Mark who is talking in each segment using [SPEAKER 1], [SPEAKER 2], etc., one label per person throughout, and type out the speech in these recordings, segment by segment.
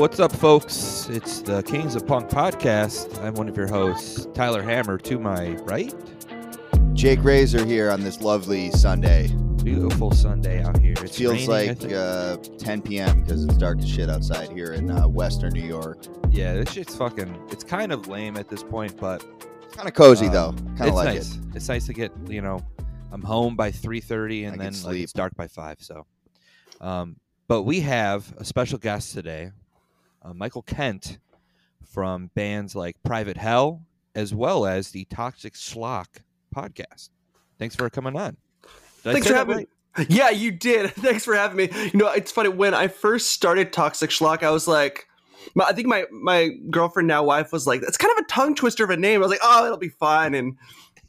[SPEAKER 1] What's up, folks? It's the Kings of Punk podcast. I'm one of your hosts, Tyler Hammer, to my right.
[SPEAKER 2] Jake Razor here on this lovely Sunday.
[SPEAKER 1] Beautiful Sunday out here. It
[SPEAKER 2] feels like uh, 10 p.m. because it's dark as shit outside here in uh, Western New York.
[SPEAKER 1] Yeah, this shit's fucking. It's kind of lame at this point, but it's
[SPEAKER 2] kind of cozy
[SPEAKER 1] um,
[SPEAKER 2] though. Kind of like
[SPEAKER 1] nice.
[SPEAKER 2] it.
[SPEAKER 1] It's nice to get you know. I'm home by 3:30, and
[SPEAKER 2] I
[SPEAKER 1] then like, it's dark by five. So, um, but we have a special guest today, uh, Michael Kent from bands like Private Hell, as well as the Toxic Schlock podcast. Thanks for coming on. Did
[SPEAKER 3] Thanks for having
[SPEAKER 1] right?
[SPEAKER 3] me. Yeah, you did. Thanks for having me. You know, it's funny when I first started Toxic Schlock, I was like, my, I think my my girlfriend now wife was like, "That's kind of a tongue twister of a name." I was like, "Oh, it'll be fine," and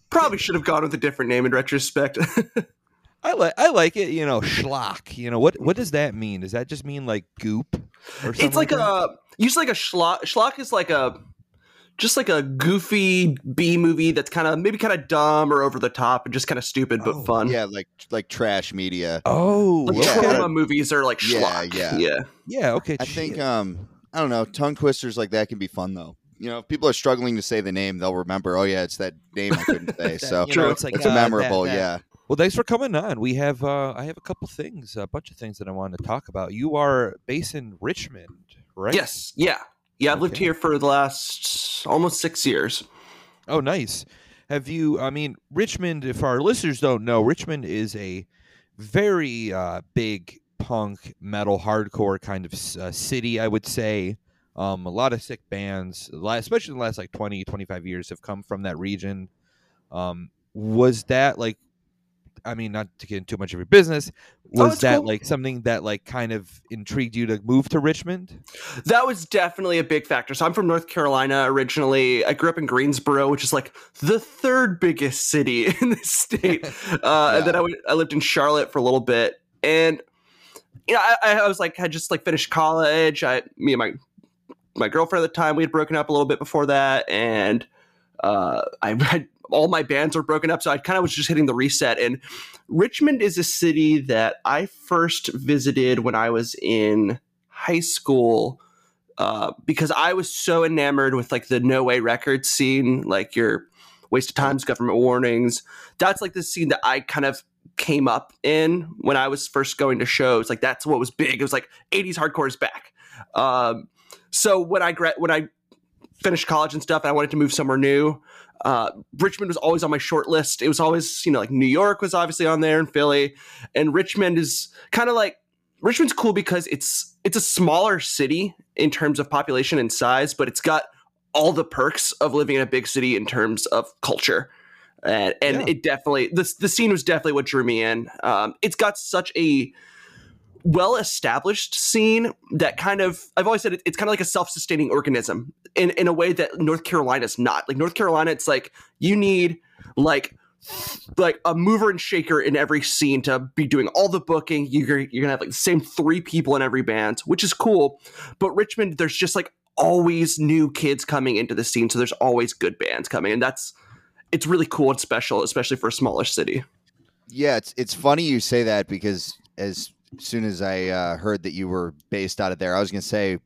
[SPEAKER 3] probably should have gone with a different name in retrospect.
[SPEAKER 1] I like I like it. You know, schlock. You know what? What does that mean? Does that just mean like goop? Or something
[SPEAKER 3] it's like
[SPEAKER 1] that?
[SPEAKER 3] a usually like a schlock. Schlock is like a just like a goofy B movie that's kind of maybe kind of dumb or over the top and just kind of stupid but
[SPEAKER 1] Oh,
[SPEAKER 3] fun.
[SPEAKER 2] Yeah, like like trash media.
[SPEAKER 1] Oh,
[SPEAKER 3] Like
[SPEAKER 2] Yeah.
[SPEAKER 1] okay.
[SPEAKER 3] trauma movies are like
[SPEAKER 2] Yeah,
[SPEAKER 3] schlock.
[SPEAKER 2] yeah.
[SPEAKER 3] yeah.
[SPEAKER 1] yeah. Okay.
[SPEAKER 2] I
[SPEAKER 1] shit.
[SPEAKER 2] think um I don't know, tongue twisters like that can be fun though. You know, if people are struggling to say the name, they'll remember, oh yeah, it's that name I couldn't say.
[SPEAKER 1] That,
[SPEAKER 2] so
[SPEAKER 1] you know,
[SPEAKER 3] True.
[SPEAKER 1] it's like
[SPEAKER 2] it's
[SPEAKER 1] uh,
[SPEAKER 2] a
[SPEAKER 1] that-
[SPEAKER 2] memorable,
[SPEAKER 1] that-
[SPEAKER 2] yeah.
[SPEAKER 1] Well, thanks for coming on. We have uh I have a couple things, a bunch of things that I wanted to talk about. You are based in Richmond, right?
[SPEAKER 3] Yes. Yeah. Yeah. I've lived here for the last almost six years.
[SPEAKER 1] Oh, nice. Have you? I mean, Richmond. If our listeners don't know, Richmond is a very uh, big punk, metal, hardcore kind of uh, city. I would say. Um, a lot of sick bands, especially in the last like 20, 25 years, have come from that region. Um, was that like? I mean, not to get into too much of your business.
[SPEAKER 3] Oh,
[SPEAKER 1] Was
[SPEAKER 3] it's
[SPEAKER 1] that
[SPEAKER 3] cool.
[SPEAKER 1] like something that like kind of intrigued you to move to Richmond?
[SPEAKER 3] That was definitely a big factor. So I'm from North Carolina originally. I grew up in Greensboro, which is like the third biggest city in the state. Uh, And then I, went, I lived in Charlotte for a little bit, and you know, I, I was like, had just like finished college. I, me and my my girlfriend at the time, we had broken up a little bit before that, and uh, I had all my bands were broken up, so I kind of was just hitting the reset. And Richmond is a city that I first visited when I was in high school uh, because I was so enamored with like the No Way Records scene, like your Waste of Times, Government Warnings. That's like the scene that I kind of came up in when I was first going to shows. Like that's what was big. It was like 80s hardcore is back. Um, so when I when I finished college and stuff, and I wanted to move somewhere new. Uh, Richmond was always on my short list. It was always, you know, like New York was obviously on there and Philly, and Richmond is kind of like Richmond's cool because it's it's a smaller city in terms of population and size, but it's got all the perks of living in a big city in terms of culture. And, and
[SPEAKER 1] Yeah.
[SPEAKER 3] it definitely the the scene was definitely what drew me in. Um, it's got such a well established scene that kind of I've always said it, it's kind of like a self sustaining organism in in a way that North Carolina's not. Like North Carolina, it's like you need like like a mover and shaker in every scene to be doing all the booking. You're you're gonna have like the same three people in every band, which is cool. But Richmond, there's just like always new kids coming into the scene, so there's always good bands coming, and that's it's really cool and special, especially for a smaller city.
[SPEAKER 2] Yeah, it's it's funny you say that because as soon as I uh, heard that you were based out of there, I was gonna say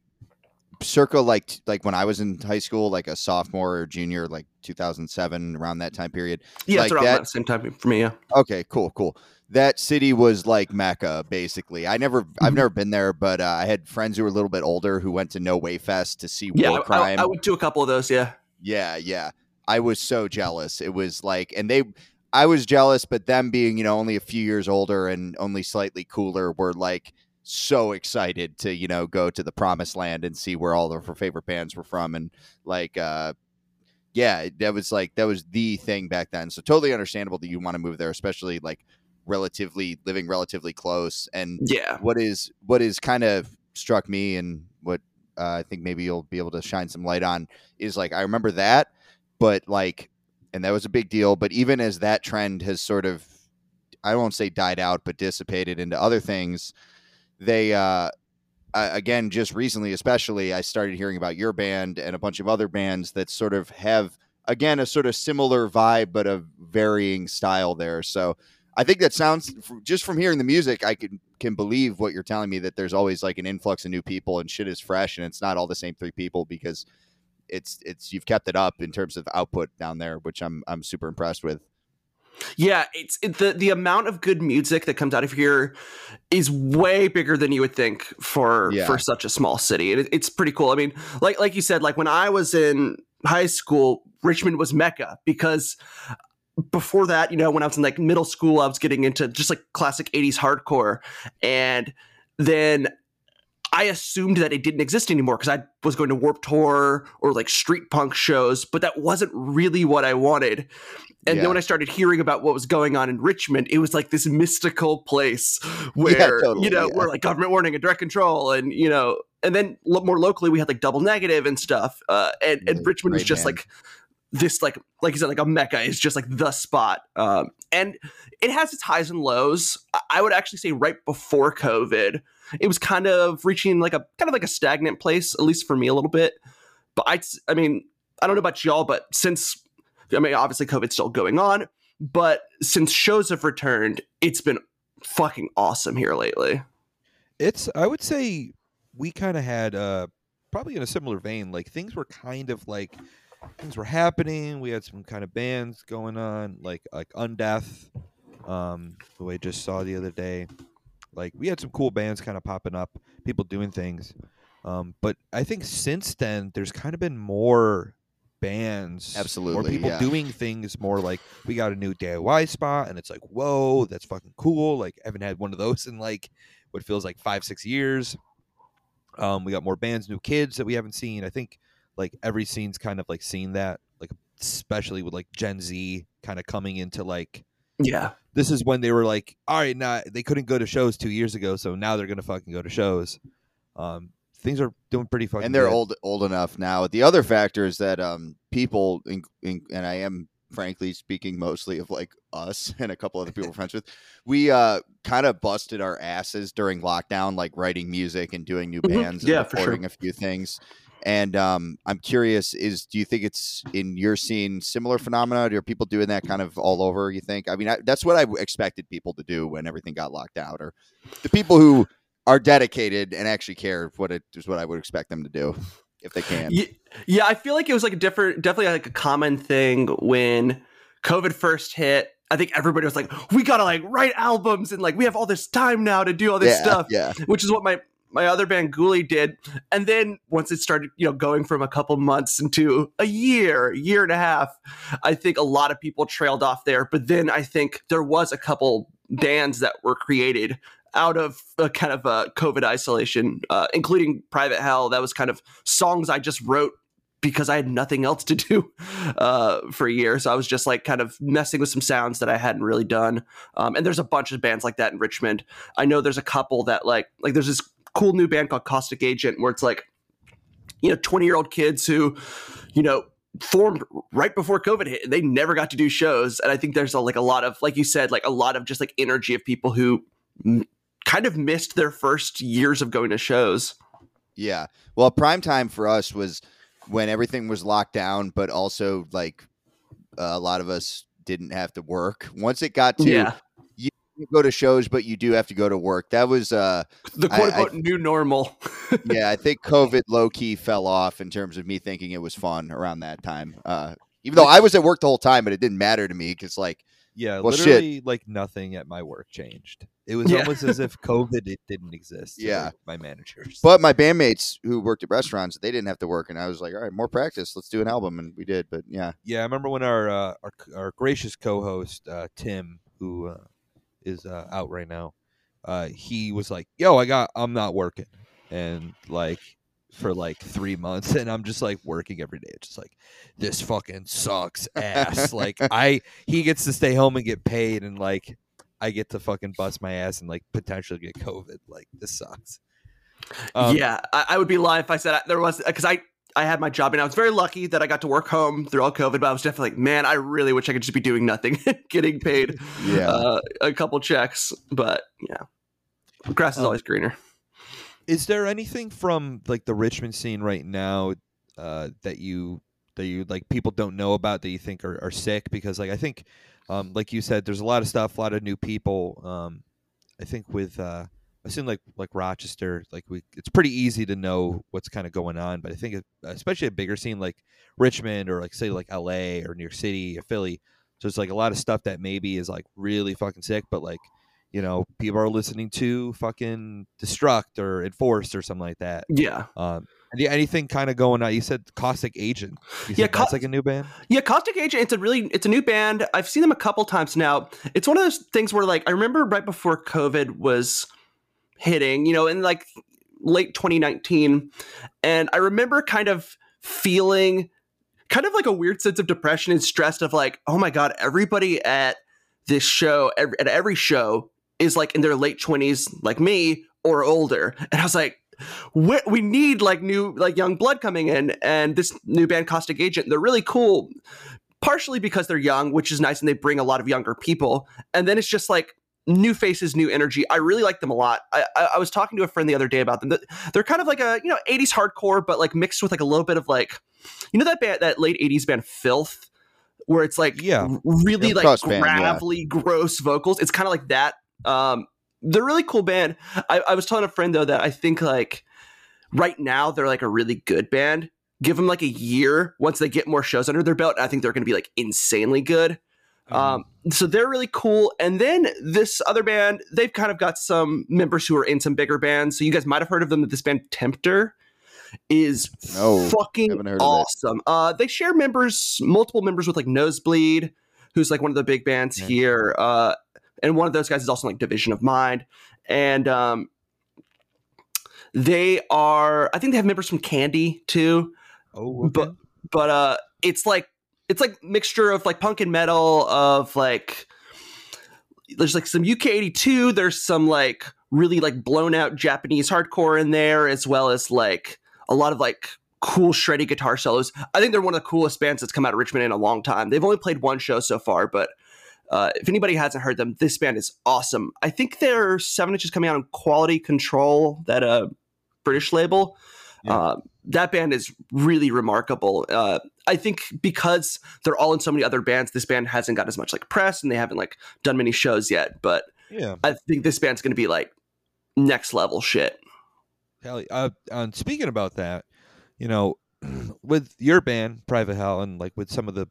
[SPEAKER 2] circa like like when I was in high school, like a sophomore or junior, like 2007, around that time period.
[SPEAKER 3] Yeah,
[SPEAKER 2] Like
[SPEAKER 3] it's around
[SPEAKER 2] that-
[SPEAKER 3] same time for me. Yeah.
[SPEAKER 2] Okay, cool, cool. That city was like Mecca, basically. I never, I've
[SPEAKER 3] Mhm.
[SPEAKER 2] never been there, but uh, I had friends who were a little bit older who went to No Way Fest to see
[SPEAKER 3] Yeah,
[SPEAKER 2] War
[SPEAKER 3] I- I, I went to a couple of those. Yeah,
[SPEAKER 2] Yeah, yeah. I was so jealous. It was like, and they, I was jealous, but them being, you know, only a few years older and only slightly cooler were like so excited to, you know, go to the promised land and see where all of her favorite bands were from. And like, uh, yeah, that was like, that was the thing back then. So totally understandable that you want to move there, especially like relatively living relatively close. And
[SPEAKER 3] yeah.
[SPEAKER 2] what is what is kind of struck me and what uh, I think maybe you'll be able to shine some light on is like I remember that, but like, and that was a big deal. But even as that trend has sort of, I won't say died out, but dissipated into other things, they uh, again just recently, especially, I started hearing about your band and a bunch of other bands that sort of have again a sort of similar vibe but a varying style there. So I think that sounds just from hearing the music, I can can believe what you're telling me that there's always like an influx of new people and shit is fresh and it's not all the same three people because it's it's you've kept it up in terms of output down there, which I'm I'm super impressed with.
[SPEAKER 3] Yeah, it's it, the the amount of good music that comes out of here is way bigger than you would think for
[SPEAKER 2] Yeah.
[SPEAKER 3] for such a small city. And it, it's pretty cool. I mean, like like you said, like when I was in high school, Richmond was mecca because before that, you know, when I was in like middle school, I was getting into just like classic 80s hardcore and then I assumed that it didn't exist anymore because I was going to Warped Tour or like street punk shows, but that wasn't really what I wanted. And
[SPEAKER 2] Yeah.
[SPEAKER 3] then when I started hearing about what was going on in Richmond, it was like this mystical place where
[SPEAKER 2] totally,
[SPEAKER 3] you know
[SPEAKER 2] yeah.
[SPEAKER 3] where like government warning and direct control, and you know, and then more locally we had like double negative and stuff. Uh, and
[SPEAKER 2] Yeah,
[SPEAKER 3] and Richmond was just
[SPEAKER 2] band.
[SPEAKER 3] like this, like like you said, like a mecca is just like the spot. Um, and it has its highs and lows. I would actually say right before COVID, it was kind of reaching like a kind of like a stagnant place, at least for me a little bit. But I, I mean, I don't know about y'all, but since I mean, obviously COVID's still going on, but since shows have returned, it's been fucking awesome here lately.
[SPEAKER 1] It's I would say we kind of had uh probably in a similar vein. Like things were kind of like things were happening. We had some kind of bands going on, like like Undeath, um, who I just saw the other day. Like we had some cool bands kind of popping up, people doing things. Um, but I think since then there's kind of been more bands,
[SPEAKER 2] absolutely, more
[SPEAKER 1] people
[SPEAKER 2] yeah.
[SPEAKER 1] doing things more like we got a new DIY spot, and it's like whoa, that's fucking cool. Like I haven't had one of those in like what feels like five six years. Um, we got more bands, new kids that we haven't seen. I think like every scene's kind of like seen that, like especially with like Gen Z kind of coming into like
[SPEAKER 3] Yeah.
[SPEAKER 1] this is when they were like, all right, now they couldn't go to shows two years ago, so now they're gonna fucking go to shows. Um, things are doing pretty fucking.
[SPEAKER 2] and they're
[SPEAKER 1] good.
[SPEAKER 2] old old enough now. The other factor is that um people in, in, and I am frankly speaking mostly of like us and a couple other people we're friends with. We uh kind of busted our asses during lockdown, like writing music and doing new
[SPEAKER 3] Mhm.
[SPEAKER 2] bands and
[SPEAKER 3] Yeah, for sure.
[SPEAKER 2] recording a few things. And um, I'm curious: is do you think it's in your scene similar phenomena? Are people doing that kind of all over? You think? I mean, I, that's what I expected people to do when everything got locked out, or the people who are dedicated and actually care. What it is, what I would expect them to do if they can.
[SPEAKER 3] Yeah, yeah, I feel like it was like a different, definitely like a common thing when COVID first hit. I think everybody was like, "We gotta like write albums and like we have all this time now to do all this
[SPEAKER 2] yeah,
[SPEAKER 3] stuff,"
[SPEAKER 2] Yeah,
[SPEAKER 3] which is what my my other band Ghouli did. And then once it started, you know, going from a couple months into a year, year and a half, I think a lot of people trailed off there. But then I think there was a couple bands that were created out of a kind of a COVID isolation, uh, including Private Hell. That was kind of songs I just wrote because I had nothing else to do uh, for a year. So I was just like kind of messing with some sounds that I hadn't really done. Um, and there's a bunch of bands like that in Richmond. I know there's a couple that like like there's this cool new band called Caustic Agent where it's like you know 20 year old kids who you know formed right before covid hit and they never got to do shows and i think there's a, like a lot of like you said like a lot of just like energy of people who m- kind of missed their first years of going to shows
[SPEAKER 2] yeah. Well, prime time for us was when everything was locked down, but also like uh, a lot of us didn't have to work. Once it got to
[SPEAKER 3] yeah
[SPEAKER 2] go to shows, but you do have to go to work. That was uh
[SPEAKER 3] the quote unquote new normal
[SPEAKER 2] yeah, I think COVID low key fell off in terms of me thinking it was fun around that time. Uh, even though I was at work the whole time, but it didn't matter to me because like
[SPEAKER 1] Yeah,
[SPEAKER 2] Well, shit.
[SPEAKER 1] literally, like nothing at my work changed. It was
[SPEAKER 3] Yeah.
[SPEAKER 1] almost as if COVID it didn't exist.
[SPEAKER 2] Yeah.
[SPEAKER 1] like, my managers.
[SPEAKER 2] But my bandmates who worked at restaurants, they didn't have to work, and I was like, "All right, more practice. Let's do an album," and we did. But yeah,
[SPEAKER 1] yeah, I remember when our uh, our our gracious co-host uh, Tim, who uh, is uh, out right now, uh, he was like, "Yo, I got, I'm not working," and like for like three months, and I'm just like working every day. It's just like this fucking sucks ass. like I, he gets to stay home and get paid, and like I get to fucking bust my ass and like potentially get COVID. Like this sucks. Um,
[SPEAKER 3] yeah I, I would be lying if i said I, there was because i I had my job and I was very lucky that I got to work home through all COVID, but I was definitely like, man, I really wish I could just be doing nothing, getting paid
[SPEAKER 2] yeah.
[SPEAKER 3] uh, a couple checks. But yeah, grass is
[SPEAKER 1] Um,
[SPEAKER 3] always greener.
[SPEAKER 1] is there anything from like the Richmond scene right now uh, that you that you like people don't know about that you think are, are sick? Because like I think, um, like you said, there's a lot of stuff, a lot of new people. Um, I think with uh, I seem like like Rochester, like we, it's pretty easy to know what's kind of going on. But I think, especially a bigger scene like Richmond or like say like L.A. or New York City or Philly, so it's like a lot of stuff that maybe is like really fucking sick, but like you know people are listening to fucking Destruct or Enforced or something like that.
[SPEAKER 3] Yeah.
[SPEAKER 1] Um, yeah, anything kind of going on? You said Caustic Agent. You
[SPEAKER 3] Yeah,
[SPEAKER 1] said that's
[SPEAKER 3] Cau-
[SPEAKER 1] like a new band.
[SPEAKER 3] Yeah, Caustic Agent. It's a really, it's a new band. I've seen them a couple times now. It's one of those things where, like, I remember right before COVID was hitting, you know, in like late 2019, and I remember kind of feeling kind of like a weird sense of depression and stress of like, oh my god, everybody at this show, every, at every show, is like in their late 20s, like me or older, and I was like. We, we need like new like young blood coming in and this new band caustic agent they're really cool partially because they're young, which is nice, and they bring a lot of younger people. And then it's just like new faces, new energy. I really like them a lot. I, I, I was talking to a friend the other day about them. They're kind of like a you know '80s hardcore, but like mixed with like a little bit of like you know that band that late '80s band Filth, where it's like
[SPEAKER 1] Yeah.
[SPEAKER 3] really
[SPEAKER 2] Yeah,
[SPEAKER 3] like
[SPEAKER 2] band, yeah.
[SPEAKER 3] gravelly, gross vocals. It's kind of like that. Um, they're a really cool band. I, I was telling a friend though that I think like right now they're like a really good band. Give them like a year once they get more shows under their belt. I think they're going to be like insanely good.
[SPEAKER 1] Mm-hmm.
[SPEAKER 3] Um, so they're really cool. And then this other band, they've kind of got some members who are in some bigger bands. So you guys might have heard of them. This band Tempter is
[SPEAKER 2] No,
[SPEAKER 3] fucking
[SPEAKER 2] haven't heard of it.
[SPEAKER 3] awesome. Uh, they share members, multiple members with like Nosebleed, who's like one of the big bands
[SPEAKER 1] Yeah.
[SPEAKER 3] here. Uh, and one of those guys is also like Division of Mind. And um, they are, I think they have members from Candy too
[SPEAKER 1] oh, okay.
[SPEAKER 3] but but uh it's like it's like mixture of like punk and metal of like there's like some UK82 there's some like really like blown out Japanese hardcore in there as well as like a lot of like cool shreddy guitar solos. I think they're one of the coolest bands that's come out of Richmond in a long time. They've only played one show so far, but uh, if anybody hasn't heard them, this band is awesome. I think their seven inches coming out on Quality Control, that uh British label.
[SPEAKER 1] Yeah.
[SPEAKER 3] Uh, that band is really remarkable. Uh, I think because they're all in so many other bands, this band hasn't got as much like press and they haven't like done many shows yet. But
[SPEAKER 1] yeah.
[SPEAKER 3] I think this band's going to be like next level shit.
[SPEAKER 1] Hell, uh, and speaking about that, you know, with your band, Private Hell, and like with some of the,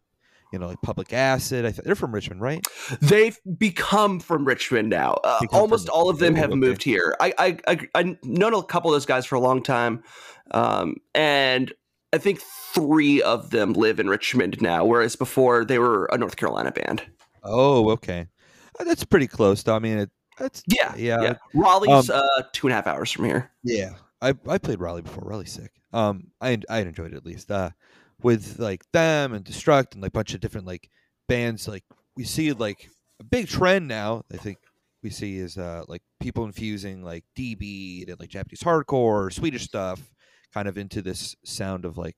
[SPEAKER 1] you know, like Public Acid, I th- they're from Richmond, right?
[SPEAKER 3] They've become from Richmond now. Uh, almost all of them have
[SPEAKER 1] Okay.
[SPEAKER 3] moved here. I I I I known a couple of those guys for a long time, um, and I think three of them live in Richmond now, whereas before they were a North Carolina band.
[SPEAKER 1] Oh, okay. Uh, that's pretty close, though. I mean, it, that's
[SPEAKER 3] Yeah,
[SPEAKER 1] yeah,
[SPEAKER 3] yeah. Raleigh's
[SPEAKER 1] Um,
[SPEAKER 3] uh, two and a half hours from here.
[SPEAKER 1] Yeah, I I played Raleigh before. Raleigh's sick. Um, I I enjoyed it at least. Uh, with like them and Destruct and like a bunch of different like bands. Like we see like a big trend now. I think we see is uh like people infusing like DB and like Japanese hardcore, Swedish stuff, kind of into this sound of like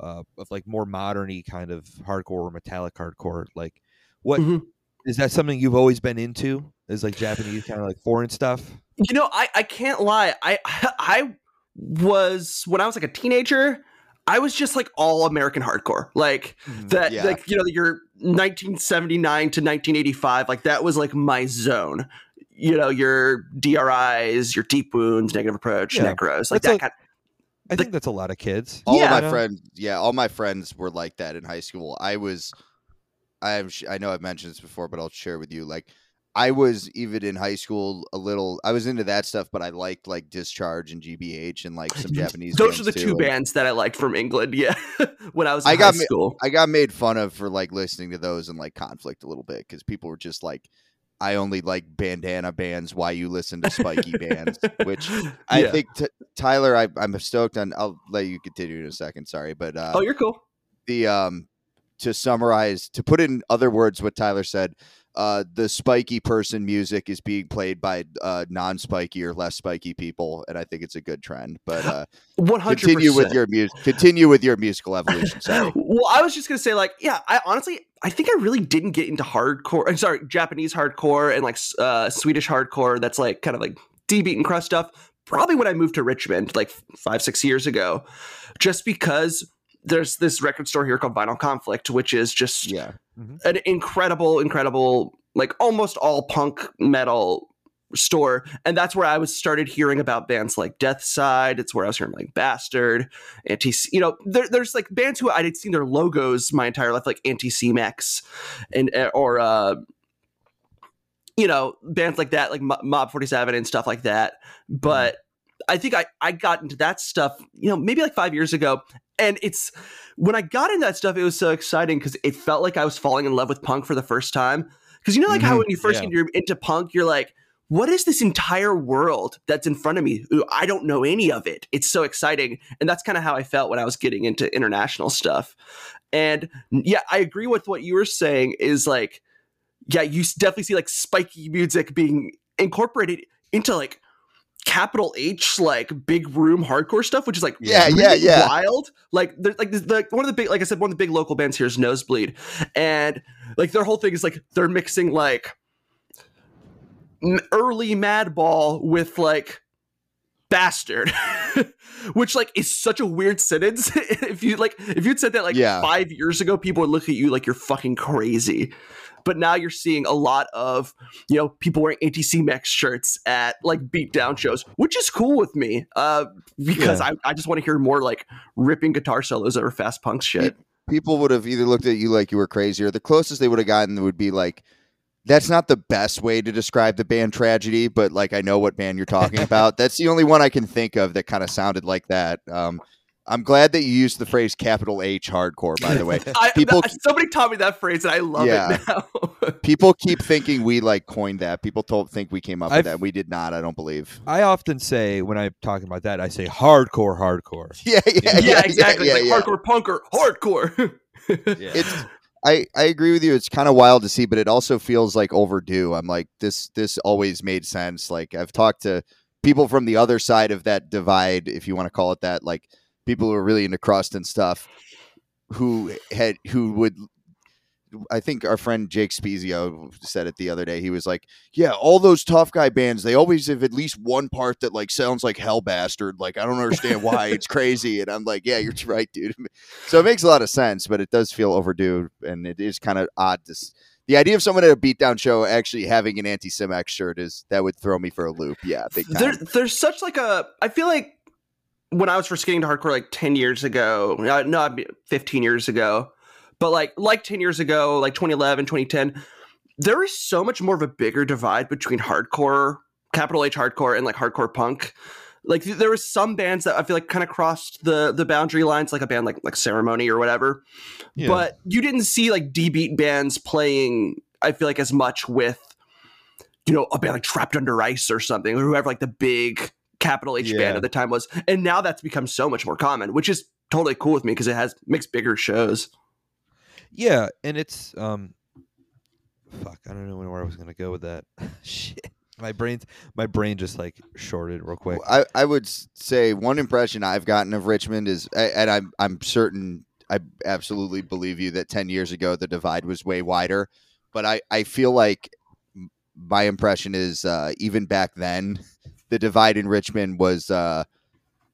[SPEAKER 1] uh of like more moderny kind of hardcore or metallic hardcore. Like what is
[SPEAKER 3] Mhm.
[SPEAKER 1] that something you've always been into? Is like Japanese kind of like foreign stuff?
[SPEAKER 3] You know, I, I can't lie. I I was when I was like a teenager, I was just like all American hardcore. Like mm-hmm. that
[SPEAKER 2] Yeah.
[SPEAKER 3] like you know, your 1979 to 1985, like that was like my zone. You know, your DRIs, your deep wounds, negative approach,
[SPEAKER 1] Yeah.
[SPEAKER 3] necros, like
[SPEAKER 1] That's
[SPEAKER 3] that
[SPEAKER 1] a-
[SPEAKER 3] kind
[SPEAKER 1] I
[SPEAKER 3] The-
[SPEAKER 1] think that's a lot of kids.
[SPEAKER 2] all
[SPEAKER 3] Yeah.
[SPEAKER 2] of my friends yeah all my friends were like that in high school i was i'm i know i've mentioned this before but i'll share with you like i was even in high school a little i was into that stuff but i liked like discharge and gbh and like some japanese
[SPEAKER 3] Those are the
[SPEAKER 2] too,
[SPEAKER 3] two bands that I liked from England. Yeah, when I was in
[SPEAKER 2] I
[SPEAKER 3] high
[SPEAKER 2] got ma- i got made fun of for like listening to those and like conflict a little bit because people were just like i only like bandana bands why you listen to spiky bands which i
[SPEAKER 3] Yeah.
[SPEAKER 2] think t- tyler I, i'm stoked on i'll let you continue in a second sorry but uh
[SPEAKER 3] oh, you're cool.
[SPEAKER 2] the um to summarize to put in other words what Tyler said uh the spiky person music is being played by uh non-spiky or less spiky people and I think it's a good trend but uh
[SPEAKER 3] One hundred.
[SPEAKER 2] continue with your music continue with your musical evolution sorry
[SPEAKER 3] Well, I was just gonna say, like, yeah, I honestly, I think I really didn't get into hardcore. I'm sorry, Japanese hardcore and like uh, Swedish hardcore. That's like kind of like D beat and crust stuff. Probably when I moved to Richmond, like five, six years ago, just because there's this record store here called Vinyl Conflict, which is just
[SPEAKER 2] Yeah.
[SPEAKER 3] an incredible, incredible, like almost all punk metal store. And that's where I was started hearing about bands like Death Side. It's where I was hearing like Bastard, Anti, you know, there, there's like bands who I'd seen their logos my entire life, like Anti Cimex and, uh, or, uh, you know, bands like that, like Mob 47 and stuff like that. But I think I, I got into that stuff, you know, maybe like five years ago. And it's when I got into that stuff, it was so exciting because it felt like I was falling in love with punk for the first time. Because you know, like how
[SPEAKER 2] Mhm,
[SPEAKER 3] when you first
[SPEAKER 1] yeah.
[SPEAKER 3] get into punk, you're like, what is this entire world that's in front of me? Ooh, I don't know any of it. It's so exciting. And that's kind of how I felt when I was getting into international stuff. And yeah, I agree with what you were saying is like, yeah, you definitely see like spiky music being incorporated into like capital H like big room hardcore stuff, which is like
[SPEAKER 2] Yeah,
[SPEAKER 3] really
[SPEAKER 2] yeah, yeah.
[SPEAKER 3] wild. Like there's like the, one of the big like I said, one of the big local bands here is Nosebleed, and like their whole thing is like they're mixing like early Madball with like bastard which like is such a weird sentence if you like if you'd said that like
[SPEAKER 2] Yeah.
[SPEAKER 3] five years ago people would look at you like you're fucking crazy but now you're seeing a lot of you know people wearing Anti Cimex shirts at like beatdown shows which is cool with me uh because I, I just want to hear more like ripping guitar solos over fast punk shit
[SPEAKER 2] People would have either looked at you like you were crazy, or the closest they would have gotten would be like, "That's not the best way to describe the band Tragedy," but like I know what band you're talking about. That's the only one I can think of that kind of sounded like that. Um, I'm glad that you used the phrase "capital H hardcore." By the way, People-
[SPEAKER 3] th- somebody taught me that phrase and i love
[SPEAKER 2] Yeah.
[SPEAKER 3] it now
[SPEAKER 2] people keep thinking we like coined that. People told think we came up
[SPEAKER 1] I've-
[SPEAKER 2] with that. We did not. I don't believe.
[SPEAKER 1] I often say when I'm talking about that, I say hardcore, hardcore.
[SPEAKER 2] Yeah, yeah,
[SPEAKER 3] yeah, exactly
[SPEAKER 2] yeah,
[SPEAKER 3] like
[SPEAKER 2] yeah.
[SPEAKER 3] hardcore punker hardcore
[SPEAKER 2] It's I, I agree with you. It's kind of wild to see, but it also feels like overdue. I'm like this this always made sense. Like I've talked to people from the other side of that divide, if you want to call it that, like people who are really into crust and stuff, who had who would. I think our friend Jake Spezio said it the other day. He was like, "Yeah, all those tough guy bands, they always have at least one part that like sounds like Hellbastard. Like I don't understand why. it's crazy." And I'm like, "Yeah, you're right, dude." So it makes a lot of sense, but it does feel overdue, and it is kind of odd to. s- The idea of someone at a beatdown show actually having an anti-Cimex shirt is that would throw me for a loop. Yeah, big time.
[SPEAKER 3] there, there's such like a i feel like when i was first getting to hardcore like 10 years ago uh, no 15 years ago but like like 10 years ago like 2011 2010 there is so much more of a bigger divide between hardcore capital h hardcore and like hardcore punk like there was some bands that i feel like kind of crossed the the boundary lines like a band like like ceremony or whatever
[SPEAKER 1] Yeah.
[SPEAKER 3] but you didn't see like D beat bands playing. I feel like as much with, you know, a band like Trapped Under Ice or something, or whoever like the big capital H
[SPEAKER 1] Yeah.
[SPEAKER 3] band at the time was. And now that's become so much more common, which is totally cool with me because it has makes bigger shows.
[SPEAKER 1] Yeah, and it's um, fuck. I don't know where I was gonna go with that. Shit, my brain's my brain just like shorted real quick.
[SPEAKER 2] I, I would say one impression I've gotten of Richmond is, and I'm I'm certain I absolutely believe you that ten years ago the divide was way wider, but I I feel like my impression is uh, even back then the divide in Richmond was uh,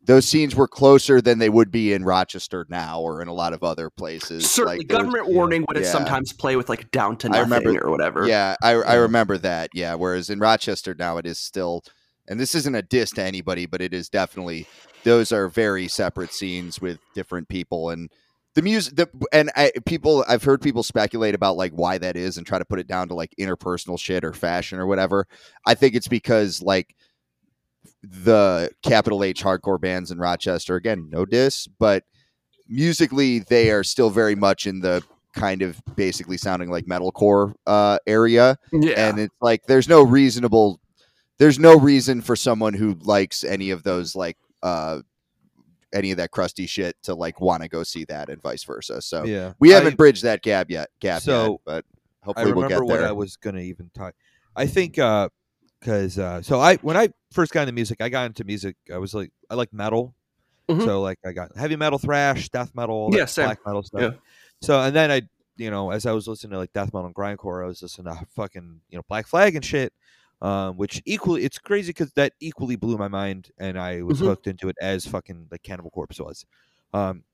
[SPEAKER 2] those scenes were closer than they would be in Rochester now or in a lot of other places.
[SPEAKER 3] Certainly,
[SPEAKER 2] Like, there was-
[SPEAKER 3] government warning would
[SPEAKER 2] yeah.
[SPEAKER 3] sometimes play with like down to
[SPEAKER 2] I
[SPEAKER 3] nothing
[SPEAKER 2] remember-
[SPEAKER 3] or whatever.
[SPEAKER 2] Yeah, I, I remember that. Yeah, whereas in Rochester now it is still, and this isn't a diss to anybody, but it is definitely those are very separate scenes with different people and the music. The and I, people I've heard people speculate about like why that is and try to put it down to like interpersonal shit or fashion or whatever. I think it's because like the capital H hardcore bands in Rochester again, no diss, but musically they are still very much in the kind of basically sounding like metalcore uh, area,
[SPEAKER 3] yeah.
[SPEAKER 2] and it's like there's no reasonable, there's no reason for someone who likes any of those like uh, any of that crusty shit to like want to go see that, and vice versa. So
[SPEAKER 1] yeah,
[SPEAKER 2] we haven't bridged that gap yet, gap
[SPEAKER 1] So,
[SPEAKER 2] yet, but
[SPEAKER 1] I
[SPEAKER 2] hopefully we'll
[SPEAKER 1] remember
[SPEAKER 2] get
[SPEAKER 1] what
[SPEAKER 2] there.
[SPEAKER 1] I was gonna even talk. I think because uh, so I when I first got into music, I got into music. I was like I like metal,
[SPEAKER 3] Mhm.
[SPEAKER 1] so like I got heavy metal, thrash, death metal,
[SPEAKER 3] Yeah,
[SPEAKER 1] black metal stuff.
[SPEAKER 3] Yeah.
[SPEAKER 1] So and then I, you know, as I was listening to like death metal and grindcore, I was listening to fucking you know Black Flag and shit. Um, which equally, it's crazy because that equally blew my mind, and I was
[SPEAKER 3] Mhm.
[SPEAKER 1] hooked into it as fucking like Cannibal Corpse was. Um,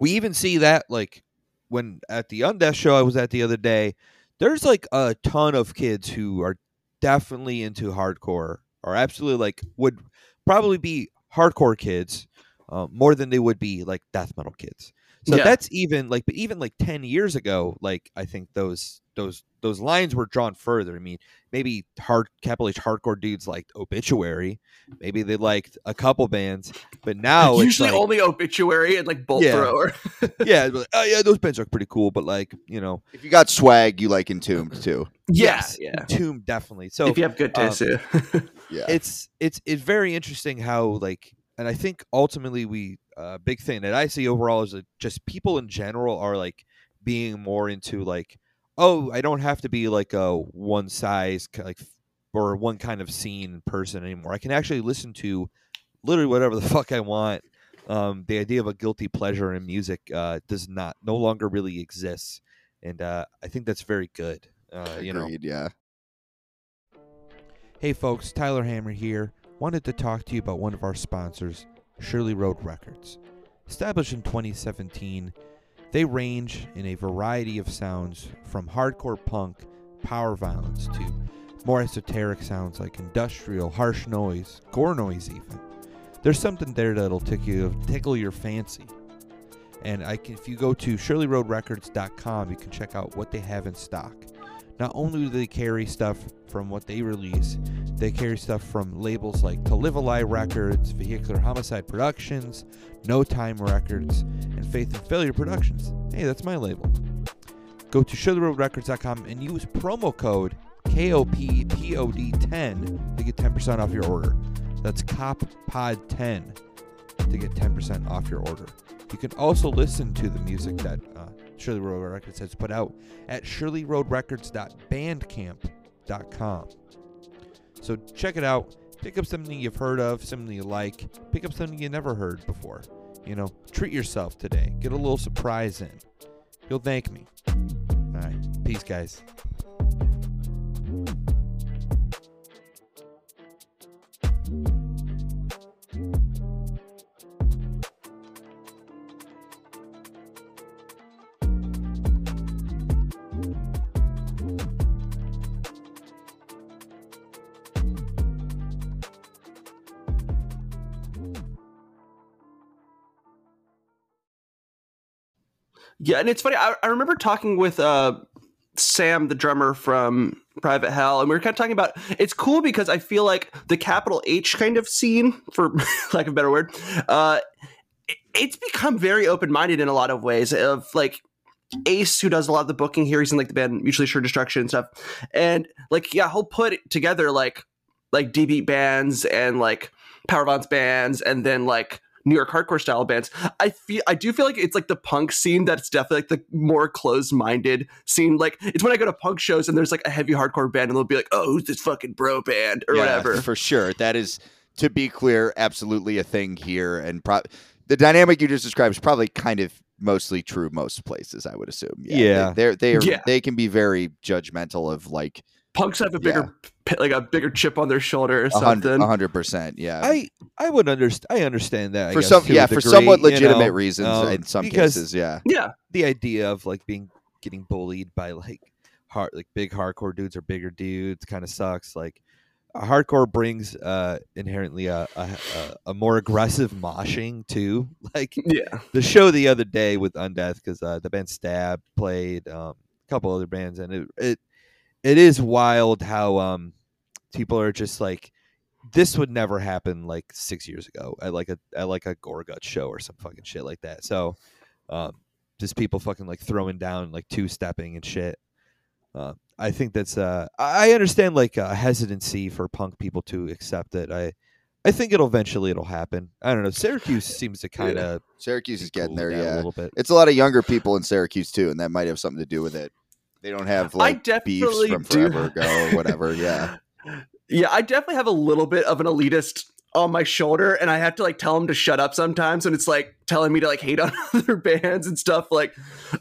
[SPEAKER 1] we even see that like when at the Undeath show I was at the other day. There's like a ton of kids who are definitely into hardcore, or absolutely like would probably be hardcore kids uh, more than they would be like death metal kids. So
[SPEAKER 3] Yeah.
[SPEAKER 1] that's even like, but even like ten years ago, like I think those those those lines were drawn further. I mean, maybe hard capital H hardcore dudes liked Obituary, maybe they liked a couple bands, but now it's
[SPEAKER 3] Usually
[SPEAKER 1] like,
[SPEAKER 3] only obituary and like bolt
[SPEAKER 1] Yeah.
[SPEAKER 3] thrower.
[SPEAKER 1] yeah, like, oh yeah, those bands are pretty cool, but like you know,
[SPEAKER 2] If you got swag, you like Entombed too.
[SPEAKER 3] yeah,
[SPEAKER 1] yes,
[SPEAKER 3] yeah.
[SPEAKER 1] Tomb definitely. So
[SPEAKER 3] if you have good
[SPEAKER 1] um,
[SPEAKER 3] taste, yeah.
[SPEAKER 2] Yeah.
[SPEAKER 1] it's it's it's very interesting how like and i think ultimately we a uh, big thing that i see overall is that just people in general are like being more into like oh i don't have to be like a one size like or one kind of scene person anymore i can actually listen to literally whatever the fuck i want um the idea of a guilty pleasure in music uh does not no longer really exists and uh i think that's very good uh you know
[SPEAKER 2] Agreed, yeah.
[SPEAKER 1] Hey folks, Tyler Hammer here. Wanted to talk to you about one of our sponsors, Shirley Road Records. Established in 2017, they range in a variety of sounds from hardcore punk, power violence to more esoteric sounds like industrial, harsh noise, gore noise even. There's something there that'll tickle, tickle your fancy. And I can, if you go to shirleyroadrecords.com, you can check out what they have in stock. Not only do they carry stuff from what they release, they carry stuff from labels like To Live a Lie Records, Vehicular Homicide Productions, No Time Records, and Faith and Failure Productions. Hey, that's my label. Go to shirleyroadrecords.com and use promo code KOPPOD10 to get 10% off your order. That's KOPPOD10 to get 10% off your order. You can also listen to the music that uh, Shirley Road Records has put out at shirleyroadrecords.bandcamp.com. So check it out. Pick up something you've heard of, something you like. Pick up something you never heard before. You know, treat yourself today. Get a little surprise in. You'll thank me. All right. Peace, guys.
[SPEAKER 3] Yeah, and it's funny. I, I remember talking with uh, Sam, the drummer from Private Hell, and we were kind of talking about. It's cool because I feel like the capital H kind of scene, for lack of a better word, uh, it- it's become very open minded in a lot of ways. Of like Ace, who does a lot of the booking here, he's in like the band Mutually Assured Destruction and stuff, and like yeah, he'll put together like like D beat bands and like power violence bands, and then like New York hardcore style bands. I feel I do feel like it's like the punk scene that's definitely like the more closed minded scene. Like it's when I go to punk shows and there's like a heavy hardcore band and they'll be like, "Oh, who's this fucking bro band?" or
[SPEAKER 2] Yeah,
[SPEAKER 3] whatever.
[SPEAKER 2] For sure. That is, to be clear, absolutely a thing here. And pro- the dynamic you just described is probably kind of mostly true most places, I would assume.
[SPEAKER 1] Yeah.
[SPEAKER 2] They, are they, are,
[SPEAKER 3] Yeah.
[SPEAKER 2] they can be very judgmental of like
[SPEAKER 3] Punks have a bigger p- like a bigger chip on their shoulder or
[SPEAKER 2] a hundred
[SPEAKER 3] something.
[SPEAKER 2] a hundred percent. Yeah.
[SPEAKER 1] I I would understand. I understand that I
[SPEAKER 2] for
[SPEAKER 1] guess,
[SPEAKER 2] some,
[SPEAKER 1] to a
[SPEAKER 2] yeah, for
[SPEAKER 1] degree,
[SPEAKER 2] somewhat
[SPEAKER 1] you
[SPEAKER 2] legitimate
[SPEAKER 1] know,
[SPEAKER 2] reasons
[SPEAKER 1] um,
[SPEAKER 2] in some
[SPEAKER 1] because
[SPEAKER 2] cases. Yeah.
[SPEAKER 3] Yeah,
[SPEAKER 1] the idea of like being getting bullied by like hard like big hardcore dudes or bigger dudes kind of sucks. Like hardcore brings uh inherently a, a a- a more aggressive moshing too. Like
[SPEAKER 3] yeah.
[SPEAKER 1] the show the other day with Undeath because uh, the band Stab played um, a couple other bands and it it it is wild how um people are just like this would never happen like six years ago at like a at like a Gorguts show or some fucking shit like that. So um just people fucking like throwing down like two stepping and shit. Uh, I think that's uh I understand like a hesitancy for punk people to accept it. I I think it'll eventually it'll happen. I don't know. Syracuse seems to kind of
[SPEAKER 2] Syracuse is getting there.
[SPEAKER 1] a
[SPEAKER 2] Yeah.
[SPEAKER 1] little bit.
[SPEAKER 2] It's a lot of younger people in Syracuse too, and that might have something to do with it. They don't have like
[SPEAKER 3] I
[SPEAKER 2] beefs
[SPEAKER 3] definitely
[SPEAKER 2] from
[SPEAKER 3] do.
[SPEAKER 2] forever ago or whatever. Yeah.
[SPEAKER 3] Yeah, I definitely have a little bit of an elitist on my shoulder and I have to like tell him to shut up sometimes and it's like telling me to like hate on other bands and stuff like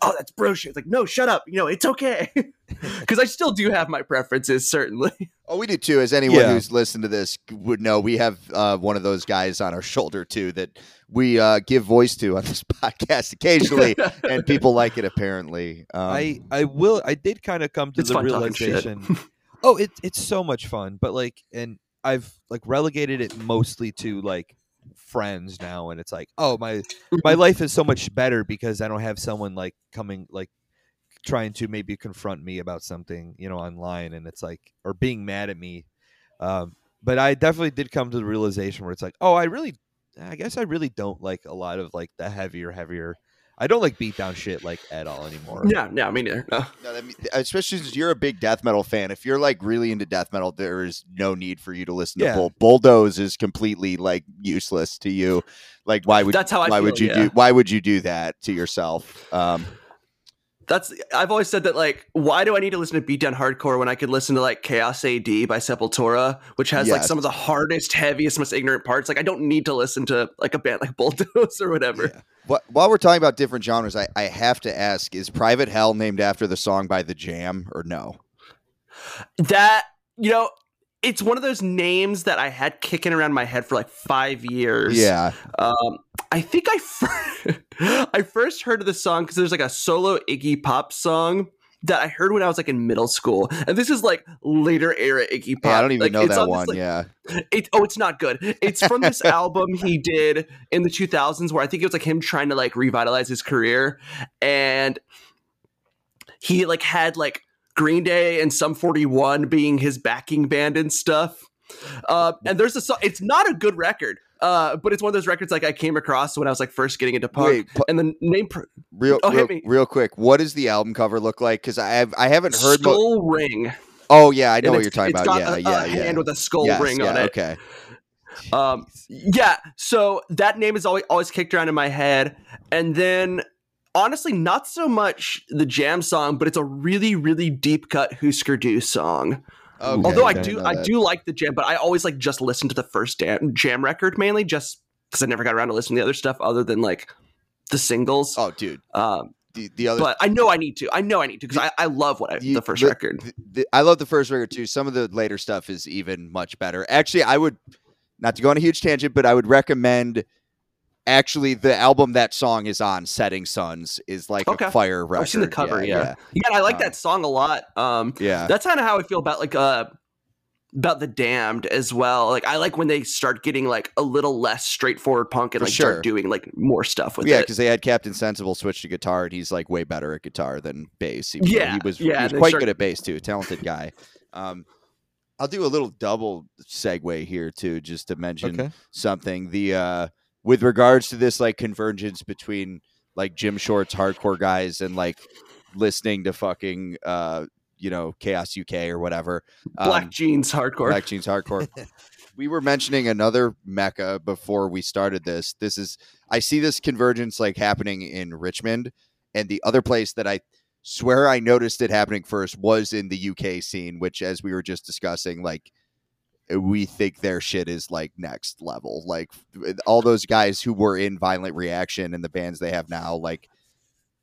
[SPEAKER 3] oh that's bro shit it's like no shut up you know it's okay because I still do have my preferences certainly
[SPEAKER 2] Oh, we do too. As anyone
[SPEAKER 1] Yeah.
[SPEAKER 2] who's listened to this would know, we have uh, one of those guys on our shoulder too that we uh, give voice to on this podcast occasionally, and people like it apparently. Um,
[SPEAKER 1] I I will I did kind of come to the
[SPEAKER 3] fun talking shit.
[SPEAKER 1] realization. oh, it it's so much fun, but like and I've like relegated it mostly to like friends now and it's like, oh, my my life is so much better because I don't have someone like coming like trying to maybe confront me about something, you know, online and it's like or being mad at me. Um but I definitely did come to the realization where it's like, oh, I really I guess I really don't like a lot of like the heavier heavier I don't like beat down shit like at all anymore.
[SPEAKER 3] yeah yeah me neither no.
[SPEAKER 2] no, that mean- especially since you're a big death metal fan. If you're like really into death metal, there is no need for you to listen
[SPEAKER 1] Yeah.
[SPEAKER 2] to Bull. Bulldoze is completely like useless to you. Like, why would
[SPEAKER 3] that's how I
[SPEAKER 2] why
[SPEAKER 3] feel,
[SPEAKER 2] would you
[SPEAKER 3] yeah.
[SPEAKER 2] do why would you do that to yourself? Um,
[SPEAKER 3] That's I've always said that like why do I need to listen to beatdown hardcore when I could listen to like Chaos AD by Sepultura, which has like some of the hardest, heaviest, most ignorant parts. Like I don't need to listen to like a band like Bulldoze or whatever.
[SPEAKER 2] Yeah. Wh- While we're talking about different genres, I, I have to ask: Is Private Hell named after the song by The Jam or no?
[SPEAKER 3] That you know, it's one of those names that I had kicking around my head for like five years.
[SPEAKER 2] Yeah,
[SPEAKER 3] Um, I think I fir- I first heard of the song because there's like a solo Iggy Pop song that I heard when I was like in middle school, and this is like later era Iggy Pop.
[SPEAKER 2] yeah I don't even
[SPEAKER 3] Like,
[SPEAKER 2] know that
[SPEAKER 3] on this,
[SPEAKER 2] one.
[SPEAKER 3] like,
[SPEAKER 2] yeah,
[SPEAKER 3] It, oh, it's not good. It's from this album he did in the 2000s where I think it was like him trying to like revitalize his career. And he like had like Green Day and Sum 41 being his backing band and stuff. Uh, and there's a song, it's not a good record, uh, but it's one of those records like I came across when I was like first getting into punk.
[SPEAKER 2] Wait,
[SPEAKER 3] and the name pr-
[SPEAKER 2] real,
[SPEAKER 3] Oh, hit
[SPEAKER 2] real,
[SPEAKER 3] me.
[SPEAKER 2] real quick. What does the album cover look like? Because I have I haven't heard. Mo-
[SPEAKER 3] Skull Ring.
[SPEAKER 2] oh yeah, I know
[SPEAKER 3] And
[SPEAKER 2] what you're talking about. Yeah,
[SPEAKER 3] a,
[SPEAKER 2] yeah,
[SPEAKER 3] a
[SPEAKER 2] yeah.
[SPEAKER 3] hand with a skull
[SPEAKER 2] Yes,
[SPEAKER 3] ring on it.
[SPEAKER 2] Okay.
[SPEAKER 3] Um, yeah, so that name is always always kicked around in my head, and then honestly, not so much the jam song, but it's a really really deep cut Hüsker Dü song.
[SPEAKER 2] Okay,
[SPEAKER 3] Although I do I do like the jam, but I always like just listen to the first jam, jam record mainly, just because I never got around to listening to the other stuff other than like the singles.
[SPEAKER 2] Oh, dude.
[SPEAKER 3] Um,
[SPEAKER 2] The, the other
[SPEAKER 3] but I know I need to. I know I need to because I, I love what I,
[SPEAKER 2] You-
[SPEAKER 3] the first
[SPEAKER 2] the-
[SPEAKER 3] record.
[SPEAKER 2] the- I love the first record too. Some of the later stuff is even much better. Actually, I would not to go on a huge tangent, but I would recommend actually the album that song is on, "Setting Sons," is like
[SPEAKER 3] Okay.
[SPEAKER 2] a fire record.
[SPEAKER 3] I've seen the cover. Yeah,
[SPEAKER 2] yeah,
[SPEAKER 3] yeah, and I like
[SPEAKER 2] Um,
[SPEAKER 3] that song a lot. Um,
[SPEAKER 2] yeah.
[SPEAKER 3] that's kind of how I feel about like uh about the damned as well. Like I like when they start getting like a little less straightforward punk and
[SPEAKER 2] For
[SPEAKER 3] like
[SPEAKER 2] sure.
[SPEAKER 3] start doing like more stuff with
[SPEAKER 2] Yeah,
[SPEAKER 3] it.
[SPEAKER 2] because they had Captain Sensible switch to guitar, and he's like way better at guitar than bass. even
[SPEAKER 3] Yeah,
[SPEAKER 2] he was.
[SPEAKER 3] yeah,
[SPEAKER 2] he was quite
[SPEAKER 3] start-
[SPEAKER 2] good at bass too. Talented guy. Um, I'll do a little double segue here too, just to mention
[SPEAKER 1] Okay.
[SPEAKER 2] something. The uh, with regards to this like convergence between like gym shorts hardcore guys and like listening to fucking uh, you know Chaos UK or whatever.
[SPEAKER 3] Black
[SPEAKER 2] um,
[SPEAKER 3] jeans hardcore.
[SPEAKER 2] Black Jeans Hardcore. we were mentioning another mecca before we started this. This is I see this convergence like happening in Richmond, and the other place that I swear I noticed it happening first was in the UK scene, which as we were just discussing, like we think their shit is like next level. Like all those guys who were in Violent Reaction and the bands they have now, like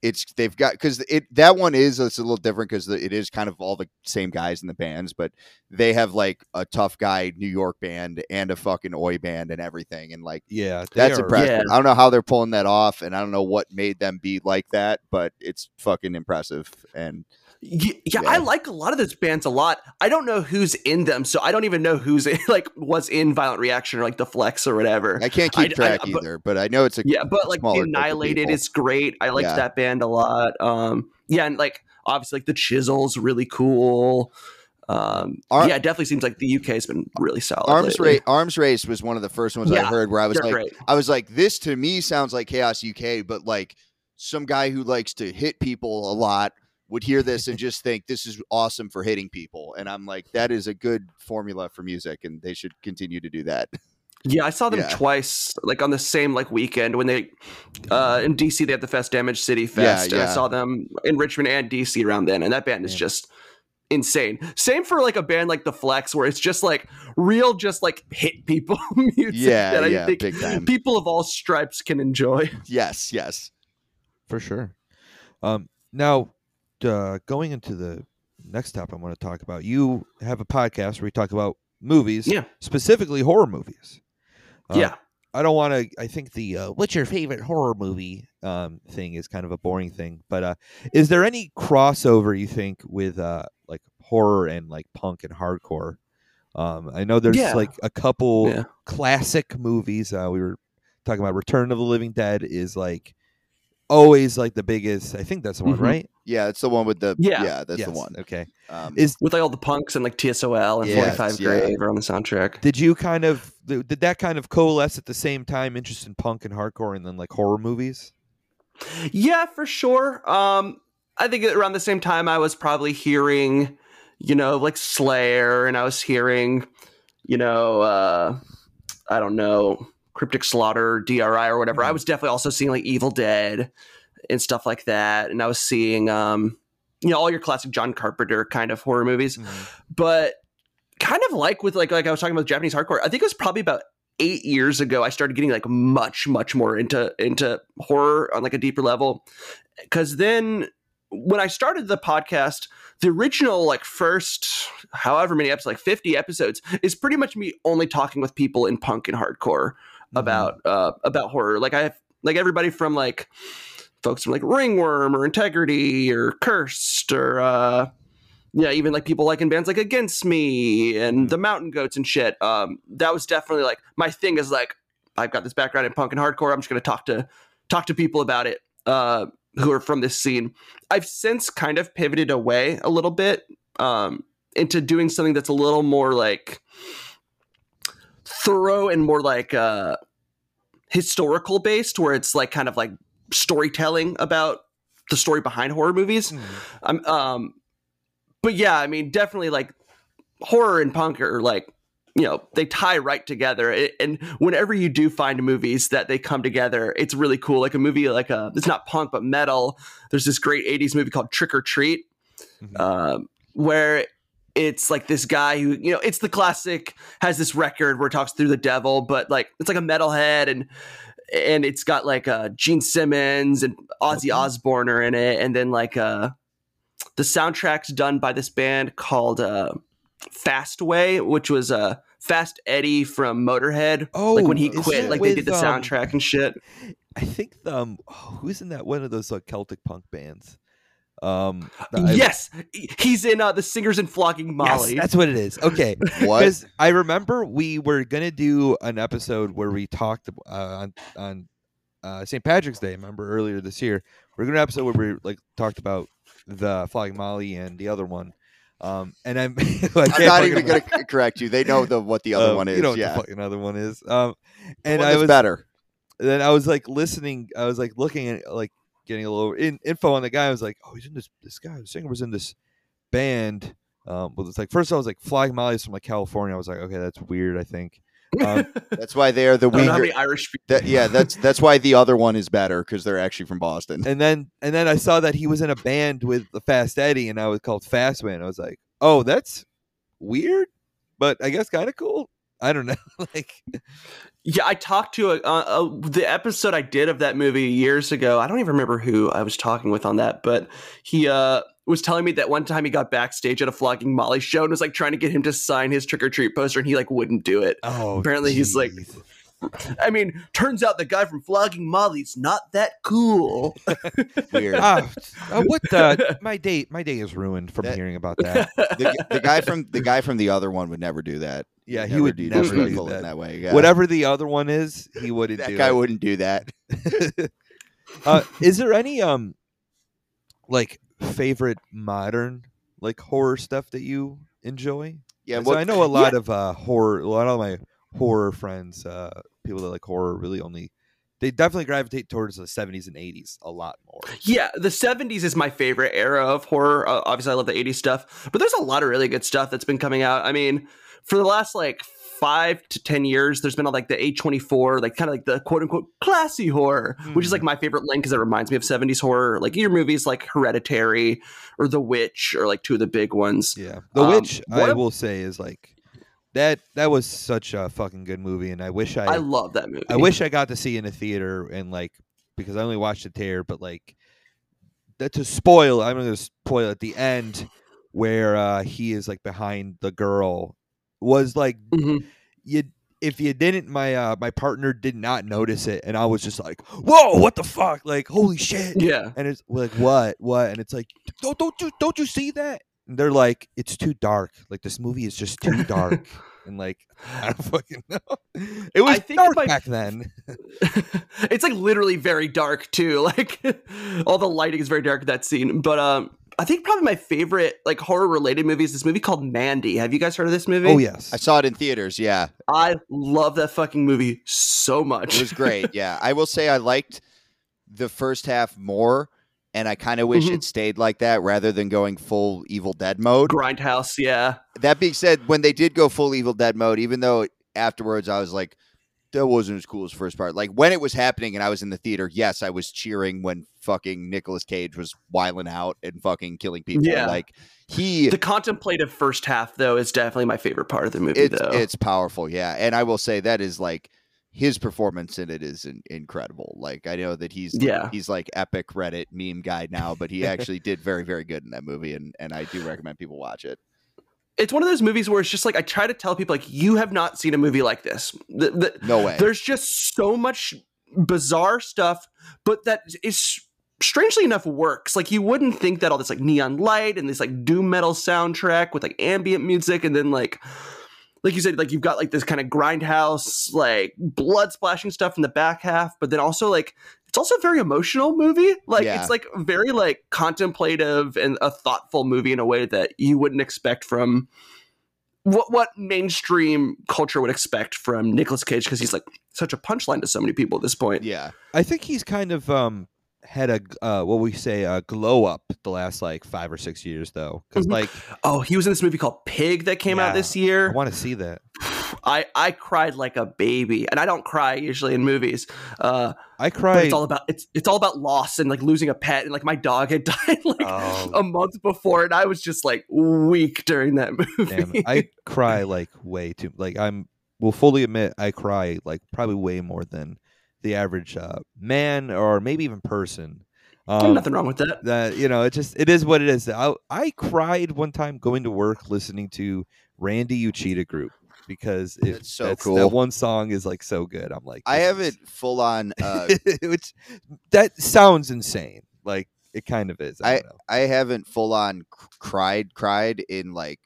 [SPEAKER 2] it's they've got because it that one is it's a little different because it is kind of all the same guys in the bands, but they have like a tough guy New York band and a fucking oi band and everything, and like
[SPEAKER 1] Yeah,
[SPEAKER 2] that's
[SPEAKER 1] are-
[SPEAKER 2] impressive.
[SPEAKER 3] Yeah.
[SPEAKER 2] I don't know how they're pulling that off, and I don't know what made them be like that, but it's fucking impressive. And
[SPEAKER 3] Y- yeah,
[SPEAKER 2] Yeah.
[SPEAKER 3] I like a lot of those bands a lot. I don't know who's in them, so I don't even know who's in, like was in Violent Reaction or like the Flex or whatever.
[SPEAKER 2] I can't
[SPEAKER 3] I-
[SPEAKER 2] keep
[SPEAKER 3] I-
[SPEAKER 2] track
[SPEAKER 3] but-
[SPEAKER 2] either, but I know it's a
[SPEAKER 3] yeah, but like
[SPEAKER 2] smaller
[SPEAKER 3] the
[SPEAKER 2] group of
[SPEAKER 3] Annihilated is great. I liked
[SPEAKER 2] Yeah.
[SPEAKER 3] that band a lot. Um, yeah, and like obviously like the Chisel's really cool. Um,
[SPEAKER 2] Ar-
[SPEAKER 3] yeah, it definitely seems like the UK has been really solid.
[SPEAKER 2] Arms. Race. Arms Race was one of the first ones I heard where I was like,
[SPEAKER 3] great.
[SPEAKER 2] I was like, this to me sounds like Chaos UK, but like some guy who likes to hit people a lot would hear this and just think this is awesome for hitting people. And I'm like, that is a good formula for music, and they should continue to do that.
[SPEAKER 3] Yeah, I saw them
[SPEAKER 2] Yeah.
[SPEAKER 3] twice, like on the same like weekend when they uh in DC they had the Fest Damage City
[SPEAKER 2] Yeah,
[SPEAKER 3] Fest, and I saw them in Richmond and DC around then, and that band is
[SPEAKER 1] Yeah.
[SPEAKER 3] just insane. Same for like a band like the Flex, where it's just like real, just like hit people music
[SPEAKER 2] Yeah,
[SPEAKER 3] that I
[SPEAKER 2] yeah,
[SPEAKER 3] think
[SPEAKER 2] big time.
[SPEAKER 3] people of all stripes can enjoy.
[SPEAKER 2] Yes, yes.
[SPEAKER 1] for sure. Um, now, uh, going into the next topic I want to talk about, you have a podcast where you talk about movies,
[SPEAKER 3] Yeah.
[SPEAKER 1] specifically horror movies. Uh,
[SPEAKER 3] yeah,
[SPEAKER 1] I don't want to. I think the uh, "What's your favorite horror movie?" um, thing is kind of a boring thing. But uh, is there any crossover you think with uh, like horror and like punk and hardcore? Um, I know there's
[SPEAKER 3] Yeah.
[SPEAKER 1] like a couple
[SPEAKER 3] Yeah.
[SPEAKER 1] classic movies. Uh, we were talking about Return of the Living Dead is like always like the biggest. I think that's the one,
[SPEAKER 3] Mhm.
[SPEAKER 1] right?
[SPEAKER 2] Yeah, it's the one with the
[SPEAKER 3] Yeah.
[SPEAKER 2] yeah, that's the one.
[SPEAKER 1] Okay.
[SPEAKER 2] Um,
[SPEAKER 1] Is
[SPEAKER 3] with like all the punks and like TSOL and
[SPEAKER 2] Yes,
[SPEAKER 3] 45
[SPEAKER 2] yeah.
[SPEAKER 3] Grave are on the soundtrack.
[SPEAKER 1] did you kind of did that kind of coalesce at the same time? Interest in punk and hardcore, and then like horror movies.
[SPEAKER 3] Yeah, for sure. Um, I think around the same time I was probably hearing, you know, like Slayer, and I was hearing, you know, uh, I don't know, Cryptic Slaughter, DRI, or whatever. I
[SPEAKER 1] Mhm.
[SPEAKER 3] was definitely also seeing like Evil Dead and stuff like that, and I was seeing, um, you know, all your classic John Carpenter kind of horror movies but kind of like with like like I was talking about Japanese hardcore. I think it was probably about eight years ago I started getting like much much more into into horror on like a deeper level. Because then when I started the podcast, the original like first however many episodes, like fifty episodes, is pretty much me only talking with people in punk and hardcore
[SPEAKER 1] Mhm.
[SPEAKER 3] about uh about horror. Like I have like everybody from like folks from like Ringworm or Integrity or Cursed or uh yeah, even like people like in bands like Against Me and the Mountain Goats and shit. Um, that was definitely like my thing is like I've got this background in punk and hardcore. I'm just gonna talk to talk to people about it uh, who are from this scene. I've since kind of pivoted away a little bit um, into doing something that's a little more like thorough and more like uh, historical based, where it's like kind of like storytelling about the story behind horror movies. I'm um but yeah, I mean definitely like horror and punk are like you know, they tie right together. And whenever you do find movies that they come together, it's really cool. Like a movie like a it's not punk but metal. There's this great 80s movie called Trick or Treat
[SPEAKER 1] Mhm.
[SPEAKER 3] um, where it's like this guy who you know it's the classic has this record where it talks through the devil but like it's like a metalhead and and it's got like uh gene simmons and ozzy osbourne are in it and then like uh the soundtrack's done by this band called uh fastway which was uh fast eddie from motorhead
[SPEAKER 1] Oh,
[SPEAKER 3] like when he quit
[SPEAKER 1] that
[SPEAKER 3] like they did
[SPEAKER 1] with,
[SPEAKER 3] the
[SPEAKER 1] um,
[SPEAKER 3] soundtrack and shit
[SPEAKER 1] I think um oh, who's in that one of those like Celtic punk bands? Um I-
[SPEAKER 3] yes he's in uh the singers and flogging molly
[SPEAKER 1] Yes, that's what it is. Okay.
[SPEAKER 2] what?
[SPEAKER 1] Because I remember we were gonna do an episode where we talked uh, on on uh, St. Patrick's Day. Remember earlier this year, we are gonna do an episode where we like talked about the Flogging Molly and the other one. Um, and I'm I
[SPEAKER 2] I'm
[SPEAKER 1] can't
[SPEAKER 2] even going to correct you. They know the what the other
[SPEAKER 1] Um,
[SPEAKER 2] one is.
[SPEAKER 1] You know what
[SPEAKER 2] yeah,
[SPEAKER 1] the fucking other one is. Um, and
[SPEAKER 2] One
[SPEAKER 1] I
[SPEAKER 2] that's
[SPEAKER 1] was
[SPEAKER 2] better.
[SPEAKER 1] then I was like listening. I was like looking at like getting a little in, info on the guy. I was like, oh, he's in this. This guy, the singer, was in this band. Um, well, it's like first I was like Flogging Molly's from like California. I was like, okay, that's weird. I think. Um,
[SPEAKER 2] That's why they are the
[SPEAKER 3] I don't know how
[SPEAKER 2] weaker.
[SPEAKER 3] Irish people.
[SPEAKER 2] That, yeah, that's that's why the other one is better because they're actually from Boston.
[SPEAKER 1] and then and then I saw that he was in a band with the Fast Eddie, and I was called Fastman. I was like, oh, that's weird, but I guess kind of cool. I don't know. like,
[SPEAKER 3] Yeah, I talked to a, uh, uh, the episode I did of that movie years ago. I don't even remember who I was talking with on that, but he uh, was telling me that one time he got backstage at a flogging Molly show and was like trying to get him to sign his trick or treat poster, and he like wouldn't do it.
[SPEAKER 1] oh,
[SPEAKER 3] Apparently he's like-. I mean, turns out the guy from flogging Molly's not that cool.
[SPEAKER 2] Weird.
[SPEAKER 1] ah, uh, what the my day my day is ruined from
[SPEAKER 2] That-
[SPEAKER 1] hearing about that.
[SPEAKER 2] the, the guy from the guy from the other one would never do that.
[SPEAKER 1] Yeah, he
[SPEAKER 2] Never
[SPEAKER 1] would
[SPEAKER 2] do
[SPEAKER 1] never do
[SPEAKER 2] disrespectful
[SPEAKER 1] that.
[SPEAKER 2] that way. Yeah.
[SPEAKER 1] Whatever the other one is, he wouldn't do
[SPEAKER 2] that
[SPEAKER 1] do
[SPEAKER 2] guy
[SPEAKER 1] it.
[SPEAKER 2] wouldn't do that.
[SPEAKER 1] uh, is there any um like favorite modern like horror stuff that you enjoy?
[SPEAKER 2] Yeah,
[SPEAKER 1] 'Cause
[SPEAKER 2] what,
[SPEAKER 1] I know a lot of uh horror. A lot of my horror friends, uh, people that like horror, really only they definitely gravitate towards the seventies and eighties a lot more.
[SPEAKER 3] Yeah, the 70s is my favorite era of horror. Uh, obviously, I love the 80s stuff, but there's a lot of really good stuff that's been coming out. I mean, for the last like five to ten years, there's been like the A24, like kind of like the quote unquote classy horror, which is like my favorite link because it reminds me of 70s horror. Like your movies like Hereditary or The Witch or like two of the big ones.
[SPEAKER 1] Yeah, The
[SPEAKER 3] Um,
[SPEAKER 1] Witch, I will say, is like that. That was such a fucking good movie, and I wish I,
[SPEAKER 3] I love that movie.
[SPEAKER 1] I wish I got to see in a theater and like because I only watched it there, but like that to spoil, I'm gonna spoil at the end where uh he is like behind the girl was like
[SPEAKER 3] Mhm.
[SPEAKER 1] you if you didn't my uh my partner did not notice it and I was just like whoa what the fuck like holy shit
[SPEAKER 3] Yeah.
[SPEAKER 1] and it's like what what and it's like don't don't you don't you see that and they're like it's too dark like this movie is just too dark and like I don't fucking know it was
[SPEAKER 3] I think
[SPEAKER 1] dark
[SPEAKER 3] if I-
[SPEAKER 1] back then
[SPEAKER 3] it's like literally very dark too. Like all the lighting is very dark in that scene. But um I think probably my favorite like horror related movie is this movie called Mandy. Have you guys heard of this movie?
[SPEAKER 1] oh yes
[SPEAKER 2] I saw it in theaters. Yeah,
[SPEAKER 3] I love that fucking movie so much.
[SPEAKER 2] it was great. yeah, I will say I liked the first half more, and I kind of wish
[SPEAKER 3] Mhm.
[SPEAKER 2] it stayed like that rather than going full Evil Dead mode.
[SPEAKER 3] Grindhouse, yeah.
[SPEAKER 2] That being said, when they did go full Evil Dead mode, even though afterwards I was like, that wasn't as cool as first part. Like when it was happening and I was in the theater, yes, I was cheering when fucking Nicolas Cage was wiling out and fucking killing people.
[SPEAKER 3] Yeah.
[SPEAKER 2] Like he
[SPEAKER 3] The contemplative first half though is definitely my favorite part of the movie
[SPEAKER 2] it's
[SPEAKER 3] though.
[SPEAKER 2] it's powerful, yeah. And I will say that is like his performance in it is in, incredible. Like I know that he's
[SPEAKER 3] Yeah.
[SPEAKER 2] he's like epic Reddit meme guy now, but he actually did very very good in that movie, and and I do recommend people watch it.
[SPEAKER 3] it's one of those movies where it's just like I try to tell people like you have not seen a movie like this. The- the-
[SPEAKER 2] No way.
[SPEAKER 3] There's just so much bizarre stuff, but that is strangely enough works. Like you wouldn't think that all this like neon light and this like doom metal soundtrack with like ambient music and then like like you said, like you've got like this kind of grindhouse, like blood splashing stuff in the back half, but then also like it's also a very emotional movie. Like
[SPEAKER 2] Yeah.
[SPEAKER 3] it's like very like contemplative and a thoughtful movie in a way that you wouldn't expect from what what mainstream culture would expect from Nicolas Cage because he's like such a punchline to so many people at this point.
[SPEAKER 2] yeah.
[SPEAKER 1] I think he's kind of um had a uh, what we say a glow up the last like five or six years though because
[SPEAKER 3] Mhm.
[SPEAKER 1] like
[SPEAKER 3] Oh, he was in this movie called Pig that came
[SPEAKER 1] Yeah.
[SPEAKER 3] out this year.
[SPEAKER 1] I want to see that.
[SPEAKER 3] I I cried like a baby, and I don't cry usually in movies. Uh,
[SPEAKER 1] I cried.
[SPEAKER 3] it's all about it's it's all about loss and like losing a pet, and like my dog had died like
[SPEAKER 1] Oh.
[SPEAKER 3] a month before, and I was just like weak during that movie.
[SPEAKER 1] Damn, I cry like way too. Like I'm will fully admit I cry like probably way more than the average uh, man or maybe even person. Um,
[SPEAKER 3] nothing wrong with that.
[SPEAKER 1] that you know, it just it is what it is. I I cried one time going to work listening to Randy Uchida Group because it,
[SPEAKER 2] That's so
[SPEAKER 1] That
[SPEAKER 2] cool.
[SPEAKER 1] one song is like so good. I'm like,
[SPEAKER 2] I have
[SPEAKER 1] is-
[SPEAKER 2] it full on. Uh,
[SPEAKER 1] which that sounds insane. Like it kind of is. I, don't.
[SPEAKER 2] I haven't full on cried cried in like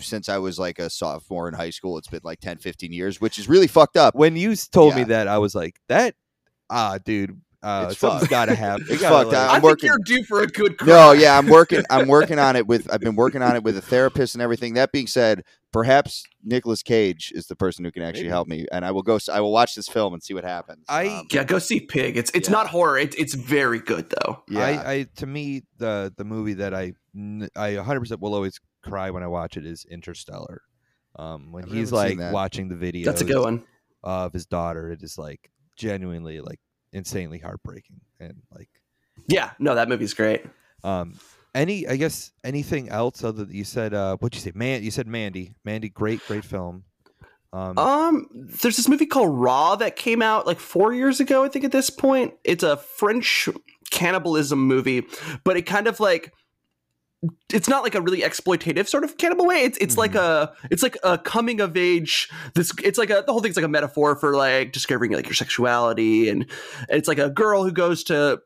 [SPEAKER 2] since I was like a sophomore in high school. It's been like 10, 15 years, which is really fucked up.
[SPEAKER 1] When you s- told me that, I was like, that ah, dude, uh,
[SPEAKER 2] It's
[SPEAKER 1] something's
[SPEAKER 2] fucked.
[SPEAKER 1] got to happen.
[SPEAKER 2] It's fucked.
[SPEAKER 3] I
[SPEAKER 2] I'm
[SPEAKER 3] think
[SPEAKER 2] working-
[SPEAKER 3] you're due for a good cry.
[SPEAKER 2] No, yeah, I'm working. I'm working on it with. I've been working on it with a therapist and everything. That being said, perhaps Nicolas Cage is the person who can actually
[SPEAKER 1] Maybe.
[SPEAKER 2] help me, and I will go. I will watch this film and see what happens.
[SPEAKER 1] I-
[SPEAKER 2] Um,
[SPEAKER 3] Yeah, go see Pig. It's it's
[SPEAKER 2] Yeah.
[SPEAKER 3] not horror. It's it's very good though.
[SPEAKER 2] yeah,
[SPEAKER 1] I, I to me the the movie that I I 100% will always cry when I watch it is Interstellar. Um, when
[SPEAKER 2] I
[SPEAKER 1] he's
[SPEAKER 2] haven't
[SPEAKER 1] like watching the video
[SPEAKER 3] That's a good one.
[SPEAKER 1] of his daughter, it is like genuinely like insanely heartbreaking and like
[SPEAKER 3] Yeah, no, that movie's great.
[SPEAKER 1] um any I guess anything else other than you said uh what'd you say man you said Mandy Mandy great great film um
[SPEAKER 3] Um, there's this movie called Raw that came out like four years ago, I think. At this point, it's a French cannibalism movie, but it kind of like it's not like a really exploitative sort of cannibal way. It's it's like a it's like a coming of age. This it's like a the whole thing's like a metaphor for like discovering like your sexuality, and it's like a girl who goes to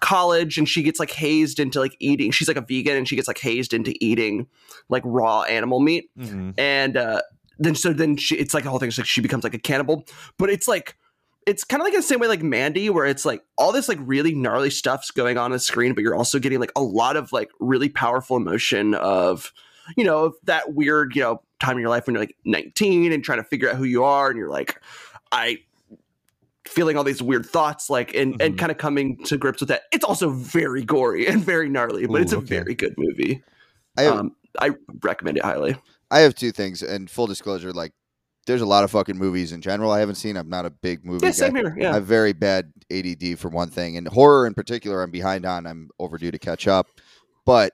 [SPEAKER 3] college and she gets like hazed into like eating. She's like a vegan and she gets like hazed into eating like raw animal meat
[SPEAKER 1] mhm.
[SPEAKER 3] and uh then so then she it's like the whole thing is like she becomes like a cannibal but it's like it's kind of like the same way like mandy where it's like all this like really gnarly stuff's going on on the screen but you're also getting like a lot of like really powerful emotion of you know of that weird you know time in your life when you're like 19 and trying to figure out who you are and you're like i feeling all these weird thoughts like and and
[SPEAKER 1] Mhm.
[SPEAKER 3] kind of coming to grips with that it's also very gory and very gnarly but it's a
[SPEAKER 1] okay.
[SPEAKER 3] very good movie
[SPEAKER 2] I have,
[SPEAKER 3] um i recommend it highly
[SPEAKER 2] I have two things, and full disclosure, like there's a lot of fucking movies in general I haven't seen. I'm not a big movie
[SPEAKER 3] Yeah,
[SPEAKER 2] guy.
[SPEAKER 3] same here. Yeah, I
[SPEAKER 2] have very bad ADD for one thing, and horror in particular, I'm behind on. I'm overdue to catch up. But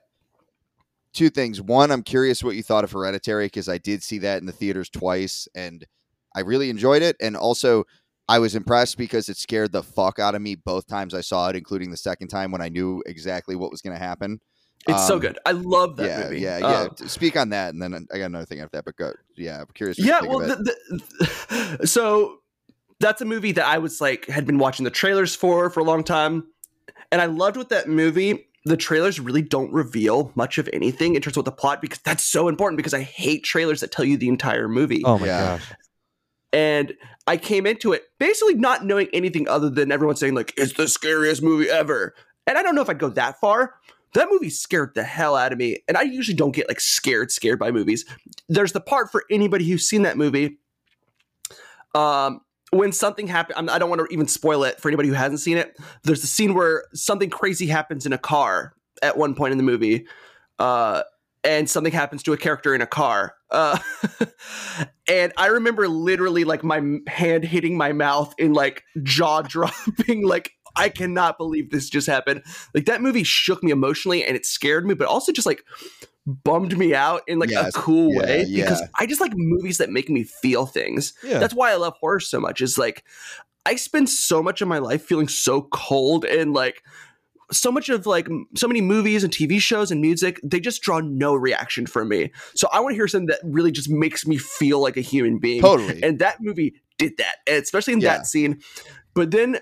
[SPEAKER 2] two things. One, I'm curious what you thought of Hereditary because I did see that in the theaters twice, and I really enjoyed it. And also, I was impressed because it scared the fuck out of me both times I saw it, including the second time when I knew exactly what was going to happen.
[SPEAKER 3] It's so
[SPEAKER 2] Um,
[SPEAKER 3] good. I love that
[SPEAKER 2] yeah,
[SPEAKER 3] movie.
[SPEAKER 2] yeah, yeah. T- Speak on that, and then I got another thing after that. But go, yeah, I'm curious.
[SPEAKER 3] Yeah well the, the, so that's a movie that i was like had been watching the trailers for for a long time and i loved with that movie the trailers really don't reveal much of anything in terms of the plot because that's so important because i hate trailers that tell you the entire movie
[SPEAKER 1] Oh my
[SPEAKER 2] Yeah.
[SPEAKER 1] gosh.
[SPEAKER 3] and i came into it basically not knowing anything other than everyone saying like it's the scariest movie ever and i don't know if i'd go that far that movie scared the hell out of me and i usually don't get like scared scared by movies. There's the part for anybody who's seen that movie um when something happens i don't want to even spoil it for anybody who hasn't seen it. There's a scene where something crazy happens in a car at one point in the movie uh and something happens to a character in a car uh and i remember literally like my hand hitting my mouth in like jaw dropping like i cannot believe this just happened like that movie shook me emotionally and it scared me but also just like bummed me out in like
[SPEAKER 2] Yes.
[SPEAKER 3] a cool
[SPEAKER 2] Yeah,
[SPEAKER 3] way because i just like movies that make me feel things
[SPEAKER 1] Yeah.
[SPEAKER 3] that's why I love horror so much. Is like I spend so much of my life feeling so cold and like so much of like so many movies and TV shows and music, they just draw no reaction from me. So I want to hear something that really just makes me feel like a human being.
[SPEAKER 2] totally.
[SPEAKER 3] And that movie did that, especially in
[SPEAKER 2] Yeah.
[SPEAKER 3] that scene. But then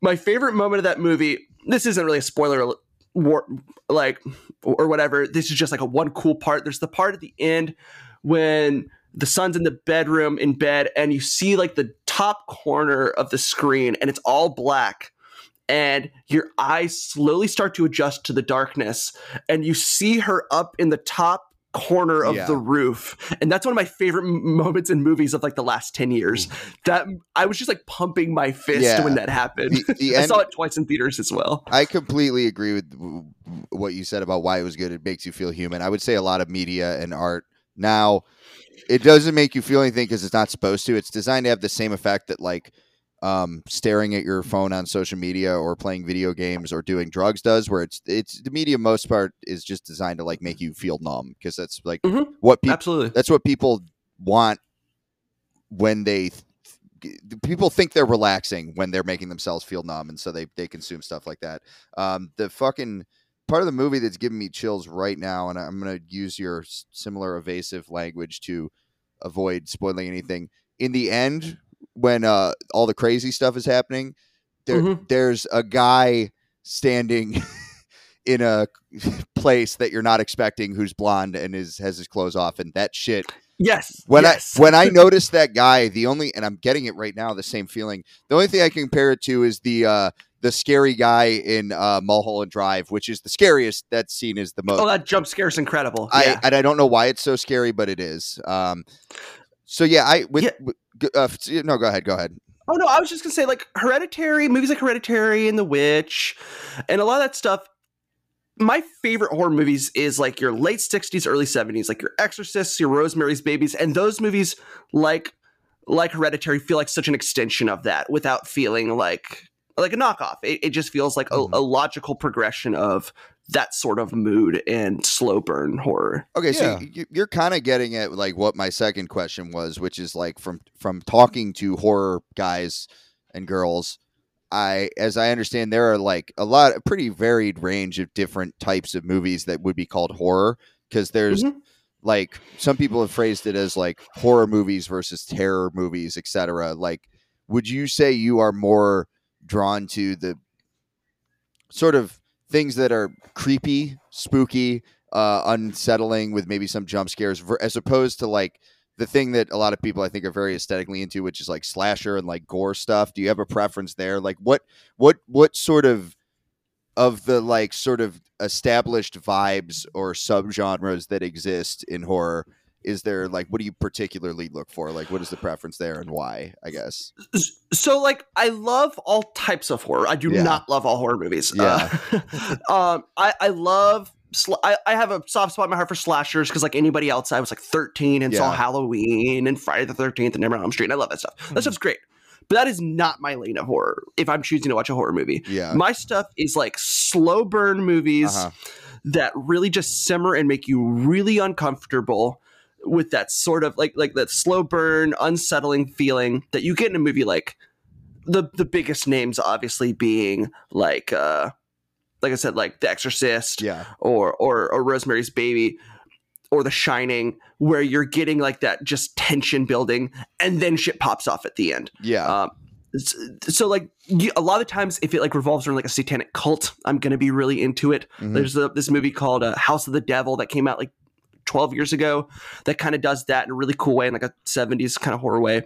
[SPEAKER 3] my favorite moment of that movie, this isn't really a spoiler war, like or whatever. This is just like a one cool part. There's the part at the end when the son's in the bedroom in bed and you see like the top corner of the screen and it's all black and your eyes slowly start to adjust to the darkness and you see her up in the top corner of
[SPEAKER 2] Yeah.
[SPEAKER 3] the roof and that's one of my favorite m- moments in movies of like the last 10 years mm. that i was just like pumping my fist
[SPEAKER 2] Yeah.
[SPEAKER 3] when that happened
[SPEAKER 2] The- the
[SPEAKER 3] i
[SPEAKER 2] end-
[SPEAKER 3] saw it twice in theaters as well
[SPEAKER 2] I completely agree with what you said about why it was good. It makes you feel human. I would say a lot of media and art now it doesn't make you feel anything because it's not supposed to. It's designed to have the same effect that like um, staring at your phone on social media or playing video games or doing drugs does. Where it's it's the media most part is just designed to like make you feel numb because that's like
[SPEAKER 3] Mhm.
[SPEAKER 2] what people
[SPEAKER 3] absolutely
[SPEAKER 2] that's what people want when they th- people think they're relaxing when they're making themselves feel numb and so they they consume stuff like that um the fucking part of the movie that's giving me chills right now and i'm going to use your similar evasive language to avoid spoiling anything in the end when uh all the crazy stuff is happening there
[SPEAKER 3] Mhm.
[SPEAKER 2] there's a guy standing in a place that you're not expecting who's blonde and is has his clothes off and that shit
[SPEAKER 3] yes
[SPEAKER 2] when
[SPEAKER 3] yes.
[SPEAKER 2] I when I noticed that guy, the only and I'm getting it right now, the same feeling. The only thing I can compare it to is the uh the scary guy in uh Mulholland Drive, which is the scariest. That scene is the most.
[SPEAKER 3] oh that jump scare is incredible
[SPEAKER 2] I
[SPEAKER 3] yeah.
[SPEAKER 2] and I don't know why it's so scary, but it is. Um, so yeah, I with,
[SPEAKER 3] Yeah.
[SPEAKER 2] with uh, no, go ahead, go ahead.
[SPEAKER 3] Oh no, I was just gonna say like Hereditary, movies like Hereditary and The Witch, and a lot of that stuff. My favorite horror movies is like your late '60s, early '70s, like your Exorcists, your Rosemary's Babies, and those movies like like Hereditary feel like such an extension of that without feeling like like a knockoff. It, it just feels like a,
[SPEAKER 2] Mhm.
[SPEAKER 3] a logical progression of that sort of mood and slow burn horror.
[SPEAKER 2] Okay,
[SPEAKER 1] Yeah.
[SPEAKER 2] so you, you're kind of getting at like what my second question was, which is like from from talking to horror guys and girls. I, as I understand, there are like a lot, a pretty varied range of different types of movies that would be called horror. Because there's
[SPEAKER 3] Mhm.
[SPEAKER 2] like some people have phrased it as like horror movies versus terror movies, etc. Like, would you say you are more drawn to the sort of things that are creepy, spooky, uh, unsettling with maybe some jump scares, as opposed to like the thing that a lot of people I think are very aesthetically into, which is like slasher and like gore stuff. Do you have a preference there? Like what what what sort of of the like sort of established vibes or subgenres that exist in horror is there like what do you particularly look for like what is the preference there and why i guess
[SPEAKER 3] so like i love all types of horror i do
[SPEAKER 2] Yeah.
[SPEAKER 3] not love all horror movies
[SPEAKER 2] Yeah.
[SPEAKER 3] Uh, um I, I love sl- I, I have a soft spot in my heart for slashers because like anybody else, I was like 13 and saw Halloween and Friday the 13th and Nightmare on Elm Street. And I love that stuff.
[SPEAKER 1] Mhm.
[SPEAKER 3] That stuff's great. But that is not my lane of horror. If I'm choosing to watch a horror movie,
[SPEAKER 2] Yeah.
[SPEAKER 3] my stuff is like slow burn movies
[SPEAKER 2] Uh-huh.
[SPEAKER 3] that really just simmer and make you really uncomfortable with that sort of like like that slow burn, unsettling feeling that you get in a movie like the the biggest names obviously being like uh like I said, like The Exorcist
[SPEAKER 2] Yeah.
[SPEAKER 3] or or or Rosemary's Baby or The Shining, where you're getting like that just tension building and then shit pops off at the end.
[SPEAKER 2] Yeah.
[SPEAKER 3] Um, so like you, a lot of times, if it like revolves around like a satanic cult, I'm gonna be really into it.
[SPEAKER 2] Mhm.
[SPEAKER 3] There's a, this movie called uh, House of the Devil that came out like 12 years ago that kind of does that in a really cool way, in like a 70s kind of horror way.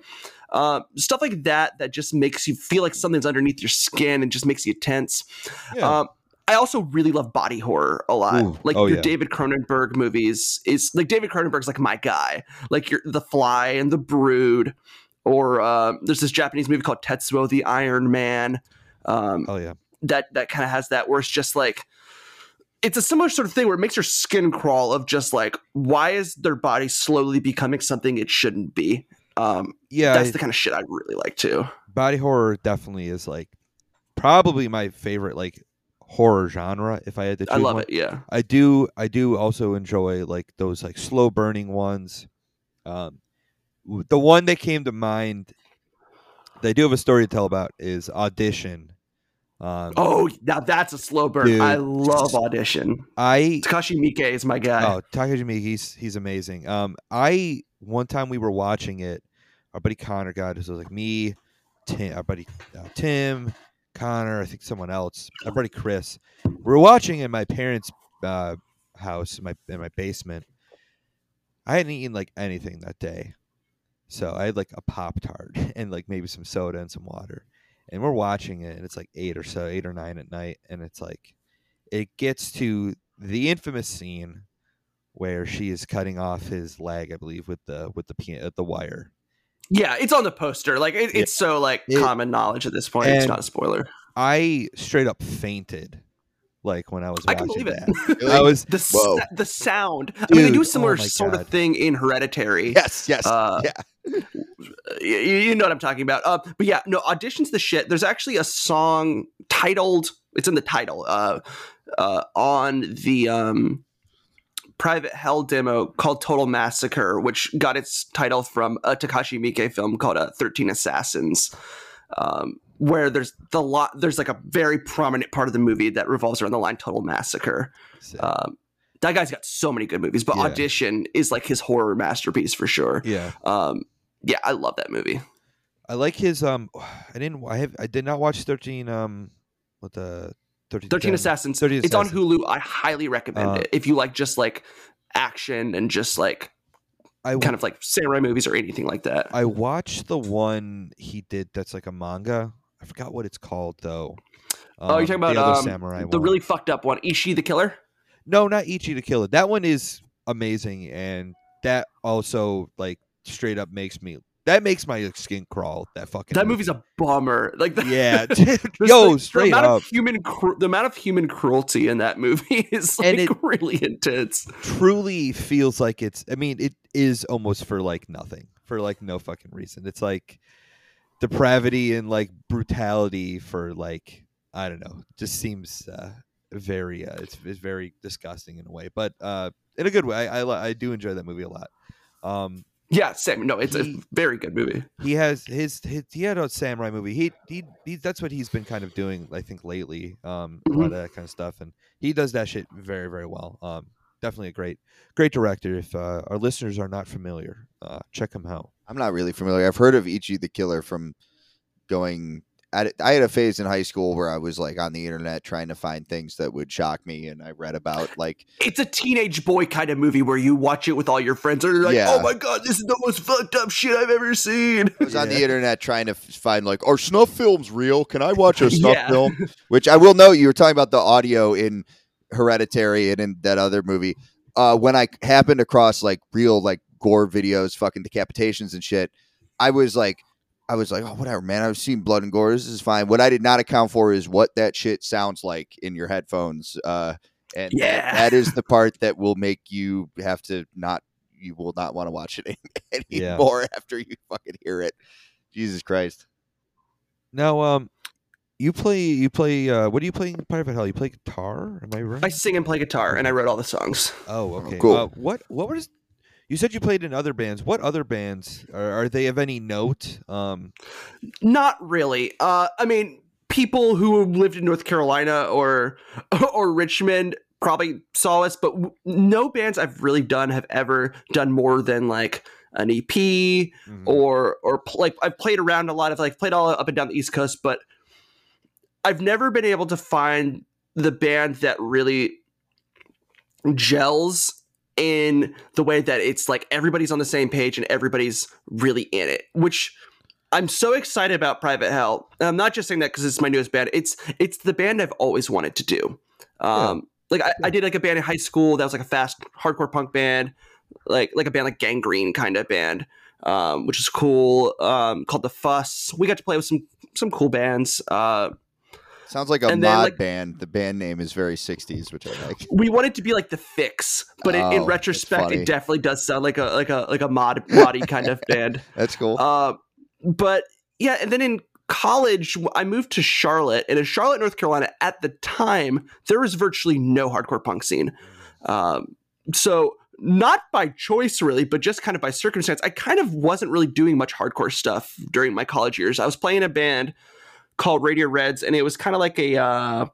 [SPEAKER 3] Uh, stuff like that that just makes you feel like something's underneath your skin and just makes you tense.
[SPEAKER 1] Yeah.
[SPEAKER 3] Um, I also really love body horror a lot.
[SPEAKER 1] Ooh,
[SPEAKER 3] like
[SPEAKER 1] oh,
[SPEAKER 3] your
[SPEAKER 1] yeah.
[SPEAKER 3] David Cronenberg movies is like David Cronenberg's like my guy. Like your The Fly and The Brood, or uh, there's this Japanese movie called Tetsuo the Iron Man. Um,
[SPEAKER 1] oh yeah.
[SPEAKER 3] that that kind of has that where it's just like it's a similar sort of thing where it makes your skin crawl of just like why is their body slowly becoming something it shouldn't be. Um,
[SPEAKER 1] Yeah.
[SPEAKER 3] that's the kind of shit I really like too.
[SPEAKER 1] body horror definitely is like probably my favorite like horror genre if I had to choose
[SPEAKER 3] I love
[SPEAKER 1] one.
[SPEAKER 3] it. Yeah.
[SPEAKER 1] I do I do also enjoy like those like slow burning ones. Um the one that came to mind that I do have a story to tell about is Audition. Um
[SPEAKER 3] Oh, now that's a slow burn.
[SPEAKER 1] Dude.
[SPEAKER 3] I love audition.
[SPEAKER 1] I
[SPEAKER 3] Takashi Miike is my guy.
[SPEAKER 1] Oh, Takashi Miike, he's he's amazing. Um, I one time we were watching it. Our buddy Connor got it. So it was like me, Tim, our buddy uh, Tim, Connor, I think someone else. Our buddy Chris. We were watching in my parents' uh, house, in my in my basement. I hadn't eaten like anything that day, so I had like a pop tart and like maybe some soda and some water. And we're watching it, and it's like eight or so, eight or nine at night, and it's like it gets to the infamous scene where she is cutting off his leg, I believe, with the with the the wire.
[SPEAKER 3] yeah, it's on the poster. Like it,
[SPEAKER 1] Yeah.
[SPEAKER 3] it's so like
[SPEAKER 1] It-
[SPEAKER 3] common knowledge at this point. it's not a spoiler.
[SPEAKER 1] I straight up fainted, like when I was
[SPEAKER 3] I can
[SPEAKER 1] watching
[SPEAKER 3] believe it.
[SPEAKER 1] that.
[SPEAKER 2] Really?
[SPEAKER 1] I was
[SPEAKER 3] The s-
[SPEAKER 2] Whoa.
[SPEAKER 3] the sound. I mean, they do a similar
[SPEAKER 1] oh my
[SPEAKER 3] sort of thing in Hereditary.
[SPEAKER 2] yes. Yes.
[SPEAKER 3] Uh,
[SPEAKER 2] yeah.
[SPEAKER 3] you, you know what I'm talking about. Uh, but yeah, no, auditions the shit. There's actually a song titled. It's in the title. Uh, uh, on the um, Private Hell demo called Total Massacre, which got its title from a Takashi Miike film called uh, Thirteen Assassins. Um, where there's the lot, there's like a very prominent part of the movie that revolves around the line "Total Massacre." Um, that guy's got so many good movies, but
[SPEAKER 1] Yeah.
[SPEAKER 3] Audition is like his horror masterpiece for sure.
[SPEAKER 1] yeah,
[SPEAKER 3] Um, yeah, I love that movie.
[SPEAKER 1] I like his. Um, I didn't. I have. I did not watch thirteen. Um, what the thirteen?
[SPEAKER 3] 13 Assassins.
[SPEAKER 1] 13
[SPEAKER 3] It's on Hulu. I highly recommend
[SPEAKER 1] Uh,
[SPEAKER 3] it if you like just like action and just like
[SPEAKER 1] I
[SPEAKER 3] kind of like samurai movies or anything like that.
[SPEAKER 1] I watched the one he did. That's like a manga. I forgot what it's called though.
[SPEAKER 3] oh, you're talking
[SPEAKER 1] Um,
[SPEAKER 3] about
[SPEAKER 1] the other
[SPEAKER 3] um,
[SPEAKER 1] samurai
[SPEAKER 3] the
[SPEAKER 1] one.
[SPEAKER 3] really fucked up one, Ishi the Killer.
[SPEAKER 1] No, not Ichi the Killer. That one is amazing, and that also like straight up makes me. That makes my skin crawl. That fucking.
[SPEAKER 3] That movie's a bummer. Like the,
[SPEAKER 1] Yeah, yo,
[SPEAKER 3] like,
[SPEAKER 1] straight
[SPEAKER 3] the amount
[SPEAKER 1] up.
[SPEAKER 3] of human cru- the amount of human cruelty in that movie is like
[SPEAKER 1] And it-
[SPEAKER 3] really intense.
[SPEAKER 1] truly feels like it's. I mean, it is almost for like nothing, for like no fucking reason. It's like depravity and like brutality for like I don't know. Just seems uh, very. Uh, it's it's very disgusting in a way, but uh, in a good way. I I, I do enjoy that movie a lot. Um,
[SPEAKER 3] Yeah, same. No, it's a very good movie.
[SPEAKER 1] he has his, his he had a samurai movie. He, he he that's what he's been kind of doing, I think, lately. Um, a lot of that kind of stuff, and he does that shit very very well. Um, definitely a great great director. If uh, our listeners are not familiar, uh, check him out.
[SPEAKER 2] I'm not really familiar. I've heard of Ichi the Killer from going. At, I had a phase in high school where I was like on the internet trying to find things that would shock me, and I read about like
[SPEAKER 3] It's a teenage boy kind of movie where you watch it with all your friends and you're like,
[SPEAKER 2] Yeah.
[SPEAKER 3] "Oh my god, this is the most fucked up shit I've ever seen."
[SPEAKER 2] I was on the internet trying to find like, are snuff films real? Can I watch a snuff
[SPEAKER 3] Yeah.
[SPEAKER 2] film? Which I will note, you were talking about the audio in Hereditary and in that other movie. Uh, when I happened across like real like gore videos, fucking decapitations and shit, I was like, I was like, oh whatever, man. I've seen blood and gore. This is fine. What I did not account for is what that shit sounds like in your headphones. Uh, and
[SPEAKER 3] Yeah.
[SPEAKER 2] that, is the part that will make you have to not. You will not want to watch it any-
[SPEAKER 1] Yeah.
[SPEAKER 2] anymore after you fucking hear it. Jesus Christ!
[SPEAKER 1] Now, um, you play you play uh, what do you play in Private Hell? You play guitar? Am I right?
[SPEAKER 3] I sing and play guitar, and I wrote all the songs.
[SPEAKER 1] Oh, okay.
[SPEAKER 2] cool.
[SPEAKER 1] Uh, what what was? You said you played in other bands. What other bands are, are they of any note? Um,
[SPEAKER 3] Not really. Uh, I mean, people who lived in North Carolina or or Richmond probably saw us, but w- no bands I've really done have ever done more than like an EP
[SPEAKER 1] mhm.
[SPEAKER 3] or or pl- like I've played around a lot of like played all up and down the East Coast, but I've never been able to find the band that really gels in the way that it's like everybody's on the same page and everybody's really in it, which I'm so excited about Private Hell. And I'm not just saying that because it's my newest band. It's it's the band I've always wanted to do. Um, Like I, I did like a band in high school that was like a fast hardcore punk band, like like a band like Gang Green kind of band, um, which is cool. Um, called the Fuss. We got to play with some some cool bands. Uh,
[SPEAKER 2] Sounds like a
[SPEAKER 3] And
[SPEAKER 2] mod
[SPEAKER 3] then, like-
[SPEAKER 2] band. The band name is very '60s, which I like.
[SPEAKER 3] we wanted to be like the Fix, but in,
[SPEAKER 2] Oh,
[SPEAKER 3] in retrospect, it definitely does sound like a like a like a mod moddy kind of band.
[SPEAKER 2] That's cool.
[SPEAKER 3] Uh, but yeah, and then in college, I moved to Charlotte, and in Charlotte, North Carolina, at the time, there was virtually no hardcore punk scene. Um, so not by choice really, but just kind of by circumstance, I kind of wasn't really doing much hardcore stuff during my college years. I was playing a band called Radio Reds, and it was kind of like a uh,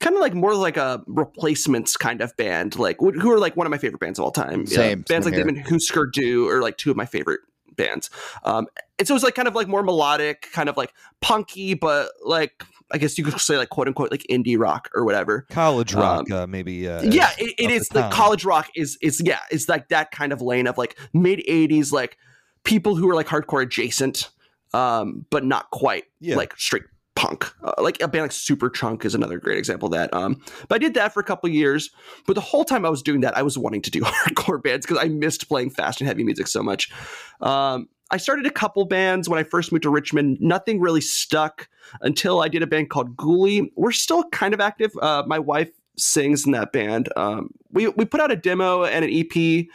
[SPEAKER 3] kind of like more like a replacements kind of band, like wh- who are like one of my favorite bands of all time.
[SPEAKER 2] Same,
[SPEAKER 3] bands
[SPEAKER 2] same
[SPEAKER 3] like them and Hüsker Dü are like two of my favorite bands. Um, and so it was like kind of like more melodic, kind of like punky, but like I guess you could say like quote unquote like indie rock or whatever.
[SPEAKER 1] college rock,
[SPEAKER 3] um,
[SPEAKER 1] uh, maybe. Uh,
[SPEAKER 3] yeah, it, it
[SPEAKER 1] the
[SPEAKER 3] the college rock is is yeah, it's like that kind of lane of like mid '80s like people who are like hardcore adjacent, um, but not quite
[SPEAKER 1] Yeah.
[SPEAKER 3] like straight punk. Uh, like a band like Superchunk is another great example of that. Um, but I did that for a couple years. But the whole time I was doing that, I was wanting to do hardcore bands because I missed playing fast and heavy music so much. Um, I started a couple bands when I first moved to Richmond. Nothing really stuck until I did a band called Ghouli. We're still kind of active. Uh, my wife sings in that band. Um, we we put out a demo and an EP.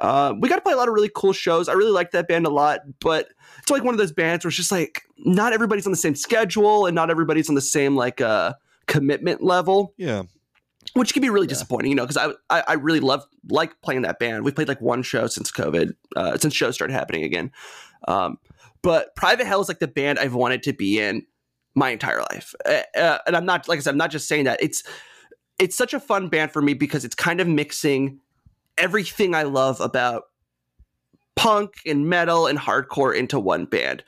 [SPEAKER 3] Uh, we got to play a lot of really cool shows. I really like that band a lot, but it's like one of those bands where it's just like not everybody's on the same schedule and not everybody's on the same like uh, commitment level
[SPEAKER 1] Yeah.
[SPEAKER 3] which can be really
[SPEAKER 2] Yeah.
[SPEAKER 3] disappointing, you know, because I, I I really love like playing that band. We played like one show since COVID, uh, since shows started happening again. Um, but Private Hell is like the band I've wanted to be in my entire life, uh, uh, and I'm not like I said, I'm not just saying that. It's it's such a fun band for me because it's kind of mixing everything I love about punk and metal and hardcore into one band.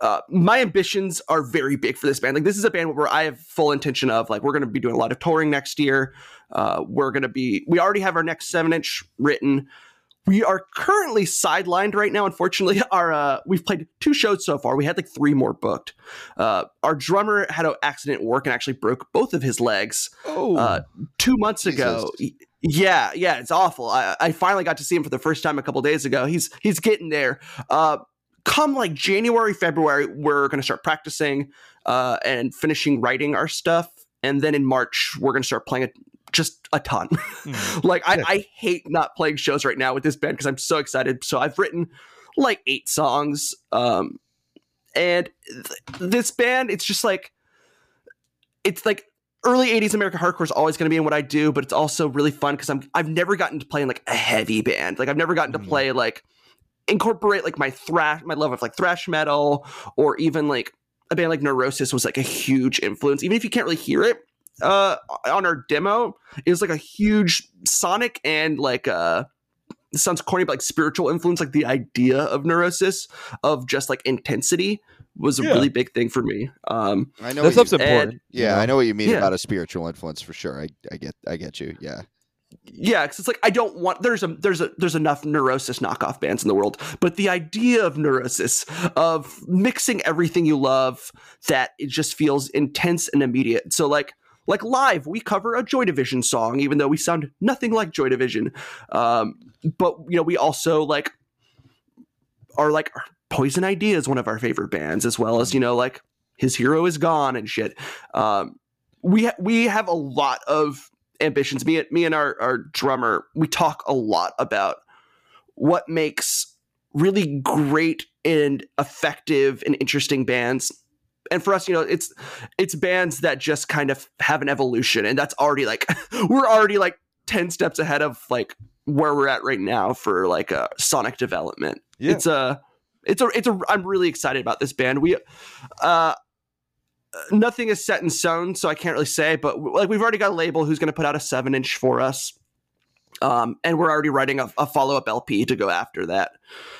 [SPEAKER 3] Uh, my ambitions are very big for this band. Like this is a band where I have full intention of like we're going to be doing a lot of touring next year. Uh, we're going to be we already have our next seven inch written. We are currently sidelined right now. Unfortunately, our uh, we've played two shows so far. We had like three more booked. Uh, our drummer had an accident at work and actually broke both of his legs
[SPEAKER 1] Oh.
[SPEAKER 3] uh, two months ago. Y- Yeah, yeah, it's awful. I, I finally got to see him for the first time a couple days ago. He's he's getting there. Uh, come like January, February, we're gonna start practicing uh, and finishing writing our stuff, and then in March we're gonna start playing it just a ton.
[SPEAKER 1] Hmm.
[SPEAKER 3] like I,
[SPEAKER 1] Yeah.
[SPEAKER 3] I hate not playing shows right now with this band because I'm so excited. So I've written like eight songs, um, and th- this band, it's just like it's like early 80s American hardcore is always going to be in what I do, but it's also really fun because I'm I've never gotten to play in like a heavy band. Like I've never gotten to
[SPEAKER 1] Mhm.
[SPEAKER 3] play like incorporate like my thrash my love of like thrash metal or even like a band like Neurosis was like a huge influence. Even if you can't really hear it uh on our demo, it was like a huge sonic and like uh sounds corny, but like spiritual influence, like the idea of neurosis of just like intensity was a
[SPEAKER 1] Yeah.
[SPEAKER 3] really big thing for me. Um
[SPEAKER 2] I know.
[SPEAKER 1] that
[SPEAKER 2] what
[SPEAKER 1] stuff's
[SPEAKER 2] you,
[SPEAKER 3] and-
[SPEAKER 1] important. you
[SPEAKER 2] yeah,
[SPEAKER 1] know?
[SPEAKER 2] I know what you mean
[SPEAKER 3] Yeah.
[SPEAKER 2] about a spiritual influence for sure. I, I get I get you. Yeah.
[SPEAKER 3] yeah because it's like i don't want there's a there's a there's enough neurosis knockoff bands in the world but the idea of neurosis of mixing everything you love that it just feels intense and immediate so like like live we cover a joy division song even though we sound nothing like joy division um but you know we also like are like poison idea is one of our favorite bands as well as you know like his hero is gone and shit um we ha- we have a lot of ambitions. Me, me and our our drummer, we talk a lot about what makes really great and effective and interesting bands. And for us, you know, it's it's bands that just kind of have an evolution, and that's already like we're already like ten steps ahead of like where we're at right now for like a sonic development.
[SPEAKER 1] Yeah.
[SPEAKER 3] It's a it's a it's a I'm really excited about this band. We uh nothing is set in stone, so I can't really say, but like we've already got a label who's going to put out a seven inch for us. Um, and we're already writing a, a follow up LP to go after that.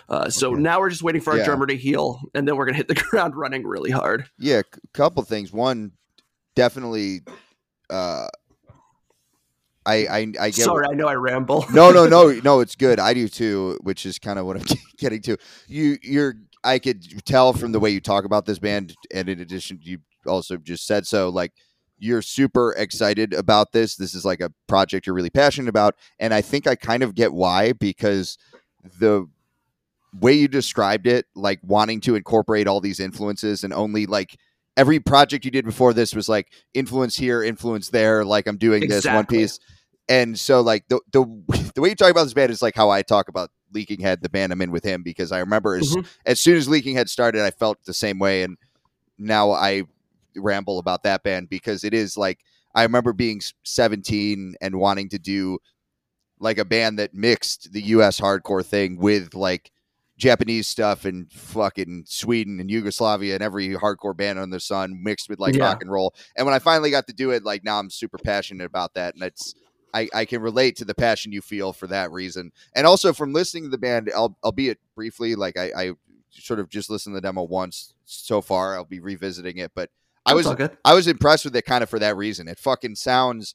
[SPEAKER 3] Uh, so
[SPEAKER 1] Okay.
[SPEAKER 3] now we're just waiting for our
[SPEAKER 2] Yeah.
[SPEAKER 3] drummer to heal, and then we're gonna hit the ground running really hard.
[SPEAKER 2] Yeah, a couple things. One, definitely. Uh, I I I get.
[SPEAKER 3] Sorry, I know I ramble.
[SPEAKER 2] no, no, no, no. It's good. I do too, which is kind of what I'm getting to. You, you're. I could tell from the way you talk about this band, and in addition, you also just said so. Like you're super excited about this. This is like a project you're really passionate about, and I think I kind of get why because the way you described it, like wanting to incorporate all these influences and only like every project you did before this was like influence here, influence there. Like I'm doing this one piece, and so like the the the way you talk about this band is like how I talk about Leaking Head, the band I'm in with him, because I remember as
[SPEAKER 3] Mhm.
[SPEAKER 2] as soon as Leaking Head started, I felt the same way, and now I ramble about that band because it is like I remember being 17 and wanting to do like a band that mixed the US hardcore thing with like Japanese stuff and fucking Sweden and Yugoslavia and every hardcore band on the sun mixed with like
[SPEAKER 3] Yeah.
[SPEAKER 2] rock and roll. And when I finally got to do it, like now I'm super passionate about that. And it's I, I can relate to the passion you feel for that reason. And also from listening to the band, al- albeit briefly, like I, I sort of just listened to the demo once so far. I'll be revisiting it, but I was. I was impressed with it kind of for that reason. It fucking sounds.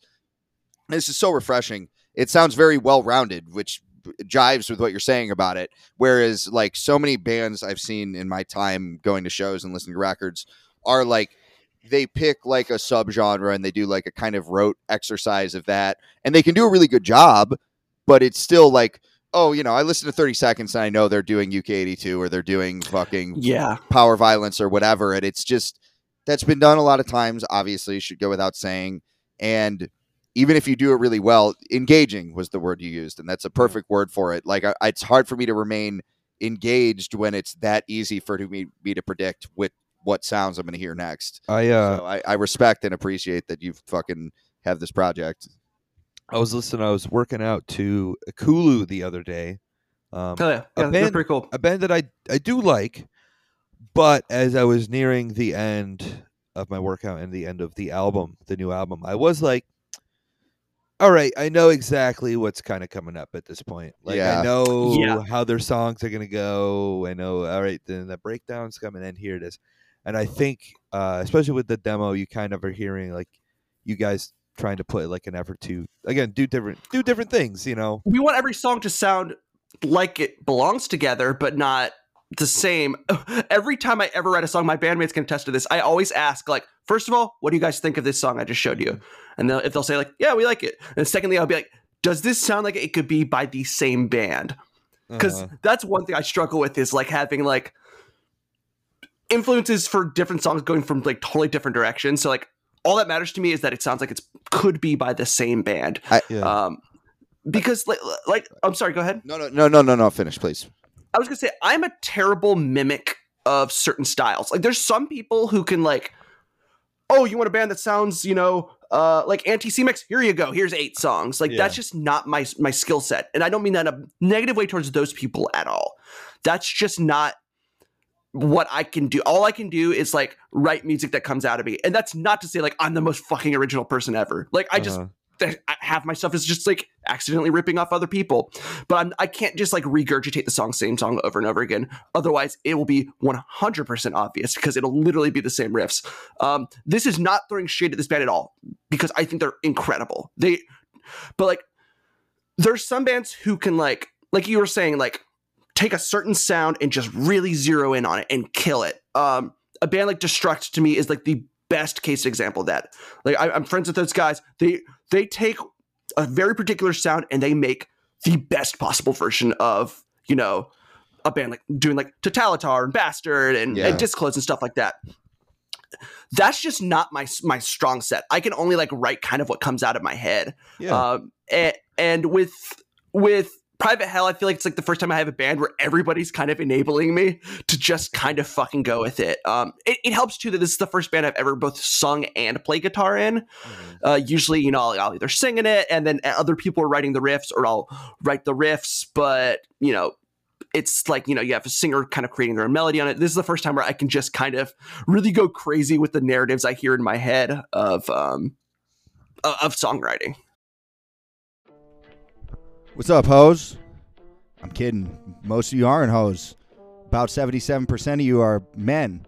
[SPEAKER 2] This is so refreshing. It sounds very well rounded, which jives with what you're saying about it. Whereas, like so many bands I've seen in my time going to shows and listening to records are like they pick like a subgenre and they do like a kind of rote exercise of that, and they can do a really good job, but it's still like. Oh, you know, I listen to 30 seconds and I know they're doing UK82 or they're doing fucking
[SPEAKER 3] Yeah,
[SPEAKER 2] power violence or whatever. And it's just that's been done a lot of times. Obviously, should go without saying. And even if you do it really well, engaging was the word you used, and that's a perfect word for it. Like I, it's hard for me to remain engaged when it's that easy for me, me to predict what what sounds I'm going to hear next.
[SPEAKER 1] I uh,
[SPEAKER 2] so I, I respect and appreciate that you fucking have this project.
[SPEAKER 1] I was listening. I was working out to Kulu the other day. Um,
[SPEAKER 3] oh, yeah,
[SPEAKER 1] A
[SPEAKER 3] yeah they're
[SPEAKER 1] band-
[SPEAKER 3] pretty cool.
[SPEAKER 1] a band that I I do like, but as I was nearing the end of my workout and the end of the album, the new album, I was like, all right, I know exactly what's kind of coming up at this point. Like
[SPEAKER 2] Yeah.
[SPEAKER 1] I know
[SPEAKER 3] Yeah.
[SPEAKER 1] how their songs are gonna go. I know all right, then the breakdown's coming in. Here it is. And I think, uh, especially with the demo, you kind of are hearing like you guys trying to put like an effort to again do different do different things. You know,
[SPEAKER 3] we want every song to sound like it belongs together, but not the same. Every time I ever write a song, my bandmates can attest to this. I always ask, like, first of all, what do you guys think of this song I just showed you? And they'll, if they'll say, like, yeah, we like it. And secondly, I'll be like, does this sound like it could be by the same band? Because
[SPEAKER 1] Uh-huh.
[SPEAKER 3] that's one thing I struggle with is like having like influences for different songs going from like totally different directions. So like all that matters to me is that it sounds like it's could be by the same band.
[SPEAKER 1] yeah.
[SPEAKER 3] Um, because like, like I'm sorry, go ahead.
[SPEAKER 2] No, no, no, no, no, no. Finish, please.
[SPEAKER 3] I was gonna say I'm a terrible mimic of certain styles. Like there's some people who can like, oh, you want a band that sounds, you know, uh, like anti-Cimex? Here you go. Here's eight songs. Like
[SPEAKER 1] Yeah.
[SPEAKER 3] that's just not my my skill set, and I don't mean that in a negative way towards those people at all. That's just not what I can do. All I can do is like write music that comes out of me, and that's not to say like I'm the most fucking original person ever. Like I just
[SPEAKER 1] Uh-huh.
[SPEAKER 3] That I have myself is just like accidentally ripping off other people. But I'm, I can't just like regurgitate the song, same song over and over again. Otherwise, it will be 100% obvious because it'll literally be the same riffs. Um, this is not throwing shade at this band at all because I think they're incredible. They, but like, there's some bands who can like, like you were saying, like take a certain sound and just really zero in on it and kill it. Um, a band like Destruct to me is like the best case example of that. Like I, I'm friends with those guys. They they take a very particular sound and they make the best possible version of you know a band like doing like Totalitar and Bastard and,
[SPEAKER 2] Yeah.
[SPEAKER 3] and Disclose and stuff like that. that's just not my my strong set. I can only like write kind of what comes out of my head.
[SPEAKER 1] Yeah.
[SPEAKER 3] Um, and, and with with Private Hell, I feel like it's like the first time I have a band where everybody's kind of enabling me to just kind of fucking go with it. Um, it, it helps too that this is the first band I've ever both sung and play guitar in.
[SPEAKER 1] Mhm.
[SPEAKER 3] Uh, usually, you know, I'll, I'll either sing in it and then other people are writing the riffs or I'll write the riffs, but, you know, it's like, you know, you have a singer kind of creating their own melody on it. This is the first time where I can just kind of really go crazy with the narratives I hear in my head of, um, of songwriting.
[SPEAKER 2] What's up, hoes? I'm kidding. Most of you aren't hoes. About 77% of you are men.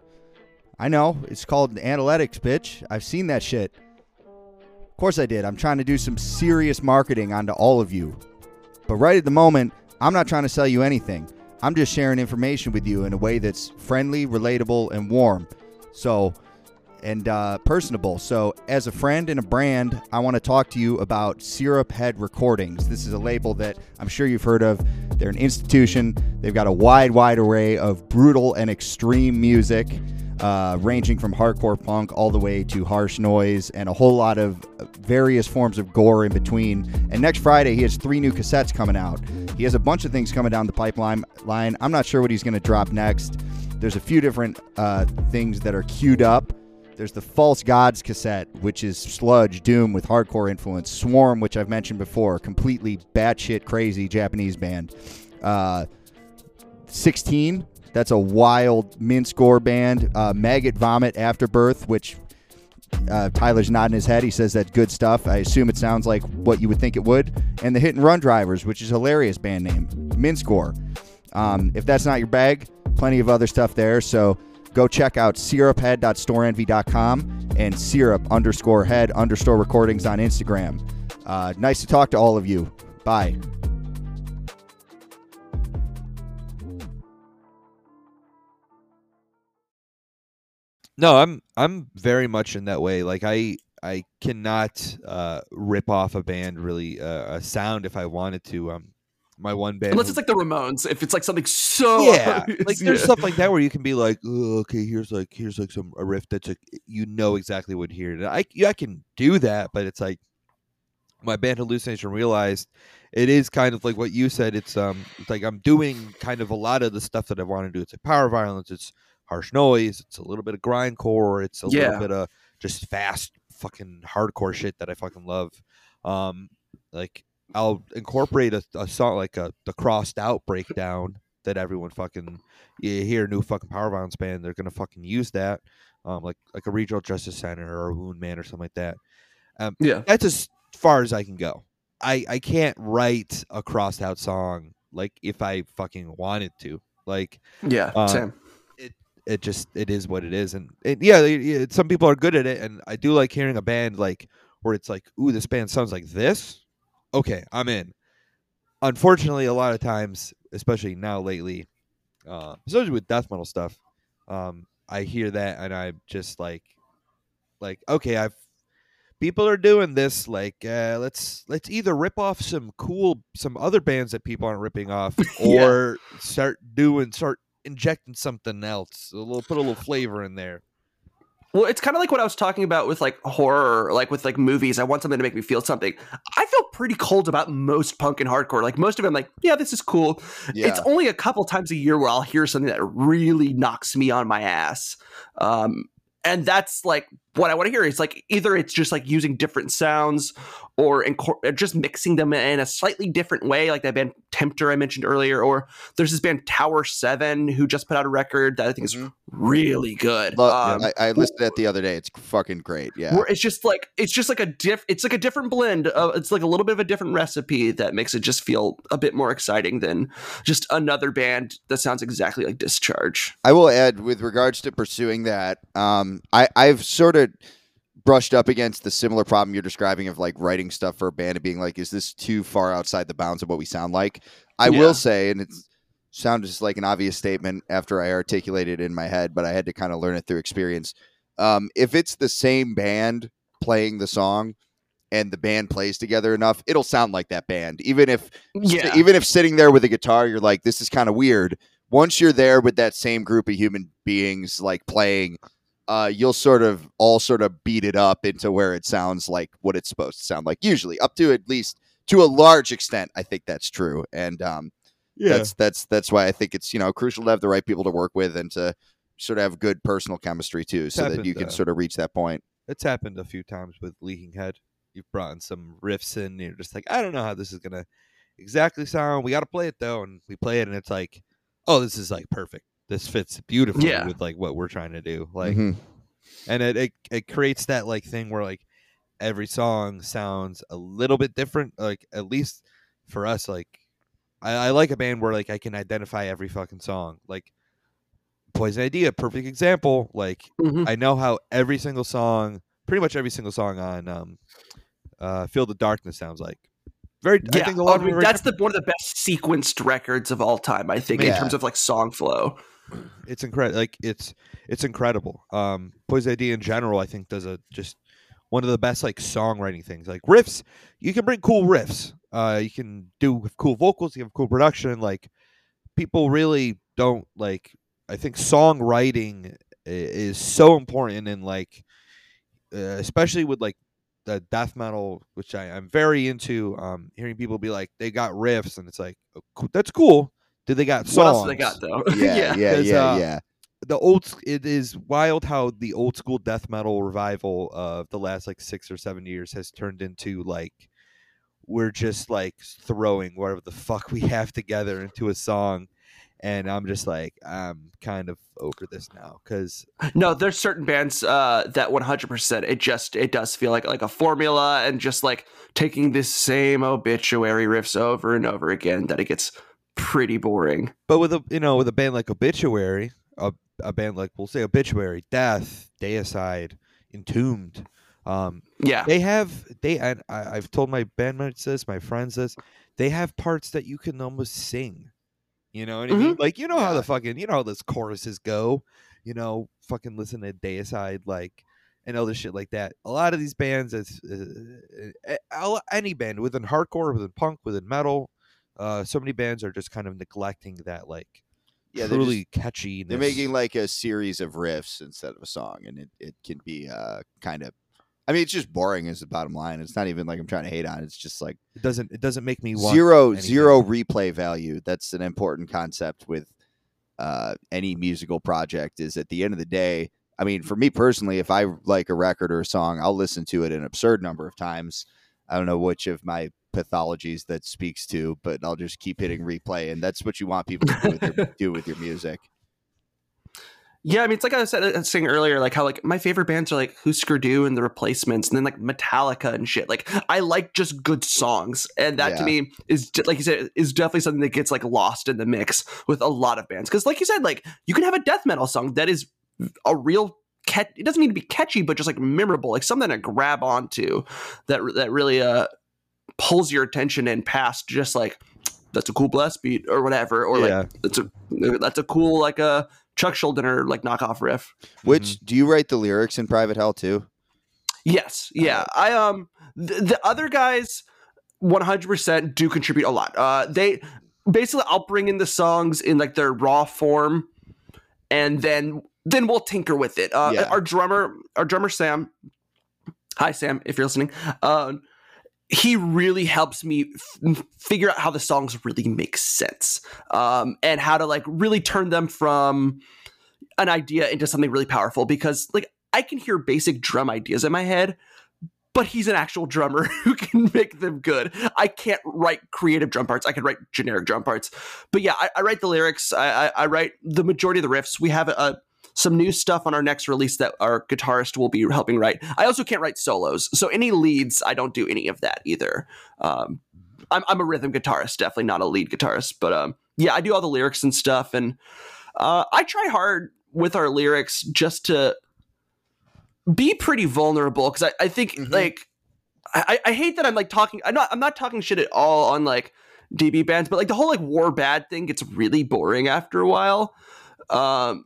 [SPEAKER 2] I know. It's called analytics, bitch. I've seen that shit. Of course I did. I'm trying to do some serious marketing onto all of you. But right at the moment, I'm not trying to sell you anything. I'm just sharing information with you in a way that's friendly, relatable, and warm. So, and uh, personable. So, as a friend and a brand, I want to talk to you about Syrup Head Recordings. This is a label that I'm sure you've heard of. They're an institution. They've got a wide, wide array of brutal and extreme music, uh, ranging from hardcore punk all the way to harsh noise and a whole lot of various forms of gore in between. And next Friday, he has three new cassettes coming out. He has a bunch of things coming down the pipeline. Line. I'm not sure what he's going to drop next. There's a few different uh, things that are queued up. There's the False Gods cassette, which is sludge, doom with hardcore influence. Swarm, which I've mentioned before, completely batshit crazy Japanese band. Uh, 16, that's a wild mince gore band. Uh, Maggot Vomit Afterbirth, which uh, Tyler's nodding his head. He says that's good stuff. I assume it sounds like what you would think it would. And the Hit and Run Drivers, which is a hilarious band name. Mince gore. Um, if that's not your bag, plenty of other stuff there. So go check out syruphead.storenvy.com and syrup underscore head underscore recordings on Instagram. Uh, nice to talk to all of you. Bye.
[SPEAKER 1] No, I'm I'm very much in that way. Like I I cannot uh, rip off a band really uh, a sound if I wanted to. Um, my one band.
[SPEAKER 3] Unless it's like the Ramones, if it's like something so
[SPEAKER 1] yeah, like there's
[SPEAKER 3] Yeah.
[SPEAKER 1] stuff like that where you can be like, "Oh, okay, here's like here's like some a riff that's like you know exactly what here. And I I can do that, but it's like my band hallucination realized it is kind of like what you said. It's um it's like I'm doing kind of a lot of the stuff that I want to do. It's like power violence. It's harsh noise. It's a little bit of grindcore. It's a
[SPEAKER 3] Yeah.
[SPEAKER 1] little bit of just fast fucking hardcore shit that I fucking love. Um, like I'll incorporate a, a song like a the crossed out breakdown that everyone fucking you hear a new fucking power violence band they're gonna fucking use that um like like a regional justice center or a Woundman or something like that
[SPEAKER 3] yeah.
[SPEAKER 1] that's as far as I can go I I can't write a crossed out song like if I fucking wanted to like
[SPEAKER 3] Yeah.
[SPEAKER 1] Uh,
[SPEAKER 3] same.
[SPEAKER 1] it just it is what it is and it, yeah, it- it- some people are good at it and i do like hearing a band like where it's like ooh this band sounds like this okay i'm in unfortunately a lot of times especially now lately uh especially with death metal stuff um i hear that and i'm just like like okay i've people are doing this like uh let's let's either rip off some cool some other bands that people aren't ripping off
[SPEAKER 3] Yeah.
[SPEAKER 1] or start doing start injecting something else a little put a little flavor in there
[SPEAKER 3] Well, it's kind of like what I was talking about with like horror, like with like movies. I want something to make me feel something. I feel pretty cold about most punk and hardcore. Like most of them, like yeah, this is cool.
[SPEAKER 2] Yeah.
[SPEAKER 3] It's only a couple times a year where I'll hear something that really knocks me on my ass. Um, and that's like what I want to hear. It's like either it's just like using different sounds or incor- or just mixing them in a slightly different way, like that band Tempter I mentioned earlier, or there's this band Tower Seven who just put out a record that I think is
[SPEAKER 2] Mhm.
[SPEAKER 3] really good. Um,
[SPEAKER 2] I, I listened to that the other day. It's fucking great. Yeah.
[SPEAKER 3] it's just like it's just like a diff it's like a different blend of, it's like a little bit of a different recipe that makes it just feel a bit more exciting than just another band that sounds exactly like discharge
[SPEAKER 2] I will add, with regards to pursuing that, um, I, I've sort of brushed up against the similar problem you're describing of like writing stuff for a band and being like, is this too far outside the bounds of what we sound like? I
[SPEAKER 3] Yeah.
[SPEAKER 2] will say, and it sounds just like an obvious statement after I articulated it in my head, but I had to kind of learn it through experience. Um, if it's the same band playing the song and the band plays together enough, it'll sound like that band, even if
[SPEAKER 3] yeah
[SPEAKER 2] even if sitting there with a guitar, you're like, this is kind of weird. Once you're there with that same group of human beings, like playing, uh, you'll sort of all sort of beat it up into where it sounds like what it's supposed to sound like. Usually, up to at least to a large extent, I think that's true. And um, that's that's that's why I think it's you know crucial to have the right people to work with and to sort of have good personal chemistry too, so that you can
[SPEAKER 1] uh,
[SPEAKER 2] sort of reach that point.
[SPEAKER 1] it's happened a few times with Leaking Head. You've brought in some riffs in, and you're just like, I don't know how this is gonna exactly sound. We got to play it though, and we play it, and it's like, oh, this is like perfect. This fits beautifully
[SPEAKER 3] Yeah.
[SPEAKER 1] with like what we're trying to do. Like,
[SPEAKER 2] Mhm.
[SPEAKER 1] and it, it it creates that like thing where like every song sounds a little bit different. Like at least for us, like I, I like a band where like I can identify every fucking song. Like Poison Idea, perfect example. Like
[SPEAKER 3] Mhm.
[SPEAKER 1] I know how every single song, pretty much every single song on um, uh, "Feel the Darkness" sounds like. Very, I think a lot of
[SPEAKER 3] that's the one of the best sequenced records of all time. I think in terms of like song flow.
[SPEAKER 1] It's incredible. Like it's it's incredible. Um, Poison Idea in general, I think, does a just one of the best like songwriting things. Like riffs, you can bring cool riffs. Uh, you can do cool vocals. You have cool production. Like people really don't like. I think songwriting is so important in like, uh, especially with like the death metal, which I, I'm very into. Um, hearing people be like, they got riffs, and it's like, oh, that's cool. Did they got songs?
[SPEAKER 3] What else they got though?
[SPEAKER 2] Yeah, yeah,
[SPEAKER 1] Because,
[SPEAKER 2] yeah,
[SPEAKER 1] uh,
[SPEAKER 2] yeah.
[SPEAKER 1] the old it is wild how the old school death metal revival of the last like six or seven years has turned into like we're just like throwing whatever the fuck we have together into a song and i'm just like i'm kind of over this now because
[SPEAKER 3] No, there's certain bands uh, that 100% it just it does feel like like a formula and just like taking this same obituary riffs over and over again that it gets pretty boring.
[SPEAKER 1] but with a you know with a band like obituary a, a band like we'll say obituary death deicide entombed um
[SPEAKER 3] Yeah.
[SPEAKER 1] they have they and I, I've told my bandmates this, my friends this. They have parts that you can almost sing. You know what I mean? Like you know how the fucking you know how those choruses go. You know, fucking listen to Deicide like and other shit like that. A lot of these bands, it's uh, uh, any band within hardcore, within punk, within metal. Uh, so many bands are just kind of neglecting that like
[SPEAKER 2] Yeah, they're
[SPEAKER 1] truly catchy.
[SPEAKER 2] They're making like a series of riffs instead of a song, and it, it can be uh, kind of. I mean, it's just boring. Is the bottom line. It's not even like I'm trying to hate on. it. It's just like
[SPEAKER 1] it doesn't it doesn't make me want
[SPEAKER 2] zero
[SPEAKER 1] anything.
[SPEAKER 2] zero replay value. That's an important concept with uh, any musical project. Is at the end of the day. I mean, for me personally, if I like a record or a song, I'll listen to it an absurd number of times. I don't know which of my pathologies that speaks to, but I'll just keep hitting replay, and that's what you want people to do with your, do with your music.
[SPEAKER 3] Yeah, I mean, it's like I was said- saying earlier, like how like my favorite bands are like Hüsker Dü and the Replacements, and then like Metallica and shit. Like I like just good songs, and that to me is like you said is definitely something that gets like lost in the mix with a lot of bands. Because like you said, like you can have a death metal song that is a real catch. It doesn't need to be catchy, but just like memorable, like something to grab onto that that really uh pulls your attention and past just like that's a cool blast beat or whatever, or like that's a that's a cool like a Chuck Schuldiner like knockoff riff.
[SPEAKER 2] Which do you write the lyrics in private hell too?
[SPEAKER 3] Yes, yeah. I um the, the other guys 100% do contribute a lot. Uh they basically I'll bring in the songs in like their raw form and then then we'll tinker with it. Uh
[SPEAKER 2] Yeah.
[SPEAKER 3] our drummer our drummer Sam Hi Sam if you're listening. Uh he really helps me f- figure out how the songs really make sense um, and how to like really turn them from an idea into something really powerful because like I can hear basic drum ideas in my head, but he's an actual drummer who can make them good. I can't write creative drum parts. I can write generic drum parts. But yeah, I, I write the lyrics. I, I, I write the majority of the riffs. We have uh, some new stuff on our next release that our guitarist will be helping write. I also can't write solos, so any leads, I don't do any of that either. Um, I'm, I'm a rhythm guitarist, definitely not a lead guitarist, but um, yeah, I do all the lyrics and stuff, and uh, I try hard with our lyrics just to be pretty vulnerable because I, I think
[SPEAKER 2] Mhm.
[SPEAKER 3] like I, I hate that I'm like talking I'm not I'm not talking shit at all on like DB bands, but like the whole like war bad thing gets really boring after a while. Um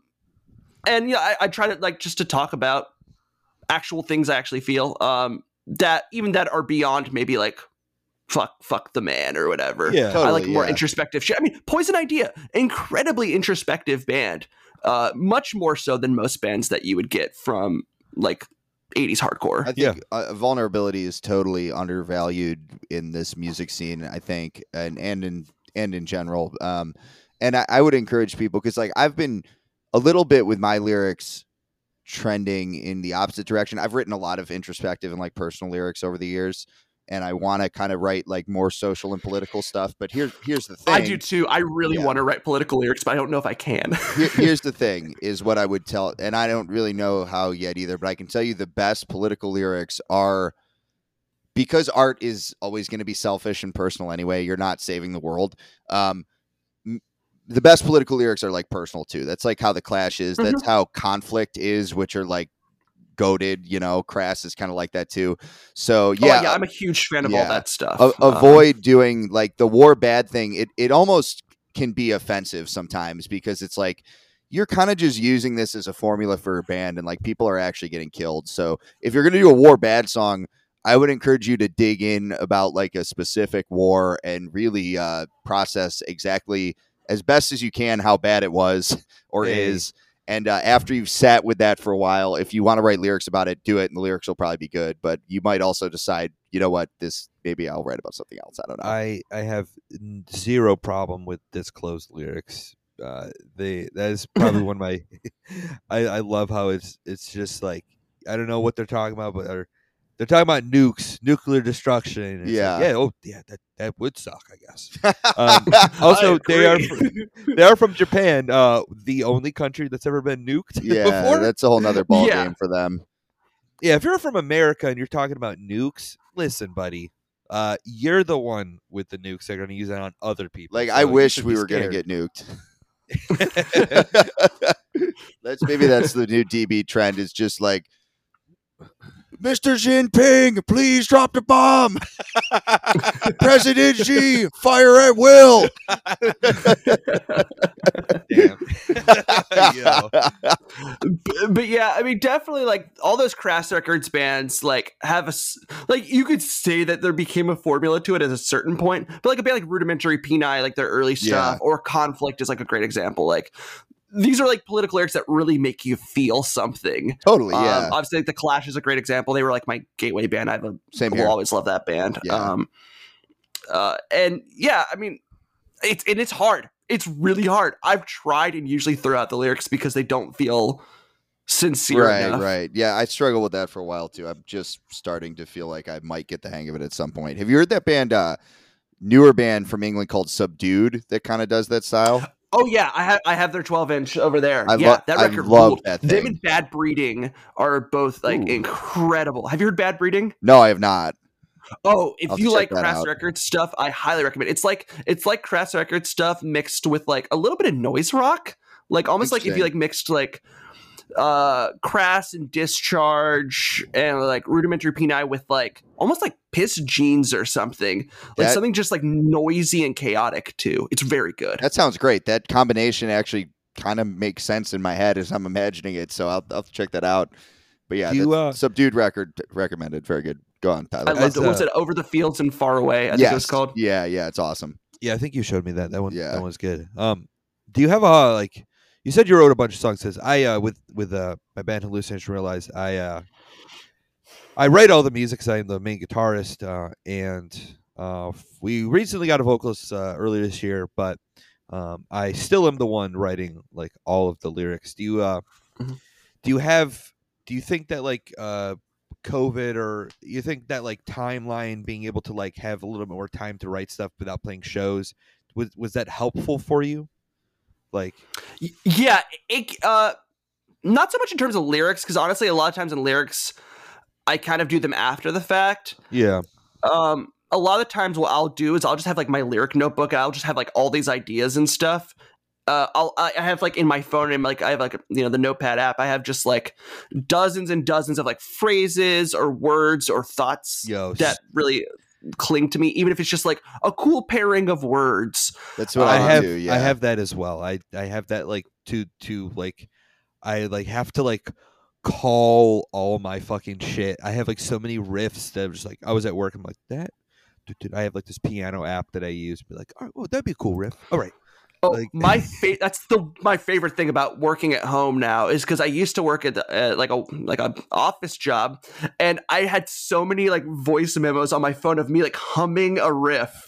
[SPEAKER 3] and yeah, I, I try to like just to talk about actual things I actually feel. Um that even that are beyond maybe like fuck fuck the man or whatever.
[SPEAKER 1] Yeah.
[SPEAKER 3] I like more
[SPEAKER 2] yeah.
[SPEAKER 3] introspective shit. I mean, Poison Idea, incredibly introspective band. uh, much more so than most bands that you would get from like 80s hardcore.
[SPEAKER 2] I think uh, vulnerability is totally undervalued in this music scene. I think, and and in and in general. Um, and I, I would encourage people because like I've been a little bit with my lyrics trending in the opposite direction. I've written a lot of introspective and like personal lyrics over the years, and I want to kind of write like more social and political stuff. But here's here's the thing.
[SPEAKER 3] I do too. I really
[SPEAKER 2] Yeah.
[SPEAKER 3] want to write political lyrics, but I don't know if I can.
[SPEAKER 2] Here- here's the thing is what I would tell, and I don't really know how yet either, but I can tell you the best political lyrics are because art is always going to be selfish and personal anyway. You're not saving the world. Um, the best political lyrics are like personal too. That's like how the Clash is. That's how conflict is, which are like goaded. You know, Crass is kind of like that too. So
[SPEAKER 3] yeah,
[SPEAKER 2] yeah,
[SPEAKER 3] oh, yeah, I'm a huge fan of
[SPEAKER 2] yeah.
[SPEAKER 3] all that stuff.
[SPEAKER 2] a-
[SPEAKER 3] Um,
[SPEAKER 2] avoid doing like the war bad thing. It it almost can be offensive sometimes because it's like you're kind of just using this as a formula for a band and like people are actually getting killed. So if you're going to do a war bad song, I would encourage you to dig in about like a specific war and really uh, process exactly as best as you can how bad it was or
[SPEAKER 1] Hey.
[SPEAKER 2] is. And uh, after you've sat with that for a while, if you want to write lyrics about it, do it, and the lyrics will probably be good. But you might also decide, you know what, this maybe I'll write about something else. I don't know.
[SPEAKER 1] I I have zero problem with Disclose lyrics. Uh, they that is probably one of my. I I love how it's it's just like I don't know what they're talking about, but they're talking about nukes, nuclear destruction. and it's like,
[SPEAKER 2] Yeah.
[SPEAKER 1] yeah. Oh, yeah. That that would suck, I guess. Um, also, they are
[SPEAKER 3] agree.
[SPEAKER 1] they are from Japan, uh, the only country that's ever been nuked
[SPEAKER 2] yeah,
[SPEAKER 1] before.
[SPEAKER 2] that's a whole nother ball
[SPEAKER 3] Yeah.
[SPEAKER 2] game for them.
[SPEAKER 1] Yeah, if you're from America and you're talking about nukes, listen, buddy. Uh, you're the one with the nukes. They're going to use that on other people.
[SPEAKER 2] Like
[SPEAKER 1] so
[SPEAKER 2] I wish we were going to get nuked. that's maybe that's the new DB trend. Is just like, Mr. Jinping, please drop the bomb. President Xi, fire at will.
[SPEAKER 3] But, but yeah, I mean, definitely like all those Crass Records bands like have a like you could say that there became a formula to it at a certain point, but like a band like Rudimentary Peni, like their early stuff, or Conflict is like a great example. Like these are like political lyrics that really make you feel something.
[SPEAKER 2] Totally,
[SPEAKER 3] Um,
[SPEAKER 2] yeah.
[SPEAKER 3] obviously, like the Clash is a great example. They were like my gateway band. I have a
[SPEAKER 2] Same
[SPEAKER 3] will always love that band.
[SPEAKER 2] Yeah.
[SPEAKER 3] Um, uh, and yeah, I mean, it's and it's hard. It's really hard. I've tried and usually throw out the lyrics because they don't feel sincere
[SPEAKER 2] Right,
[SPEAKER 3] enough.
[SPEAKER 2] right. Yeah, I struggled with that for a while too. I'm just starting to feel like I might get the hang of it at some point. Have you heard that band, uh, newer band from England called Subdued that kind of does that style?
[SPEAKER 3] Oh yeah, I have I have their 12 inch over there.
[SPEAKER 2] I
[SPEAKER 3] yeah,
[SPEAKER 2] lo-
[SPEAKER 3] that
[SPEAKER 2] I
[SPEAKER 3] record
[SPEAKER 2] love
[SPEAKER 3] ruled.
[SPEAKER 2] that
[SPEAKER 3] Them and Bad Breeding are both like
[SPEAKER 2] Ooh.
[SPEAKER 3] incredible. Have you heard Bad Breeding?
[SPEAKER 2] No, I have not.
[SPEAKER 3] Oh, if
[SPEAKER 2] I'll
[SPEAKER 3] you like Crass. Records stuff, I highly recommend. It's like it's like Crass Records stuff mixed with like a little bit of noise rock, like almost like if you like mixed like uh Crass and Discharge and like Rudimentary Peni with like almost like Pissed Jeans or something, like
[SPEAKER 2] That-
[SPEAKER 3] something just like noisy and chaotic too. It's very good.
[SPEAKER 2] That sounds great. That combination actually kind of makes sense in my head as I'm imagining it. So I'll, I'll check that out. But yeah,
[SPEAKER 1] you, uh,
[SPEAKER 2] Subdued record recommended. Very good. Go on, Tyler.
[SPEAKER 3] I loved
[SPEAKER 1] As,
[SPEAKER 3] it. What was
[SPEAKER 1] uh,
[SPEAKER 3] it? Over the Fields and Far Away. I think it was called.
[SPEAKER 2] Yeah, yeah, it's awesome.
[SPEAKER 1] Yeah, I think you showed me that. That one.
[SPEAKER 2] Yeah.
[SPEAKER 1] That one's good. Um, do you have a like? You said you wrote a bunch of songs. Says I uh with with uh my band Hallucination Realize I uh I write all the music 'cause I'm the main guitarist uh and uh we recently got a vocalist uh, earlier this year but um I still am the one writing like all of the lyrics. Do you uh
[SPEAKER 3] Mhm.
[SPEAKER 1] do you have do you think that like uh COVID or you think that like timeline being able to like have a little bit more time to write stuff without playing shows was was that helpful for you? Like
[SPEAKER 3] Yeah, it, uh, not so much in terms of lyrics, because honestly, a lot of times in lyrics, I kind of do them after the fact.
[SPEAKER 1] yeah,
[SPEAKER 3] Um, a lot of times, what I'll do is I'll just have like my lyric notebook. I'll just have like all these ideas and stuff. Uh, I'll I I have like in my phone and like I have like you know the Notepad app. I have just like dozens and dozens of like phrases or words or thoughts
[SPEAKER 1] yo,
[SPEAKER 3] that really cling to me, even if it's just like a cool pairing of words.
[SPEAKER 2] That's what
[SPEAKER 1] I
[SPEAKER 2] I,
[SPEAKER 1] have
[SPEAKER 2] do. Yeah,
[SPEAKER 1] I have that as well. I I have that like to to like I like have to like call all my fucking shit. I have like so many riffs that I'm just like I was at work. I'm like that. dude, dude, I have like this piano app that I use. Be like, all right, well, that'd be a cool riff. All right,
[SPEAKER 3] Oh,
[SPEAKER 1] Like-
[SPEAKER 3] my fa- that's the my favorite thing about working at home now is because I used to work at uh, like a like a office job, and I had so many like voice memos on my phone of me like humming a riff,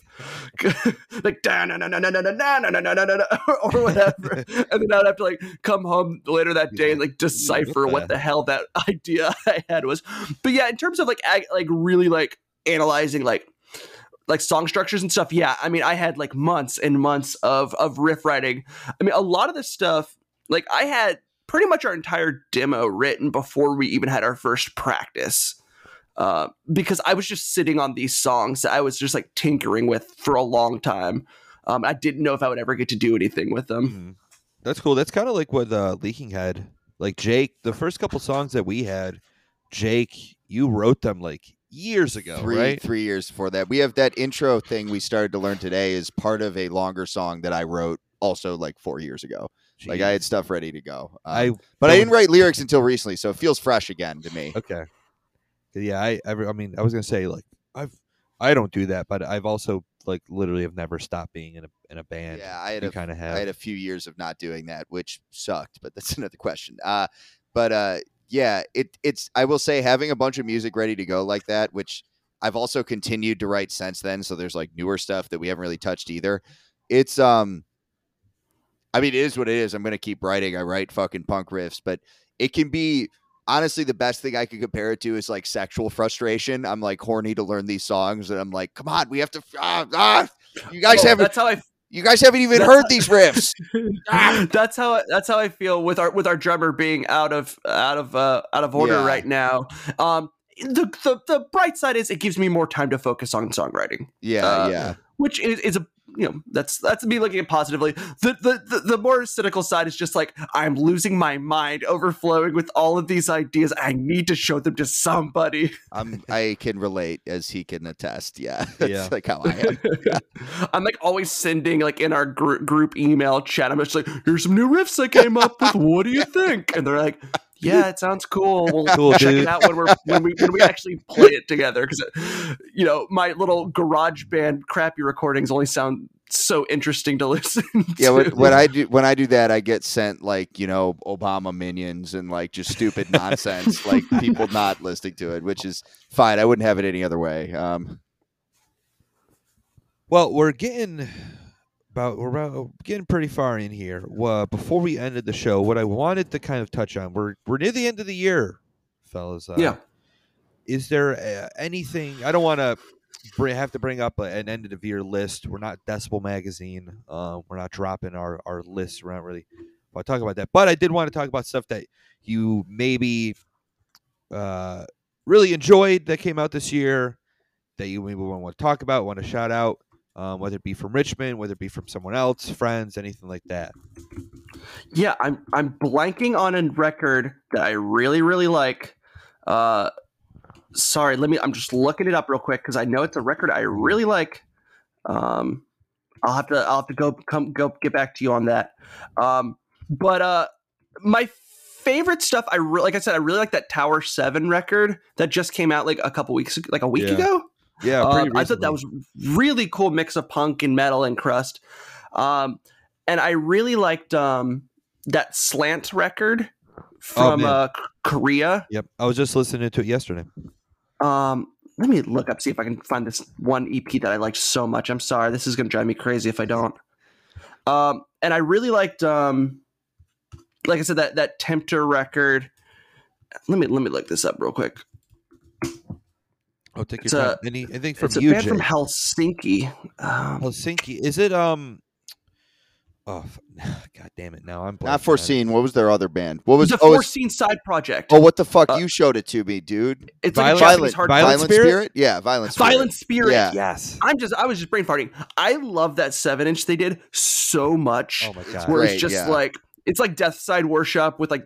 [SPEAKER 3] like da na na na na na na na na na na or whatever, and then I'd have to like come home later that day and like decipher
[SPEAKER 1] What
[SPEAKER 3] the hell that idea I had was. But yeah, in terms of like ag- like really like analyzing like like song structures and stuff yeah i mean i had like months and months of of riff writing i mean a lot of this stuff like i had pretty much our entire demo written before we even had our first practice uh, because i was just sitting on these songs that i was just like tinkering with for a long time um, i didn't know if i would ever get to do anything with them
[SPEAKER 1] Mhm. That's cool. That's kind of like what uh, Leaking had. Like Jake, the first couple songs that we had, Jake, you wrote them like years ago,
[SPEAKER 2] three
[SPEAKER 1] right?
[SPEAKER 2] three years before that. We have that intro thing we started to learn today is part of a longer song that I wrote also like four years ago. Like I had stuff ready to go. Um,
[SPEAKER 1] I
[SPEAKER 2] but I didn't write lyrics until recently, so it feels fresh again to me.
[SPEAKER 1] okay. Yeah, I, I, I mean, I was gonna say like I've, I don't do that, but I've also like literally have never stopped being in a in a band.
[SPEAKER 2] Yeah, I had a
[SPEAKER 1] kind of have.
[SPEAKER 2] I had a few years of not doing that, which sucked, but that's another question. Uh, but uh, yeah, it it's I will say having a bunch of music ready to go like that, which I've also continued to write since then. So there's like newer stuff that we haven't really touched either. It's um, I mean, it is what it is. I'm gonna keep writing. I write fucking punk riffs, but it can be honestly the best thing I could compare it to is like sexual frustration. I'm like horny to learn these songs, and I'm like, come on, we have to. Ah, ah, you guys haven't.
[SPEAKER 3] that's how i
[SPEAKER 2] You guys haven't even
[SPEAKER 3] That's-
[SPEAKER 2] heard these riffs. Ah!
[SPEAKER 3] that's how I, that's how I feel with our with our drummer being out of out of uh, out of order
[SPEAKER 2] Yeah.
[SPEAKER 3] right now. Um, the, the the bright side is it gives me more time to focus on songwriting,
[SPEAKER 2] Yeah,
[SPEAKER 3] Uh,
[SPEAKER 2] yeah.
[SPEAKER 3] which is, is a you know that's that's me looking at positively. The, the the the more cynical side is just like I'm losing my mind, overflowing with all of these ideas. I need to show them to somebody.
[SPEAKER 2] I'm I can relate as he can attest. Yeah. That's
[SPEAKER 1] Yeah.
[SPEAKER 2] like how I am.
[SPEAKER 3] I'm like always sending like in our gr- group email chat. I'm just like, here's some new riffs I came up with. What do you think? And they're like, Yeah, it sounds cool. We'll
[SPEAKER 1] Cool,
[SPEAKER 3] check
[SPEAKER 1] dude.
[SPEAKER 3] it out when we're when we when we actually play it together. Because you know my little garage band crappy recordings only sound so interesting to listen.
[SPEAKER 2] Yeah,
[SPEAKER 3] to.
[SPEAKER 2] when, when I do when I do that, I get sent like you know Obama minions and like just stupid nonsense, like people not listening to it, which is fine. I wouldn't have it any other way. Um,
[SPEAKER 1] Well, we're getting about we're about getting pretty far in here. Well, before we ended the show, what I wanted to kind of touch on, we're we're near the end of the year, fellas. Uh,
[SPEAKER 3] yeah.
[SPEAKER 1] Is there uh, anything? I don't want to have to bring up an end of the year list. We're not Decibel Magazine. Uh, we're not dropping our our lists. We're not really to talk about that. But I did want to talk about stuff that you maybe uh, really enjoyed that came out this year that you maybe want to talk about, want to shout out, um, whether it be from Richmond, whether it be from someone else, friends, anything like that.
[SPEAKER 3] Yeah, I'm I'm blanking on a record that I really really like. Uh, sorry, let me. I'm just looking it up real quick because I know it's a record I really like. Um, I'll have to I'll have to go come go get back to you on that. Um, but uh, my favorite stuff I re- like I said I really like that Tower Seven record that just came out like a couple weeks like a week
[SPEAKER 1] Yeah.
[SPEAKER 3] ago.
[SPEAKER 1] Yeah,
[SPEAKER 3] Um, I thought that was really cool mix of punk and metal and crust. Um, and I really liked um, that slant record from
[SPEAKER 1] man.
[SPEAKER 3] uh, Korea.
[SPEAKER 1] Yep, I was just listening to it yesterday.
[SPEAKER 3] Um, let me look up see if I can find this one EP that I liked so much. I'm sorry, this is gonna drive me crazy if I don't. Um, and I really liked, um, like I said, that that Tempter record. Let me let me look this up real quick.
[SPEAKER 1] Oh, take your
[SPEAKER 3] It's
[SPEAKER 1] time.
[SPEAKER 3] a-
[SPEAKER 1] Any anything from
[SPEAKER 3] It's a
[SPEAKER 1] you,
[SPEAKER 3] band
[SPEAKER 1] Jay?
[SPEAKER 3] from Helsinki. Um,
[SPEAKER 1] Helsinki. Is it um? Oh, f- god damn it! Now I'm blanking on
[SPEAKER 2] not foreseen. What was their other band? What was
[SPEAKER 3] it's a
[SPEAKER 2] oh, it's-
[SPEAKER 3] side project.
[SPEAKER 2] oh what the fuck?
[SPEAKER 3] Uh,
[SPEAKER 2] you showed it to me, dude.
[SPEAKER 3] it's like a
[SPEAKER 1] Violent-
[SPEAKER 3] hard
[SPEAKER 1] Violent Spirit?
[SPEAKER 2] Yeah, violent spirit.
[SPEAKER 3] Violent Spirit.
[SPEAKER 2] Yeah.
[SPEAKER 1] Yes.
[SPEAKER 3] I'm just I was just brain farting. I love that seven inch they did so much.
[SPEAKER 1] Oh my god.
[SPEAKER 3] where
[SPEAKER 2] great,
[SPEAKER 3] it's just
[SPEAKER 2] yeah.
[SPEAKER 3] like it's like Death Side Worship with like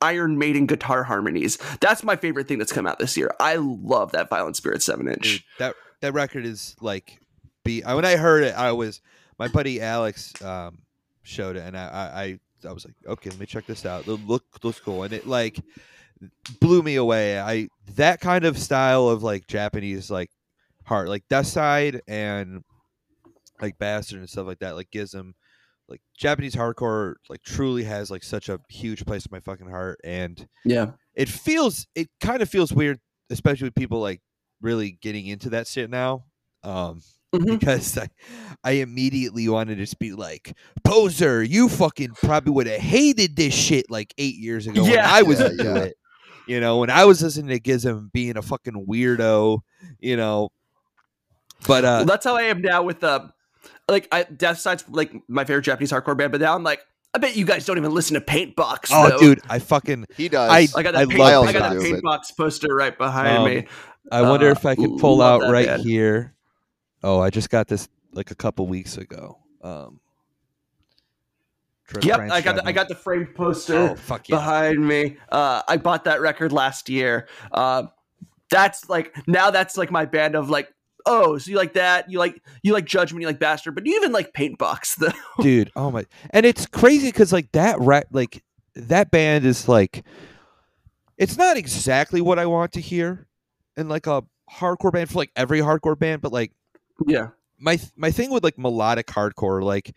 [SPEAKER 3] Iron Maiden guitar harmonies. That's my favorite thing that's come out this year. I love that Violent Spirit seven inch.
[SPEAKER 1] That that record is like be when I heard it I was my buddy Alex um showed it and I I, I, I was like okay let me check this out it look looks cool and it like blew me away I that kind of style of like Japanese like heart like Death Side and like Bastard and stuff like that like GISM like Japanese hardcore like truly has like such a huge place in my fucking heart and
[SPEAKER 3] Yeah.
[SPEAKER 1] it feels it kind of feels weird especially with people like really getting into that shit now um
[SPEAKER 3] Mhm.
[SPEAKER 1] because I, I immediately wanted to just be like poser you fucking probably would have hated this shit like eight years ago when
[SPEAKER 3] Yeah.
[SPEAKER 1] i was into
[SPEAKER 2] yeah.
[SPEAKER 1] it you know when i was listening to GISM being a fucking weirdo you know but uh
[SPEAKER 3] well, that's how I am now with uh, like I, Death Side's like my favorite Japanese hardcore band, but now I'm like, I bet you guys don't even listen to Paintbox.
[SPEAKER 1] Oh
[SPEAKER 3] though.
[SPEAKER 1] dude i fucking
[SPEAKER 2] He does.
[SPEAKER 1] I-
[SPEAKER 3] I got
[SPEAKER 1] I
[SPEAKER 3] that, paint,
[SPEAKER 1] love
[SPEAKER 3] I got
[SPEAKER 2] that
[SPEAKER 3] that
[SPEAKER 2] band.
[SPEAKER 3] Paint Box poster right behind
[SPEAKER 1] Um,
[SPEAKER 3] me.
[SPEAKER 1] I wonder
[SPEAKER 3] Uh,
[SPEAKER 1] if I could pull
[SPEAKER 3] love
[SPEAKER 1] out right
[SPEAKER 3] band.
[SPEAKER 1] here. Oh, I just got this like a couple weeks ago. Um, Tra-
[SPEAKER 3] Yep,
[SPEAKER 1] Trans
[SPEAKER 3] I got the, I got the framed poster
[SPEAKER 1] Oh yeah!
[SPEAKER 3] behind me. Uh, I bought that record last year. Uh, that's like now that's like my band of like. Oh, so you like that? You like you like Judgment? You like Bastard? But you even like Paint Box though.
[SPEAKER 1] dude. Oh my! And it's crazy because like that ra- like that band is like, it's not exactly what I want to hear in like a hardcore band for like every hardcore band, but like
[SPEAKER 3] yeah,
[SPEAKER 1] my my thing with like melodic hardcore, like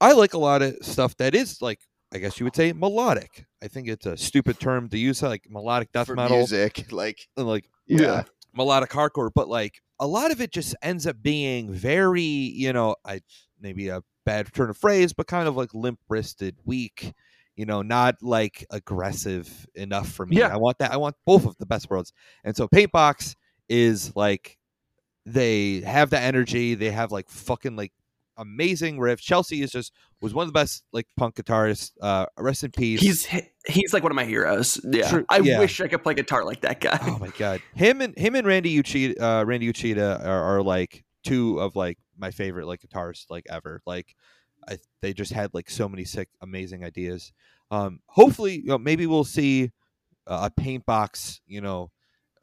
[SPEAKER 1] I like a lot of stuff that is like I guess you would say melodic. I think it's a stupid term to use, like melodic death
[SPEAKER 2] for
[SPEAKER 1] metal,
[SPEAKER 2] music. Like,
[SPEAKER 1] and like
[SPEAKER 2] yeah.
[SPEAKER 1] melodic hardcore, but like a lot of it just ends up being very, you know, I maybe a bad turn of phrase, but kind of like limp wristed, weak. You know, not like aggressive enough for me.
[SPEAKER 3] Yeah.
[SPEAKER 1] I want that. I want both of the best worlds. And so Paintbox is like they have the energy. They have like fucking like amazing riff. Chelsea is just was one of the best like punk guitarists. Uh, rest in peace.
[SPEAKER 3] he's he's like one of my heroes. Yeah,
[SPEAKER 1] True-
[SPEAKER 3] I
[SPEAKER 1] yeah.
[SPEAKER 3] wish I could play guitar like that guy.
[SPEAKER 1] oh my god, him and him and Randy Uchida, uh, Randy Uchida are, are like two of like my favorite like guitarists like ever. Like, I they just had like so many sick, amazing ideas. Um, hopefully, you know, maybe we'll see uh, a paint box, you know,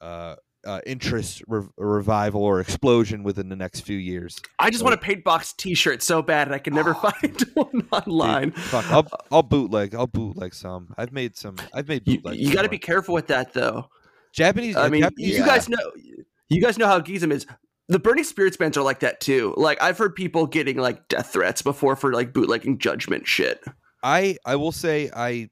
[SPEAKER 1] uh, uh, interest re- revival or explosion within the next few years.
[SPEAKER 3] I just want a Paint Box T-shirt so bad, and I can never find one
[SPEAKER 1] Dude,
[SPEAKER 3] online.
[SPEAKER 1] fuck, I'll, I'll bootleg. I'll bootleg some. I've made some. I've made
[SPEAKER 3] You,
[SPEAKER 1] bootlegs.
[SPEAKER 3] you got to be careful with that, though.
[SPEAKER 1] Japanese.
[SPEAKER 3] I
[SPEAKER 1] uh,
[SPEAKER 3] mean,
[SPEAKER 1] Japanese
[SPEAKER 3] you
[SPEAKER 2] Yeah.
[SPEAKER 3] guys know, you guys know how GISM is. The Burning Spirits bands are like that too. Like I've heard people getting like death threats before for like bootlegging Judgment shit.
[SPEAKER 1] I I will say I.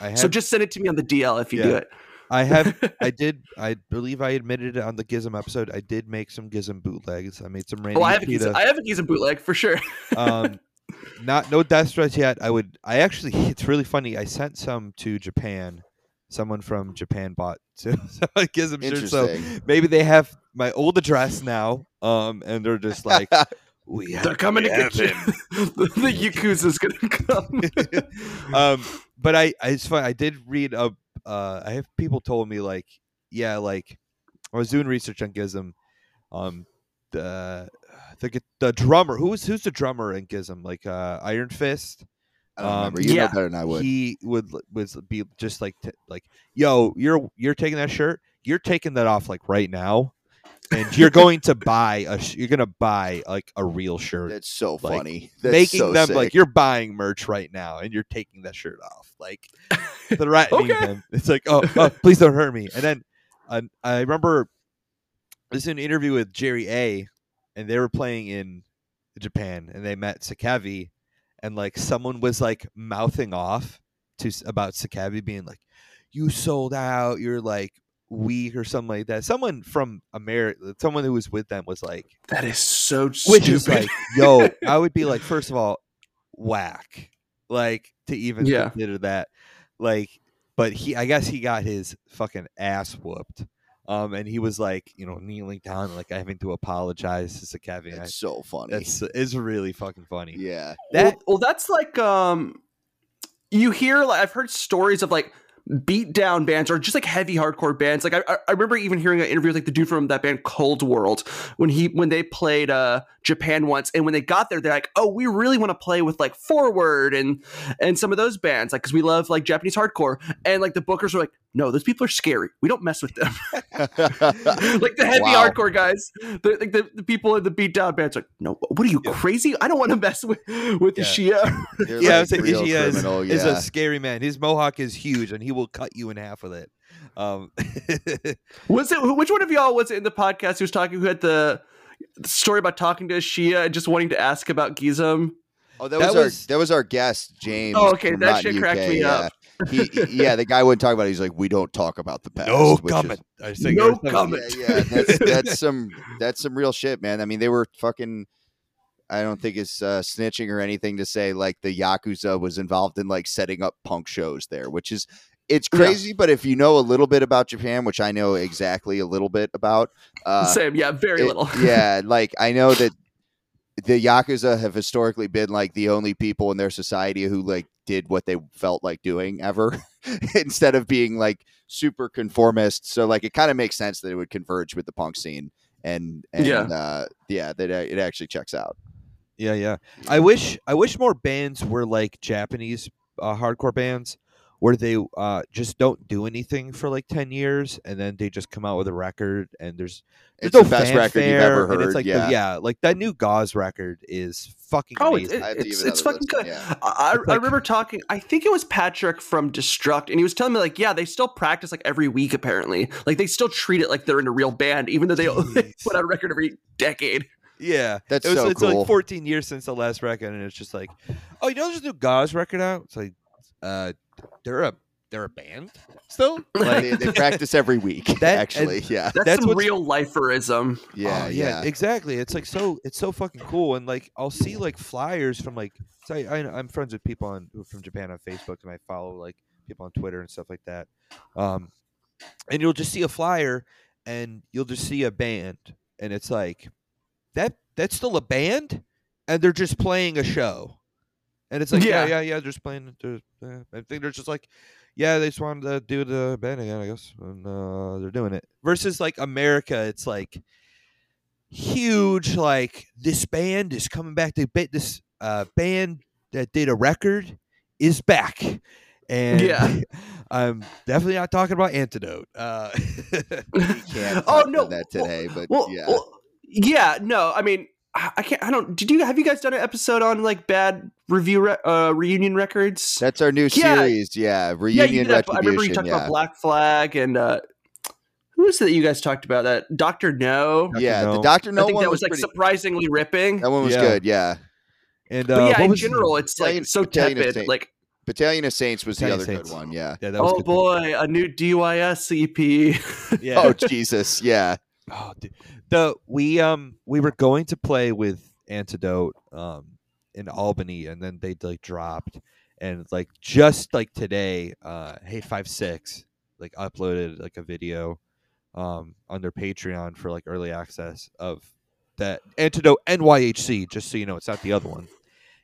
[SPEAKER 1] I have
[SPEAKER 3] So just send it to me on the DL if you do it.
[SPEAKER 1] I have. I did. I believe I admitted it on the GISM episode. I did make some GISM bootlegs. I made some Randy
[SPEAKER 3] Oh, I have a
[SPEAKER 1] Uchida.
[SPEAKER 3] GISM, I have a GISM bootleg for sure.
[SPEAKER 1] um, not no death threats yet. I would. I actually. It's really funny. I sent some to Japan. Someone from Japan bought so, so I GISM shirts. So maybe they have my old address now. Um, and they're just like, we have
[SPEAKER 3] They're coming to
[SPEAKER 1] we
[SPEAKER 3] get
[SPEAKER 1] have
[SPEAKER 3] you. the, the Yakuza's gonna come.
[SPEAKER 1] um, but I, I it's fun. I did read a. Uh, I have people told me like, yeah, like I was doing research on GISM. Um, the the the drummer who's who's the drummer in GISM like uh Iron Fist.
[SPEAKER 2] I
[SPEAKER 1] Um,
[SPEAKER 2] remember. You
[SPEAKER 3] yeah.
[SPEAKER 2] know better than I would.
[SPEAKER 1] He would l- was be just like t- like yo, you're you're taking that shirt. You're taking that off like right now, and you're going to buy a. You're gonna buy like a real shirt
[SPEAKER 2] That's so
[SPEAKER 1] like,
[SPEAKER 2] funny. That's
[SPEAKER 1] making
[SPEAKER 2] so
[SPEAKER 1] them
[SPEAKER 2] sick.
[SPEAKER 1] like you're buying merch right now and you're taking that shirt off like threatening
[SPEAKER 3] Okay.
[SPEAKER 1] him it's like oh, oh please don't hurt me and then uh, i remember this is an interview with jerry a and they were playing in japan and they met Sakevi and like someone was like mouthing off to about Sakevi being like you sold out you're like weak or something like that someone from america someone who was with them was like
[SPEAKER 3] that is so
[SPEAKER 1] which
[SPEAKER 3] stupid.
[SPEAKER 1] is like, yo, I would be like, first of all, whack, like to even
[SPEAKER 3] Yeah.
[SPEAKER 1] consider that, like, but he, I guess he got his fucking ass whooped, um, and he was like, you know, kneeling down, like having to apologize to Sakevi. I-
[SPEAKER 2] That's so funny.
[SPEAKER 1] That's is really fucking funny.
[SPEAKER 2] yeah.
[SPEAKER 1] That
[SPEAKER 3] well, well, that's like um, you hear like I've heard stories of like beat down bands or just like heavy hardcore bands. Like I, I- I remember even hearing an interview with like the dude from that band Cold World when he when they played uh Japan once, and when they got there, they're like, oh, we really want to play with like Forward and and some of those bands, like because we love like Japanese hardcore, and like the bookers were like, no, those people are scary. We don't mess with them. like the heavy
[SPEAKER 2] Wow.
[SPEAKER 3] hardcore guys, the, like the, the people in the beat down bands, are like, no, what are you
[SPEAKER 1] Yeah.
[SPEAKER 3] crazy? I don't want to mess with with the Shia.
[SPEAKER 1] Yeah, I
[SPEAKER 2] like
[SPEAKER 1] would say
[SPEAKER 2] real
[SPEAKER 1] Ishii is,
[SPEAKER 2] criminal,
[SPEAKER 1] is a scary man. His mohawk is huge, and he will cut you in half with it. Um,
[SPEAKER 3] Was it which one of y'all was it in the podcast who was talking who had the, the story about talking to Shia and just wanting to ask about GISM?
[SPEAKER 2] Oh, that,
[SPEAKER 1] That
[SPEAKER 2] was, our that was our guest James.
[SPEAKER 3] Oh, okay, that
[SPEAKER 2] Rotten
[SPEAKER 3] shit cracked me
[SPEAKER 2] yeah.
[SPEAKER 3] up.
[SPEAKER 2] He, he- yeah, the guy wouldn't talk about. it. He's like, we don't talk about the past.
[SPEAKER 1] no
[SPEAKER 2] which is-
[SPEAKER 1] comment. I think
[SPEAKER 3] No comment.
[SPEAKER 2] Yeah, yeah, that's that's some that's some real shit, man. I mean, they were fucking. I don't think it's uh, snitching or anything to say like the yakuza was involved in like setting up punk shows there, which is it's
[SPEAKER 3] Yeah.
[SPEAKER 2] crazy. But if you know a little bit about Japan, which I know exactly a little bit about, uh,
[SPEAKER 3] Same, yeah, very
[SPEAKER 2] it-
[SPEAKER 3] little.
[SPEAKER 2] yeah, like I know that the yakuza have historically been like the only people in their society who like did what they felt like doing ever, instead of being like super conformist. So like it kind of makes sense that it would converge with the punk scene, and and
[SPEAKER 3] Yeah.
[SPEAKER 2] uh, yeah, that uh, it actually checks out.
[SPEAKER 1] Yeah, yeah. I wish I wish more bands were like Japanese uh, hardcore bands where they uh, just don't do anything for like 10 years and then they just come out with a record and there's there's
[SPEAKER 2] It's
[SPEAKER 1] no
[SPEAKER 2] the best record you've
[SPEAKER 1] fanfare,
[SPEAKER 2] ever
[SPEAKER 1] and
[SPEAKER 2] heard.
[SPEAKER 1] it's like the-
[SPEAKER 2] yeah.
[SPEAKER 1] yeah, like that new Gauze record is fucking
[SPEAKER 3] Oh, it's,
[SPEAKER 1] amazing.
[SPEAKER 2] I have to
[SPEAKER 3] it's, it's fucking good.
[SPEAKER 2] yeah.
[SPEAKER 3] I, I-
[SPEAKER 1] It's
[SPEAKER 3] I remember talking. I think it was Patrick from Destruct, and he was telling me like, yeah, they still practice like every week. Apparently, like they still treat it like they're in a real band, even though they, they put out a record every decade.
[SPEAKER 1] yeah,
[SPEAKER 2] That's
[SPEAKER 1] it was,
[SPEAKER 2] so
[SPEAKER 1] it's
[SPEAKER 2] cool.
[SPEAKER 1] like 14 years since the last record and it's just like, oh, you know there's a new Gauze record out? It's like uh they're a they're a band still? Like
[SPEAKER 2] they, they practice every week.
[SPEAKER 1] That-
[SPEAKER 2] actually, yeah,
[SPEAKER 3] That's,
[SPEAKER 1] That's
[SPEAKER 3] some real liferism.
[SPEAKER 2] yeah,
[SPEAKER 1] Oh,
[SPEAKER 2] yeah.
[SPEAKER 1] exactly. It's like so. It's so fucking cool, and like I'll see like flyers from like. So I, I, I'm friends with people on who from Japan on Facebook, and I follow like people on Twitter and stuff like that. Um, and you'll just see a flyer, and you'll just see a band, and it's like that. That's still a band, and they're just playing a show, and it's like yeah,
[SPEAKER 3] Yeah.
[SPEAKER 1] yeah, yeah. They're just playing. They're, uh, I think they're just like. Yeah, they just wanted to do the band again, I guess, and uh, they're doing it. Versus like America, it's like huge like this band is coming back They ba- this uh band that did a record is back and
[SPEAKER 3] Yeah.
[SPEAKER 1] i'm definitely not talking about antidote uh
[SPEAKER 2] Can't
[SPEAKER 3] oh no,
[SPEAKER 2] about that
[SPEAKER 3] well-
[SPEAKER 2] today, but
[SPEAKER 3] Well,
[SPEAKER 2] yeah.
[SPEAKER 3] well, yeah, no, I mean, I I can't. I don't. Did you have you guys done an episode on like bad review re- uh, reunion records?
[SPEAKER 2] That's our new
[SPEAKER 3] Yeah.
[SPEAKER 2] series. Yeah,
[SPEAKER 3] yeah,
[SPEAKER 2] reunion
[SPEAKER 3] you did that. I remember you talked
[SPEAKER 2] Yeah,
[SPEAKER 3] about Black Flag and uh, who was it that you guys talked about? That Doctor Know.
[SPEAKER 1] Dr.
[SPEAKER 2] yeah. The Doctor Know
[SPEAKER 3] I think
[SPEAKER 2] one
[SPEAKER 3] that was, like
[SPEAKER 2] pretty,
[SPEAKER 3] surprisingly ripping.
[SPEAKER 2] that one was
[SPEAKER 1] Yeah.
[SPEAKER 2] good. Yeah,
[SPEAKER 1] and uh
[SPEAKER 3] but yeah, in general, it's
[SPEAKER 2] Battalion-
[SPEAKER 3] like so
[SPEAKER 2] Battalion of
[SPEAKER 3] tepid.
[SPEAKER 2] Saints.
[SPEAKER 3] Like,
[SPEAKER 2] Battalion of Saints was the other
[SPEAKER 1] Saints.
[SPEAKER 2] good one. Yeah.
[SPEAKER 1] yeah that was
[SPEAKER 3] oh
[SPEAKER 1] good.
[SPEAKER 3] boy, a new DYS EP.
[SPEAKER 1] yeah
[SPEAKER 2] Oh Jesus. Yeah.
[SPEAKER 1] Oh, dude. The we um we were going to play with Antidote um in Albany, and then they like dropped, and like just like today, uh, Hate5six like uploaded like a video um on their Patreon for like early access of that Antidote NYHC. Just so you know, it's not the other one.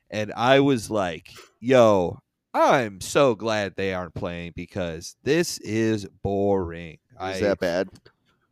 [SPEAKER 1] And I was like, "Yo, I'm so glad they aren't playing because this is boring."
[SPEAKER 2] Is
[SPEAKER 1] I,
[SPEAKER 2] that bad?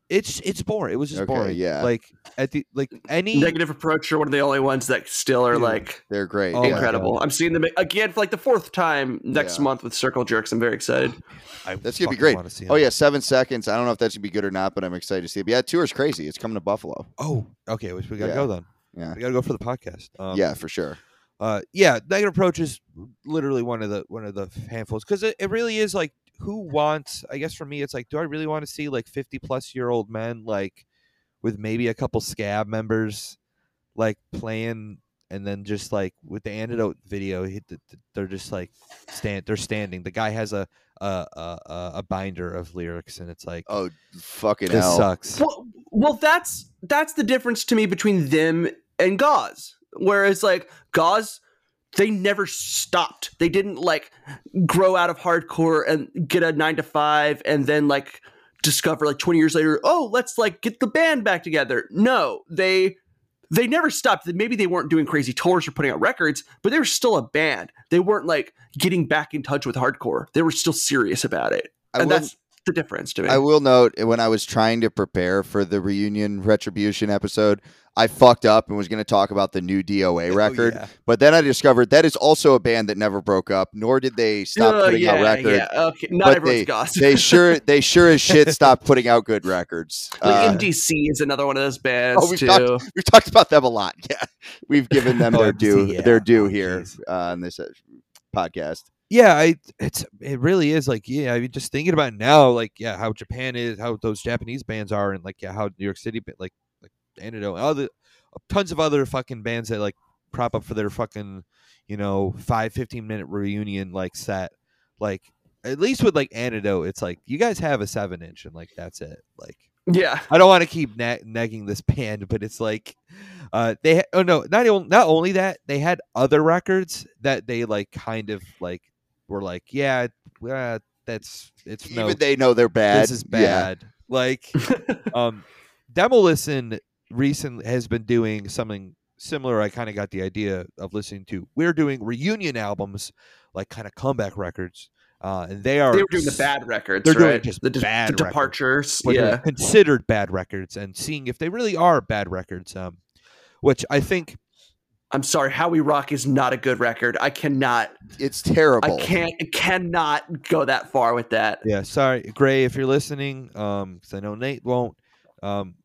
[SPEAKER 1] It's it's boring. It was just
[SPEAKER 2] Okay,
[SPEAKER 1] boring.
[SPEAKER 2] yeah.
[SPEAKER 1] Like at the like any
[SPEAKER 3] Negative Approach are one of the only ones that still are
[SPEAKER 1] Dude.
[SPEAKER 3] like
[SPEAKER 2] They're great.
[SPEAKER 1] Oh
[SPEAKER 3] incredible. I'm seeing them again for like the fourth time next
[SPEAKER 2] Yeah.
[SPEAKER 3] month with Circle Jerks. I'm very excited.
[SPEAKER 1] I
[SPEAKER 2] That's gonna be
[SPEAKER 1] fucking
[SPEAKER 2] great.
[SPEAKER 1] wanna see
[SPEAKER 2] Oh yeah, seven seconds. I don't know if that's gonna be good or not, but I'm excited to see it. But yeah, tour's crazy. It's coming to Buffalo.
[SPEAKER 1] Oh, okay. We we gotta
[SPEAKER 2] Yeah.
[SPEAKER 1] go then.
[SPEAKER 2] Yeah.
[SPEAKER 1] We gotta go for the podcast. Um,
[SPEAKER 2] yeah, for sure.
[SPEAKER 1] Uh, yeah. Negative approach is literally one of the one of the handfuls because it, it really is like who wants. I guess for me, it's like, do I really want to see like fifty plus year old men like with maybe a couple scab members like playing and then just like with the antidote video he, th- th- they're just like stand they're standing the guy has a a a, a- a binder of lyrics and it's like
[SPEAKER 2] Oh fucking
[SPEAKER 1] this
[SPEAKER 2] hell.
[SPEAKER 1] sucks
[SPEAKER 3] Well, well, that's that's the difference to me between them and Gauze. Whereas like Gauze, they never stopped. They didn't like grow out of hardcore and get a nine to five and then like discover like 20 years later, oh, let's like get the band back together. No, they they never stopped. Maybe they weren't doing crazy tours or putting out records, but they were still a band. They weren't like getting back in touch with hardcore. They were still serious about it.
[SPEAKER 2] I
[SPEAKER 3] and
[SPEAKER 2] will-
[SPEAKER 3] that's the difference to me.
[SPEAKER 2] I will note eh, when I was trying to prepare for the reunion retribution episode, I fucked up and was going to talk about the new DOA
[SPEAKER 1] Oh,
[SPEAKER 2] record.
[SPEAKER 1] yeah.
[SPEAKER 2] But then I discovered that is also a band that never broke up, nor did they stop
[SPEAKER 3] Oh,
[SPEAKER 2] putting out records.
[SPEAKER 3] Yeah, okay. Not
[SPEAKER 2] But
[SPEAKER 3] everyone's
[SPEAKER 2] they-. They sure, they sure as shit stopped putting out good records.
[SPEAKER 3] Like
[SPEAKER 2] Uh,
[SPEAKER 3] MDC is another one of those bands
[SPEAKER 2] Oh, we've
[SPEAKER 3] too.
[SPEAKER 2] talked- we've talked about them a lot. Yeah, we've given them
[SPEAKER 1] Oh,
[SPEAKER 2] their due,
[SPEAKER 1] yeah.
[SPEAKER 2] their due
[SPEAKER 1] Oh,
[SPEAKER 2] here uh, on this uh, podcast.
[SPEAKER 1] Yeah i it's it really is like yeah i mean just thinking about now like yeah how japan is how those japanese bands are and like yeah how new york city like like antidote other tons of other fucking bands that like prop up for their fucking, you know, five, 15 minute reunion like set. Like at least with like Antidote, it's like you guys have a seven inch and like that's it. Like
[SPEAKER 3] Yeah.
[SPEAKER 1] I don't want to keep na- nagging this band, but it's like uh they ha- oh no, not only not only that, they had other records that they like kind of like were like, yeah, uh, that's it's no
[SPEAKER 2] they know they're bad.
[SPEAKER 1] this is
[SPEAKER 2] Yeah.
[SPEAKER 1] bad. Like um Demolisten recently has been doing something similar. I kind of got the idea of listening to. We're doing reunion albums, like kind of comeback records. Uh, and they are
[SPEAKER 3] They were doing the bad records,
[SPEAKER 1] they're doing just
[SPEAKER 3] the, de-
[SPEAKER 1] bad
[SPEAKER 3] the departures. Yeah.
[SPEAKER 1] considered bad records and seeing if they really are bad records. Um, which I think
[SPEAKER 3] I'm sorry, How We Rock is not a good record. I cannot
[SPEAKER 2] It's terrible.
[SPEAKER 3] I can't cannot go that far with that.
[SPEAKER 1] Yeah, sorry, Gray, if you're listening, um, because I know Nate won't. Um,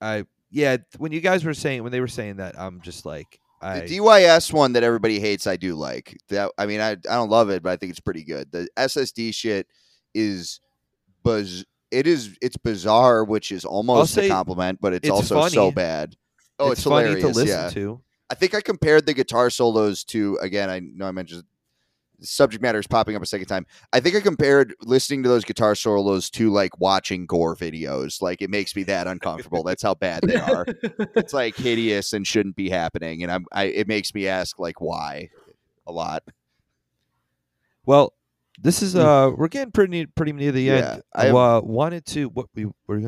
[SPEAKER 1] I yeah, when you guys were saying when they were saying that, I'm just like I
[SPEAKER 2] The DYS one that everybody hates, I do like. That I mean, I I don't love it, but I think it's pretty good. The SSD shit is buzz. It is it's bizarre, which is almost
[SPEAKER 1] say
[SPEAKER 2] a compliment, but it's,
[SPEAKER 1] it's
[SPEAKER 2] also so bad. Oh, it's,
[SPEAKER 1] funny
[SPEAKER 2] hilarious.
[SPEAKER 1] to listen
[SPEAKER 2] yeah.
[SPEAKER 1] to.
[SPEAKER 2] I think I compared the guitar solos to again. I know I mentioned subject matter is popping up a second time. I think I compared listening to those guitar solos to like watching gore videos. Like it makes me that uncomfortable. That's how bad they are. it's like hideous and shouldn't be happening. And I'm I it makes me ask like why a lot.
[SPEAKER 1] Well, this is uh, we're getting pretty pretty near the
[SPEAKER 2] Yeah,
[SPEAKER 1] end.
[SPEAKER 2] I
[SPEAKER 1] uh, wanted to what we were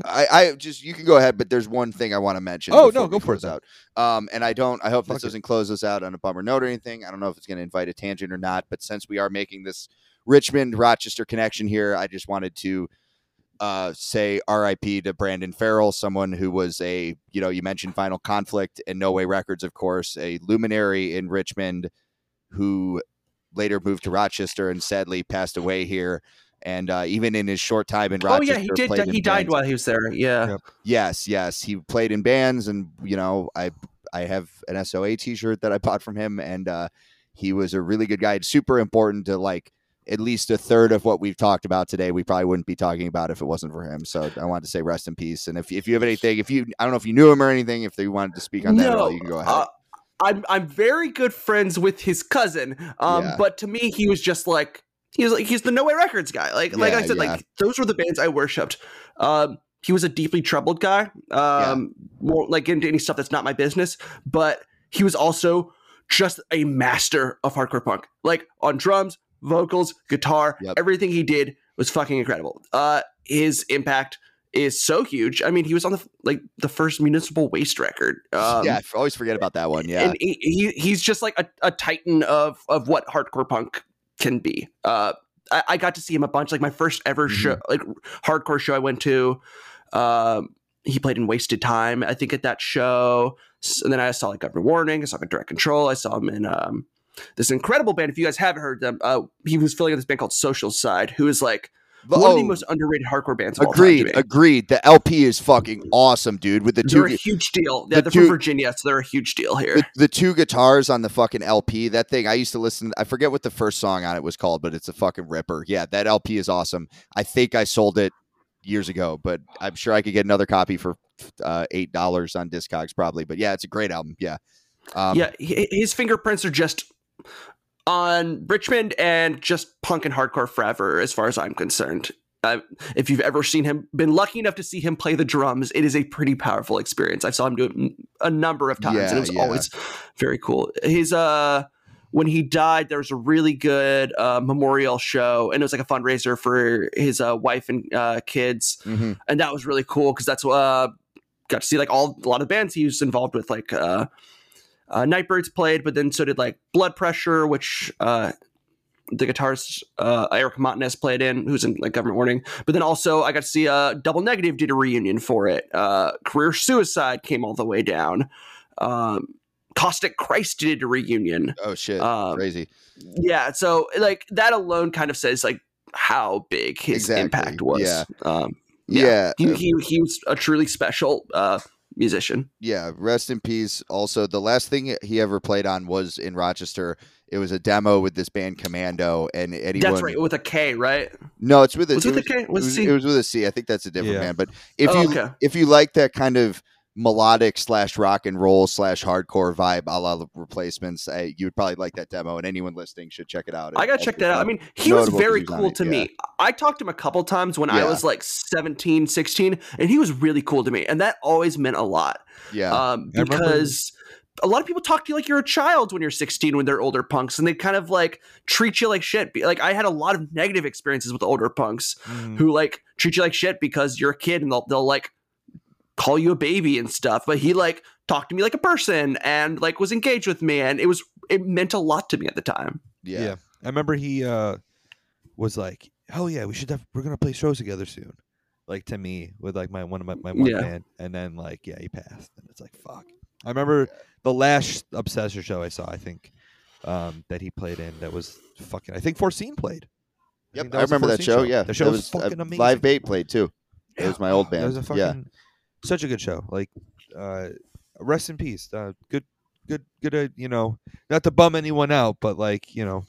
[SPEAKER 1] gonna.
[SPEAKER 2] I, I just you can go ahead, but there's one thing I want to mention.
[SPEAKER 1] Oh, no, go for it
[SPEAKER 2] out. Um, and I don't. I hope
[SPEAKER 1] Fuck
[SPEAKER 2] this
[SPEAKER 1] it.
[SPEAKER 2] doesn't close us out on a bummer note or anything. I don't know if it's going to invite a tangent or not. But since we are making this Richmond Rochester connection here, I just wanted to uh, say R.I.P. to Brandon Ferrell, someone who was a you know you mentioned Final Conflict and No Way Records, of course, a luminary in Richmond who later moved to Rochester and sadly passed away here. And uh, even in his short time in Rochester.
[SPEAKER 3] Oh yeah, he did.
[SPEAKER 2] played
[SPEAKER 3] He died
[SPEAKER 2] bands.
[SPEAKER 3] while he was there. Yeah.
[SPEAKER 1] Yep.
[SPEAKER 2] Yes, yes, he played in bands, and you know, I I have an SOA T-shirt that I bought from him, and uh, he was a really good guy. It's super important to like at least a third of what we've talked about today. We probably wouldn't be talking about if it wasn't for him. So I wanted to say rest in peace. And if if you have anything, if you I don't know if you knew him or anything, if you wanted to speak on that at all, you can go ahead.
[SPEAKER 3] uh, I'm I'm very good friends with his cousin. Um,
[SPEAKER 2] Yeah.
[SPEAKER 3] but to me, he was just like he was like he's the No Way Records guy. Like like I said,
[SPEAKER 2] yeah.
[SPEAKER 3] like those were the bands I worshipped. Um, he was a deeply troubled guy. Um, won't like into any stuff that's not my business, but he was also just a master of hardcore punk. Like on drums, vocals, guitar,
[SPEAKER 2] Yep.
[SPEAKER 3] everything he did was fucking incredible. Uh, his impact is so huge. I mean, he was on the like the first Municipal Waste record. Um,
[SPEAKER 2] yeah, I always forget about that one. Yeah,
[SPEAKER 3] and he, he he's just like a, a titan of of what hardcore punk can be. Uh, I, I got to see him a bunch. Like my first ever
[SPEAKER 2] Mm-hmm.
[SPEAKER 3] show, like hardcore show I went to. Um, he played in Wasted Time, I think, at that show. And then I saw like Government Warning. I saw him in Direct Control. I saw him in um, this incredible band. If you guys haven't heard them, uh, he was filling in this band called Social Side, who is like
[SPEAKER 2] But-
[SPEAKER 3] one of
[SPEAKER 2] oh,
[SPEAKER 3] the most underrated hardcore bands of all
[SPEAKER 2] agreed, agreed. The LP is fucking awesome, dude. With the
[SPEAKER 3] They're
[SPEAKER 2] two
[SPEAKER 3] a huge deal.
[SPEAKER 2] the
[SPEAKER 3] Yeah, they're
[SPEAKER 2] two-
[SPEAKER 3] from Virginia, so they're a huge deal here.
[SPEAKER 2] the, the two guitars on the fucking LP, that thing I used to listen. I forget what the first song on it was called, but it's a fucking ripper. Yeah, that LP is awesome. I think I sold it years ago, but I'm sure I could get another copy for uh, eight dollars on Discogs probably. But yeah, it's a great album. Yeah, um,
[SPEAKER 3] yeah, his fingerprints are just on Richmond and just punk and hardcore forever, as far as I'm concerned. Uh, if you've ever seen him, been lucky enough to see him play the drums, it is a pretty powerful experience. I saw him do it a number of times, and it was
[SPEAKER 2] yeah.
[SPEAKER 3] always very cool. His uh, when he died, there was a really good uh, memorial show, and it was like a fundraiser for his uh, wife and uh, kids
[SPEAKER 2] mhm.
[SPEAKER 3] and that was really cool because that's uh got to see like all a lot of bands he was involved with like uh, nightbirds played but then so did like blood pressure which uh the guitarist uh eric montanez played in who's in like government warning. But then also i got to see uh double negative did a reunion for it. Uh career suicide came all the way down. Um caustic christ did a reunion.
[SPEAKER 2] Oh shit,
[SPEAKER 3] Um,
[SPEAKER 2] crazy.
[SPEAKER 3] yeah so like that alone kind of says like how big his
[SPEAKER 2] Exactly,
[SPEAKER 3] impact was.
[SPEAKER 2] Yeah.
[SPEAKER 3] um
[SPEAKER 2] Yeah,
[SPEAKER 3] he,
[SPEAKER 2] uh,
[SPEAKER 3] he he was a truly special uh, musician.
[SPEAKER 2] yeah. Rest in peace. Also, the last thing he ever played on was in Rochester. It was a demo with this band Commando, and anyone.
[SPEAKER 3] That's right, with a K, right?
[SPEAKER 2] No, it's with a,
[SPEAKER 3] Was
[SPEAKER 2] it
[SPEAKER 3] it with a K?
[SPEAKER 2] it
[SPEAKER 3] Was
[SPEAKER 2] was, it was with a C. I think that's a different
[SPEAKER 1] Yeah.
[SPEAKER 2] band. But if
[SPEAKER 3] Oh,
[SPEAKER 2] you
[SPEAKER 3] okay.
[SPEAKER 2] if you like that kind of melodic slash rock and roll slash hardcore vibe a la the replacements. I, you would probably like that demo, and anyone listening should check it out.
[SPEAKER 3] I gotta check that out. I mean, he was very
[SPEAKER 2] he
[SPEAKER 3] cool to
[SPEAKER 2] yeah.
[SPEAKER 3] me. I talked to him a couple times when I was like 17, 16, and he was really cool to me. And that always meant a lot.
[SPEAKER 2] yeah,
[SPEAKER 3] um, because a lot of people talk to you like you're a child when you're 16 when they're older punks and they kind of like treat you like shit like i had a lot of negative experiences with older punks
[SPEAKER 1] Mm.
[SPEAKER 3] who like treat you like shit because you're a kid and they'll, they'll like call you a baby and stuff but he like talked to me like a person and like was engaged with me and it was it meant a lot to me at the time
[SPEAKER 2] yeah,
[SPEAKER 1] yeah. I remember he uh, was like, "Hell yeah, we should have. We're gonna play shows together soon." Like to me with like my one of my, my one
[SPEAKER 3] Yeah.
[SPEAKER 1] band, and then like yeah, he passed, and it's like fuck. I remember the last Obsessor show I saw. I think um, that he played in that was fucking. I think Foreseen played.
[SPEAKER 2] Yep,
[SPEAKER 1] think
[SPEAKER 2] I remember that
[SPEAKER 1] Foreseen
[SPEAKER 2] show. Yeah,
[SPEAKER 1] the show
[SPEAKER 2] That
[SPEAKER 1] was,
[SPEAKER 2] uh,
[SPEAKER 1] fucking amazing.
[SPEAKER 2] Live Bait played too. It was my old
[SPEAKER 1] That was a
[SPEAKER 2] band.
[SPEAKER 1] fucking
[SPEAKER 2] Yeah.
[SPEAKER 1] Such a good show. Like, uh, rest in peace. Uh, good, good, good. Uh, you know, not to bum anyone out, but like, you know,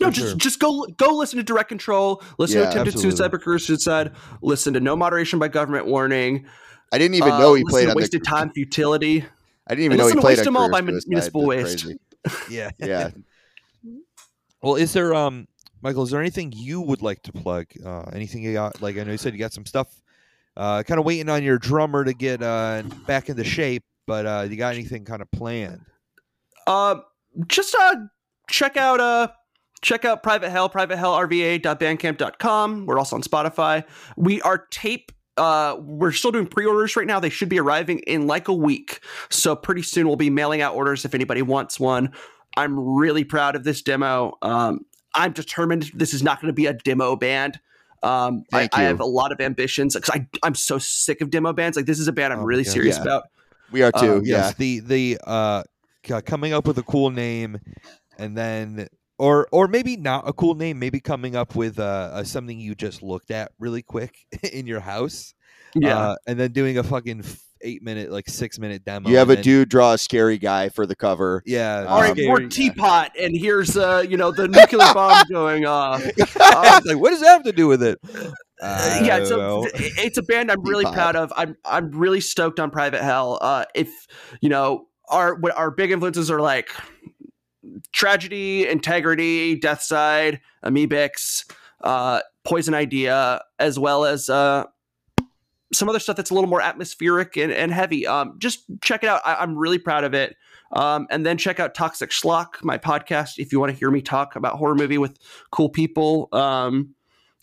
[SPEAKER 3] no just
[SPEAKER 1] sure.
[SPEAKER 3] just go go listen to direct control listen
[SPEAKER 2] Yeah,
[SPEAKER 3] to attempted
[SPEAKER 1] absolutely.
[SPEAKER 3] suicide by career suicide listen to no moderation by government warning
[SPEAKER 2] I didn't even
[SPEAKER 3] uh,
[SPEAKER 2] know he
[SPEAKER 3] listen
[SPEAKER 2] played
[SPEAKER 3] to
[SPEAKER 2] on
[SPEAKER 3] wasted
[SPEAKER 2] the.
[SPEAKER 3] time futility
[SPEAKER 2] I didn't even
[SPEAKER 3] and
[SPEAKER 2] know he
[SPEAKER 3] listen to
[SPEAKER 2] played
[SPEAKER 3] Waste
[SPEAKER 2] on
[SPEAKER 3] 'Em All by Mun-
[SPEAKER 2] Suicide.
[SPEAKER 3] Municipal Waste.
[SPEAKER 1] yeah,
[SPEAKER 2] Yeah,
[SPEAKER 1] Well, is there, um, Michael? Is there anything you would like to plug? Uh, anything you got? Like, I know you said you got some stuff. Uh, kind of waiting on your drummer to get uh back into shape, but uh, you got anything kind of planned?
[SPEAKER 3] Uh, just uh, check out uh, check out Private Hell, privatehellrva.bandcamp.com. We're also on Spotify. We are tape. Uh, we're still doing pre-orders right now. They should be arriving in like a week. So pretty soon we'll be mailing out orders if anybody wants one. I'm really proud of this demo. Um, I'm determined this is not going to be a demo band. Um, I, I have a lot of ambitions because I I'm so sick of demo bands. Like this is a band I'm
[SPEAKER 1] Oh,
[SPEAKER 3] really
[SPEAKER 1] yeah.
[SPEAKER 3] serious
[SPEAKER 2] Yeah.
[SPEAKER 3] about.
[SPEAKER 2] we are too.
[SPEAKER 3] Um,
[SPEAKER 2] yeah,
[SPEAKER 1] Yes, the the uh, coming up with a cool name, and then or or maybe not a cool name. Maybe coming up with uh, something you just looked at really quick in your house.
[SPEAKER 3] Yeah.
[SPEAKER 1] uh, and then doing a fucking eight minute, like six minute demo.
[SPEAKER 2] you have a
[SPEAKER 1] then-
[SPEAKER 2] dude draw a scary guy for the cover.
[SPEAKER 1] Yeah.
[SPEAKER 3] All right,
[SPEAKER 2] Um,
[SPEAKER 3] more
[SPEAKER 1] scary-
[SPEAKER 3] teapot, and here's uh, you know, the nuclear bomb going off.
[SPEAKER 1] I was like, what does that have to do with it? I
[SPEAKER 3] yeah, it's a it's a band I'm really
[SPEAKER 2] Teapot.
[SPEAKER 3] proud of. I'm I'm really stoked on Private Hell. Uh, if you know our what our big influences are like tragedy, integrity, Death Side, Amebix, uh, Poison Idea, as well as uh, some other stuff that's a little more atmospheric and, and heavy. Um, just check it out. I, I'm really proud of it. Um, and then check out Toxic Schlock, my podcast, if you want to hear me talk about horror movie with cool people. Um,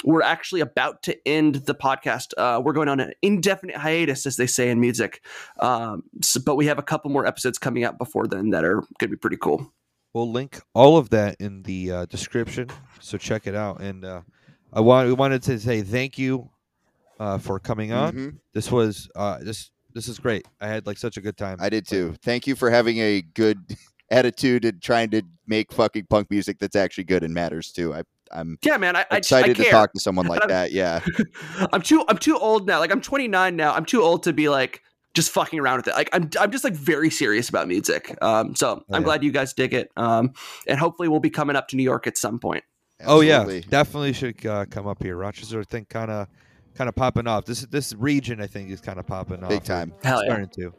[SPEAKER 3] we're actually about to end the podcast. Uh, we're going on an indefinite hiatus, as they say in music. Um, so- but we have a couple more episodes coming out before then that are going to be pretty cool.
[SPEAKER 1] We'll link all of that in the uh, description, so check it out. And uh, I want we wanted to say thank you uh, for coming on.
[SPEAKER 2] Mhm.
[SPEAKER 1] This was uh, this this is great. I had like such a good time.
[SPEAKER 2] I did too. Thank you for having a good attitude and trying to make fucking punk music that's actually good and matters too. I, I'm
[SPEAKER 3] Yeah, man, I, I,
[SPEAKER 2] excited
[SPEAKER 3] I
[SPEAKER 2] to
[SPEAKER 3] care.
[SPEAKER 2] talk to someone like that. Yeah,
[SPEAKER 3] I'm too I'm too old now. Like I'm 29 now. I'm too old to be like just fucking around with it. Like I'm I'm just like very serious about music. Um, so I'm
[SPEAKER 1] yeah.
[SPEAKER 3] glad you guys dig it. Um, and hopefully we'll be coming up to New York at some point.
[SPEAKER 1] Oh yeah, definitely should uh, come up here. Rochester, I think, kind of kind of popping off. This this region, I think, is kind of popping off.
[SPEAKER 2] big time.
[SPEAKER 3] Hell yeah.
[SPEAKER 1] Starting to.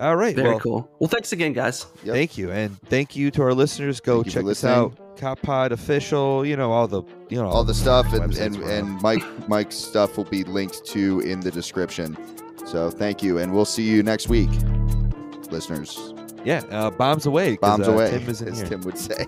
[SPEAKER 1] All right.
[SPEAKER 3] Very
[SPEAKER 1] well,
[SPEAKER 3] cool. Well, thanks again, guys.
[SPEAKER 2] Yep.
[SPEAKER 1] Thank you, and thank you to our listeners. Go
[SPEAKER 2] Thank
[SPEAKER 1] check us out. koppodofficial. You know all the you know
[SPEAKER 2] All the stuff and and, and Mike Mike's stuff will be linked to in the description. So thank you, and we'll see you next week, listeners.
[SPEAKER 1] yeah uh, bombs away. 'cause,
[SPEAKER 2] Bombs
[SPEAKER 1] uh,
[SPEAKER 2] away,
[SPEAKER 1] Tim is in
[SPEAKER 2] as
[SPEAKER 1] here.
[SPEAKER 2] Tim would say.